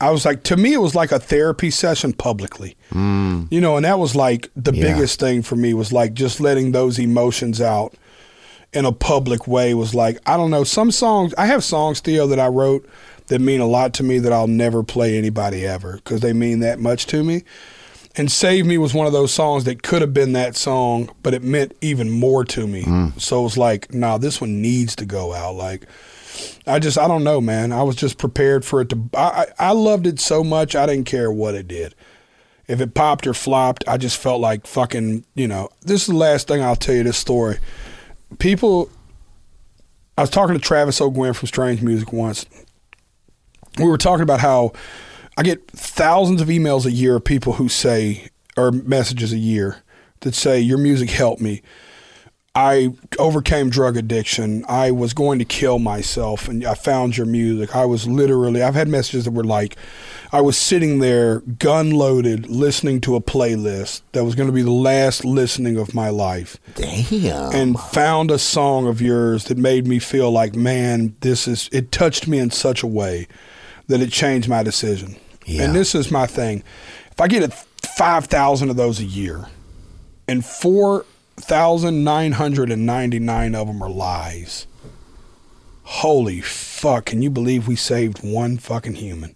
I was like, to me, it was like a therapy session publicly. Mm. You know, and that was like the Yeah. biggest thing for me was like just letting those emotions out in a public way was like I don't know some songs I have songs Theo that I wrote that mean a lot to me that I'll never play anybody ever because they mean that much to me. And Save Me was one of those songs that could have been that song but it meant even more to me. Hmm. So it was like nah this one needs to go out. Like I just I don't know man. I was just prepared for it to I I I loved it so much I didn't care what it did. If it popped or flopped, I just felt like fucking, you know, this is the last thing I'll tell you this story. People, I was talking to Travis O'Guin from Strange Music once. We were talking about how I get thousands of emails a year of people who say, or messages a year that say, Your music helped me. I overcame drug addiction. I was going to kill myself, and I found your music. I was literally, I've had messages that were like, I was sitting there, gun loaded, listening to a playlist that was going to be the last listening of my life Damn. and found a song of yours that made me feel like, man, this is it touched me in such a way that it changed my decision. Yeah. And this is my thing. If I get five thousand of those a year, and four thousand nine hundred and ninety nine of them are lies. Holy fuck! Can you believe we saved one fucking human?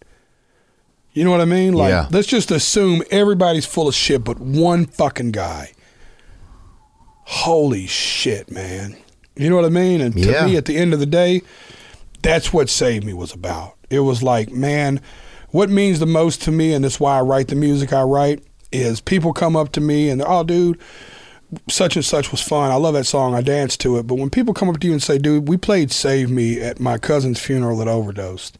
You know what I mean? Like, Yeah. let's just assume everybody's full of shit, but one fucking guy. Holy shit, man. You know what I mean? And Yeah. to me, at the end of the day, that's what Save Me was about. It was like, man, what means the most to me, and that's why I write the music I write, is people come up to me and, they're oh, dude, such and such was fun. I love that song. I danced to it. But when people come up to you and say, dude, we played Save Me at my cousin's funeral that overdosed.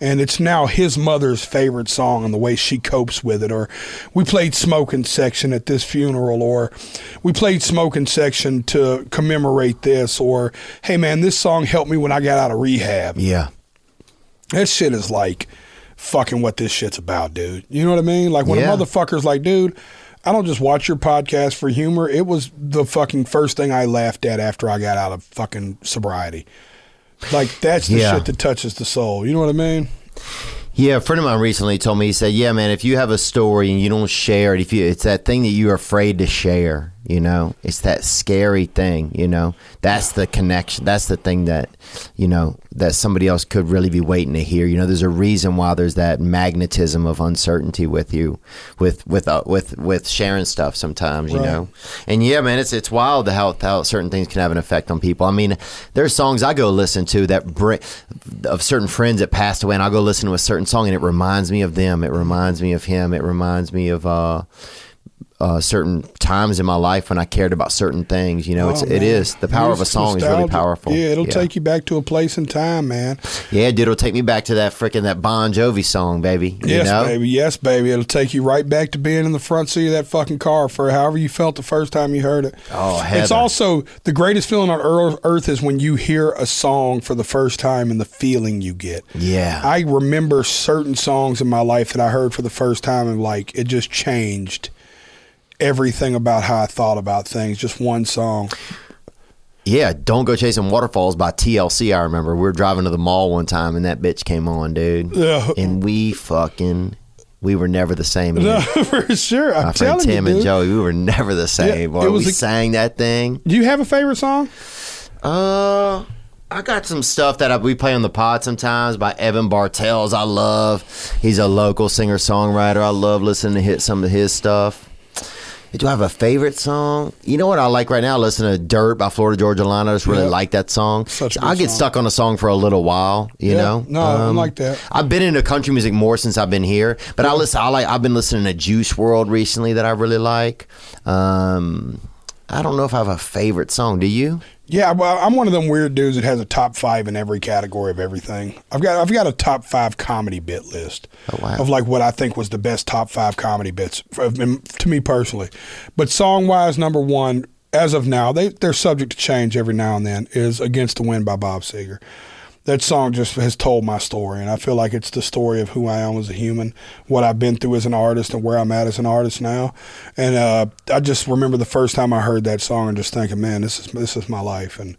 And it's now his mother's favorite song and the way she copes with it. Or we played Smoking Section at this funeral. Or we played Smoking Section to commemorate this. Or, hey, man, this song helped me when I got out of rehab. yeah. That shit is like fucking what this shit's about, dude. You know what I mean? Like when Yeah. a motherfucker's like, dude, I don't just watch your podcast for humor. It was the fucking first thing I laughed at after I got out of fucking sobriety. Like that's the Yeah. shit that touches the soul. You know what I mean? Yeah, a friend of mine recently told me he said, "Yeah, man, if you have a story and you don't share it, if you it's that thing that you're afraid to share, you know, it's that scary thing, you know. That's the connection. That's the thing that, you know, that somebody else could really be waiting to hear. You know, there's a reason why there's that magnetism of uncertainty with you, with with uh, with with sharing stuff sometimes, you Right. know. And yeah, man, it's it's wild how how certain things can have an effect on people. I mean, there's songs I go listen to that bring of certain friends that passed away, and I'll go listen to a certain song, and it reminds me of them. It reminds me of him. It reminds me of uh, uh, certain times in my life when I cared about certain things. You know, it's Oh, it man. is the power of a It's song is really powerful. Yeah, it'll take you back to a place in time, man. Yeah, dude, it'll take me back to that freaking that Bon Jovi song, baby. You Yes, know? baby. Yes, baby. It'll take you right back to being in the front seat of that fucking car for however you felt the first time you heard it. Oh, It's also the greatest feeling on earth is when you hear a song for the first time and the feeling you get. Yeah. I remember certain songs in my life that I heard for the first time and like it just changed everything about how I thought about things. Just one song. Yeah, Don't Go Chasing Waterfalls by TLC. I remember we were driving to the mall one time and that bitch came on, dude. Yeah. And we fucking, we were never the same. No, for sure. I'm My friend telling Tim you, and. Joey, we were never the same. Yeah, Boy, was we a- sang that thing. Do you have a favorite song? Uh, I got some stuff that I, we play on the pod sometimes by Evan Bartels. I love. He's a local singer songwriter. I love listening to hit some of his stuff. Do I have a favorite song? You know what I like right now? Listen to "Dirt" by Florida Georgia Line. I just really Yeah. like that song. Such I get song. stuck on a song for a little while. You Yeah. know? Um, No, I like that. I've been into country music more since I've been here, but I listen. I like. I've been listening to Juice WRLD recently that I really like. Um, I don't know if I have a favorite song. Do you? Yeah, well, I'm one of them weird dudes that has a top five in every category of everything. I've got I've got a top five comedy bit list Oh, wow. of like what I think was the best top five comedy bits to me personally. But song wise, number one as of now, they they're subject to change every now and then. Is "Against the Wind" by Bob Seger. That song just has told my story, and I feel like it's the story of who I am as a human, what I've been through as an artist, and where I'm at as an artist now. And uh, I just remember the first time I heard that song and just thinking, man, this is this is my life, and,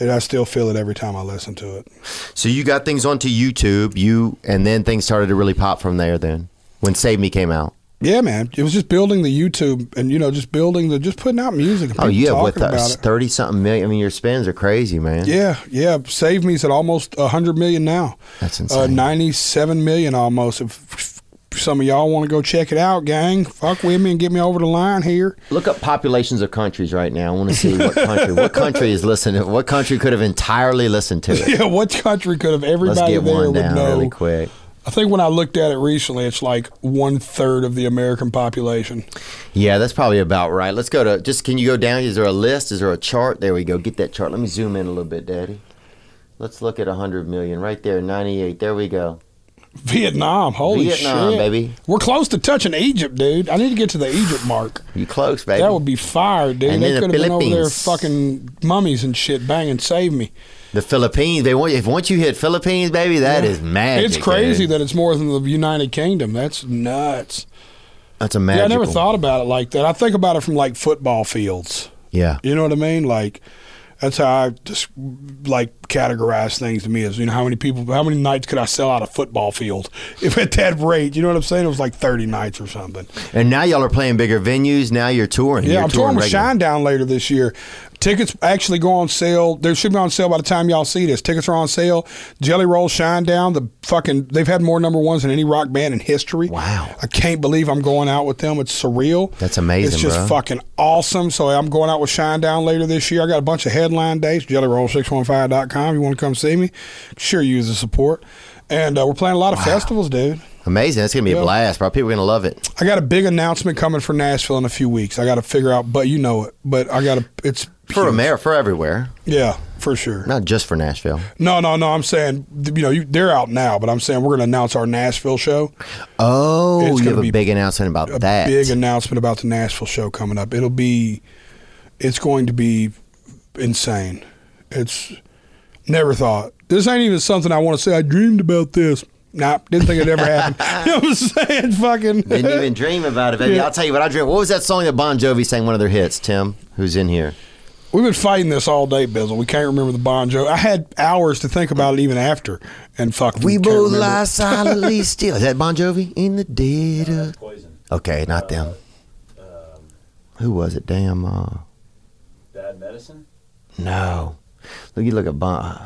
I still feel it every time I listen to it. So you got things onto YouTube, you, and then things started to really pop from there. Then when Save Me came out. Yeah, man, it was just building the YouTube, and you know, just building the, just putting out music. And Oh, yeah, with us thirty something million. I mean, your spins are crazy, man. Yeah, yeah. Save Me's at almost hundred million now. That's Uh, insane. Ninety-seven million almost. If some of y'all want to go check it out, gang, fuck with me and get me over the line here. Look up populations of countries right now. I want to see what country. what country is listening? What country could have entirely listened to it? Yeah, what country could have everybody Let's get there one would down know? really quick. I think when I looked at it recently, it's like one third of the American population. Yeah, that's probably about right. Let's go to just. Can you go down? Is there a list? Is there a chart? There we go. Get that chart. Let me zoom in a little bit, Daddy. Let's look at 100 million right there, 98. There we go. Vietnam, holy Vietnam, shit, baby. We're close to touching Egypt, dude. I need to get to the Egypt mark. You close, baby. That would be fire, dude. And they then the could have been over there fucking mummies and shit, banging, save me. The Philippines. They want if once you hit Philippines, baby, that is magic. It's crazy dude. that it's more than the United Kingdom. That's nuts. That's a Yeah, I never thought about it like that. I think about it from like football fields. Yeah. You know what I mean? Like that's how I just like categorize things to me is you know how many people how many nights could I sell out a football field if at that rate you know what I'm saying it was like 30 nights or something And now y'all are playing bigger venues. Now you're touring. yeah You're I'm touring with regular. Shinedown later this year tickets actually go on sale they should be on sale by the time y'all see this tickets are on sale Jelly Roll Shinedown, the fucking they've had more number ones than any rock band in history Wow. I can't believe I'm going out with them it's surreal That's amazing, it's just bro. fucking awesome. So I'm going out with Shinedown later this year. I got a bunch of headline dates. JellyRoll615.com. If you want to come see me, sure use the support. And uh, we're playing a lot of festivals, dude. Amazing. That's gonna be Yeah. a blast, bro. People are gonna love it. I got a big announcement coming for Nashville in a few weeks. I got to figure out, but you know it. But I got to. It's For. America, for everywhere, Yeah, for sure. not just for Nashville. No, no, no. I'm saying, you know, you, they're out now, but I'm saying we're going to announce our Nashville show. Oh, It's you have a big announcement about a that. big announcement about the Nashville show coming up. It'll be, it's going to be insane. It's never thought. This ain't even something I want to say. I dreamed about this. Nah, didn't think it ever happened. you know what I'm saying? Fucking. Didn't even dream about it, baby. Yeah. I'll tell you what I dreamed. What was that song that Bon Jovi sang? One of their hits. Tim, who's in here? We've been fighting this all day, Bizzle. We can't remember the Bon Jovi. I had hours to think about it even after, and fuck. We both lie silently still. Is that Bon Jovi? In the dead of... Poison. Okay, not them. Um, Who was it? Damn. Uh, bad medicine. no. Look, you look at Bon.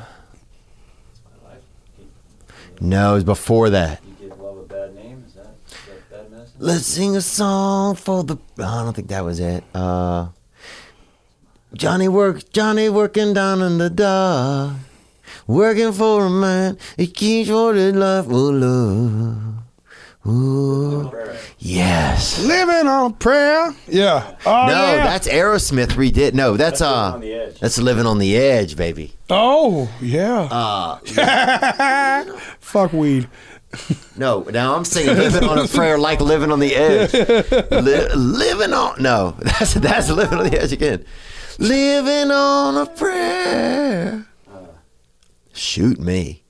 It's my life. No, it was before that. You give love a bad name. Is that, is that bad medicine? Let's sing a song for the. Oh, I don't think that was it. Uh, Johnny work, Johnny working down in the dark, working for a man. He keeps for the life of love. Ooh, yes. Living on a prayer. Yeah. Oh, no, yeah. that's Aerosmith redid. No, that's That's Living uh, on the Edge. that's living on the edge, baby. Oh, yeah. Uh, Fuck weed. no, now I'm singing living on a prayer like living on the edge. Li- living on no, that's that's living on the edge again. Living on a prayer. Shoot me.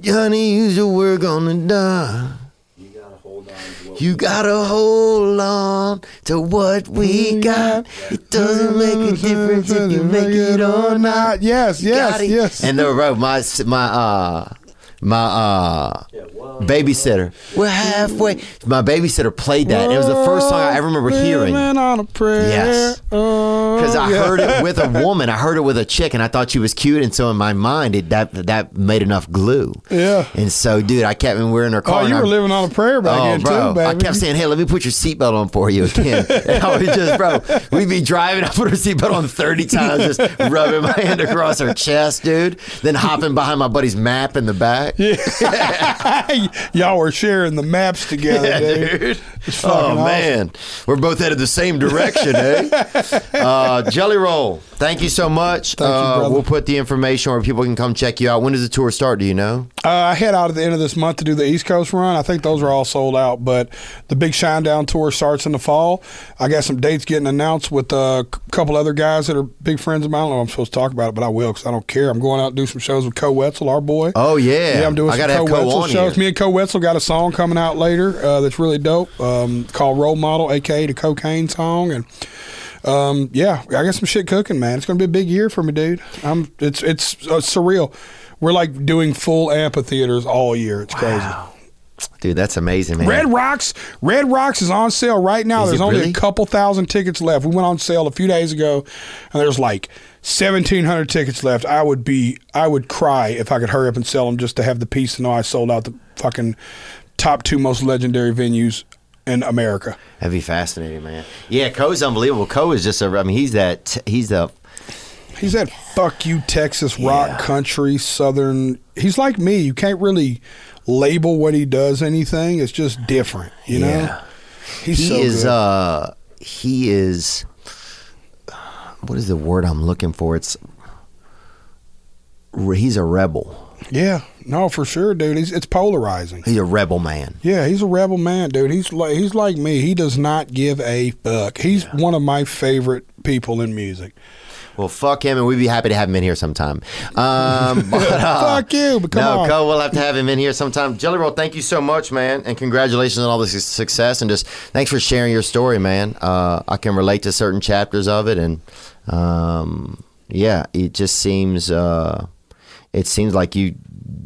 Johnny used to work on the dock. You gotta hold on to what You gotta hold on to what we got. It doesn't make a difference if you make it or not. Yes, yes, yes. And the road, my my uh my uh babysitter. We're halfway. My babysitter played that. It was the first song I ever remember hearing. On a prayer. Yes. Because Because I heard it with a woman. I heard it with a chick, and I thought she was cute. And so in my mind, it, that that made enough glue. Yeah. And so, dude, I kept. And we were in her car. Oh, you were living on a prayer back Oh, then bro! too, baby. I kept saying, "Hey, let me put your seatbelt on for you again." and I was just, bro, we'd be driving. I put her seatbelt on thirty times, just rubbing my hand across her chest, dude. Then hopping behind my buddy's map in the back. Y'all were sharing the maps together, Yeah, dude. Oh awesome. man, we're both headed the same direction, eh? Uh, Jelly Roll, thank you so much. Thank uh, brother. we'll put the information where people can come check you out. When does the tour start? Do you know? Uh, I head out at the end of this month to do the East Coast run. I think those are all sold out, but the big Shinedown tour starts in the fall. I got some dates getting announced with a couple other guys that are big friends of mine. I don't know if I'm supposed to talk about it, but I will because I don't care. I'm going out to do some shows with Koe Wetzel, our boy. Oh yeah, Yeah, I'm doing I some Koe Wetzel shows. here. Me and Koe Wetzel got a song coming out later uh, that's really dope um, called Role Model, aka the Cocaine Song, and um, yeah, I got some shit cooking, man. It's gonna be a big year for me, dude. I'm it's it's uh, surreal. We're like doing full amphitheaters all year. It's crazy. Dude, that's amazing, man. Red Rocks, Red Rocks is on sale right now. Is there's only really? a couple thousand tickets left. We went on sale a few days ago, and there's like 1,700 tickets left. I would be, I would cry if I could hurry up and sell them just to have the peace to know I sold out the fucking top two most legendary venues in America. That'd be fascinating, man. Yeah, Koe's unbelievable. Koe is just a. I mean, he's that. He's the. He's that fuck you Texas rock Yeah. country southern. He's like me. You can't really label what he does anything. It's just different, you know. Yeah. He's he so is. good. uh He is. What is the word I'm looking for? It's. he's a rebel. Yeah, no, for sure, dude. He's it's polarizing. He's a rebel man. Yeah, he's a rebel man, dude. He's like he's like me. He does not give a fuck. He's one of my favorite people in music. Well, fuck him, and we'd be happy to have him in here sometime. Um, but, uh, Fuck you, but come no, on. Cole, we'll have to have him in here sometime. Jelly Roll, thank you so much, man, and congratulations on all this success, and just thanks for sharing your story, man. Uh, I can relate to certain chapters of it, and um, yeah, it just seems uh, it seems like you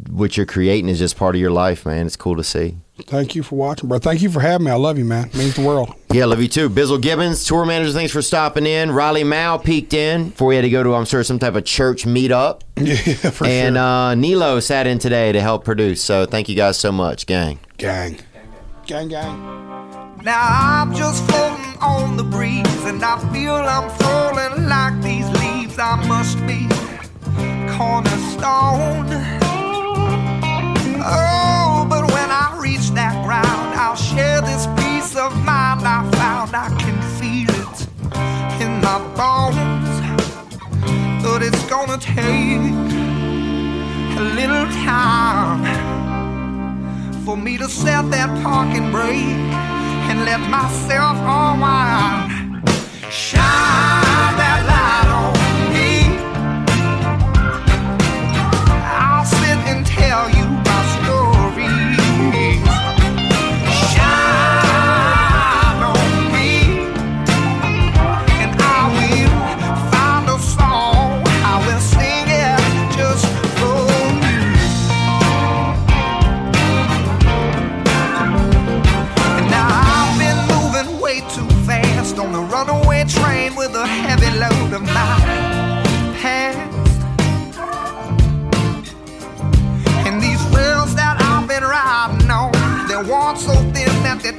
what you're creating is just part of your life, man. It's cool to see. Thank you for watching, bro. Thank you for having me. I love you, man. It means the world. Yeah, love you too. Bizzle Gibbons, tour manager, thanks for stopping in. Riley Mao peeked in before we had to go to, I'm sure, some type of church meetup. Yeah, for and sure. uh, Nilo sat in today to help produce. So thank you guys so much, gang. gang. Gang, gang. Now I'm just floating on the breeze, and I feel I'm falling like these leaves. I must be cornerstone. Oh, but when I reach that ground, I'll share this peace of mind I found. I can feel it in my bones, but it's gonna take a little time for me to set that parking brake and let myself oh, unwind. Shine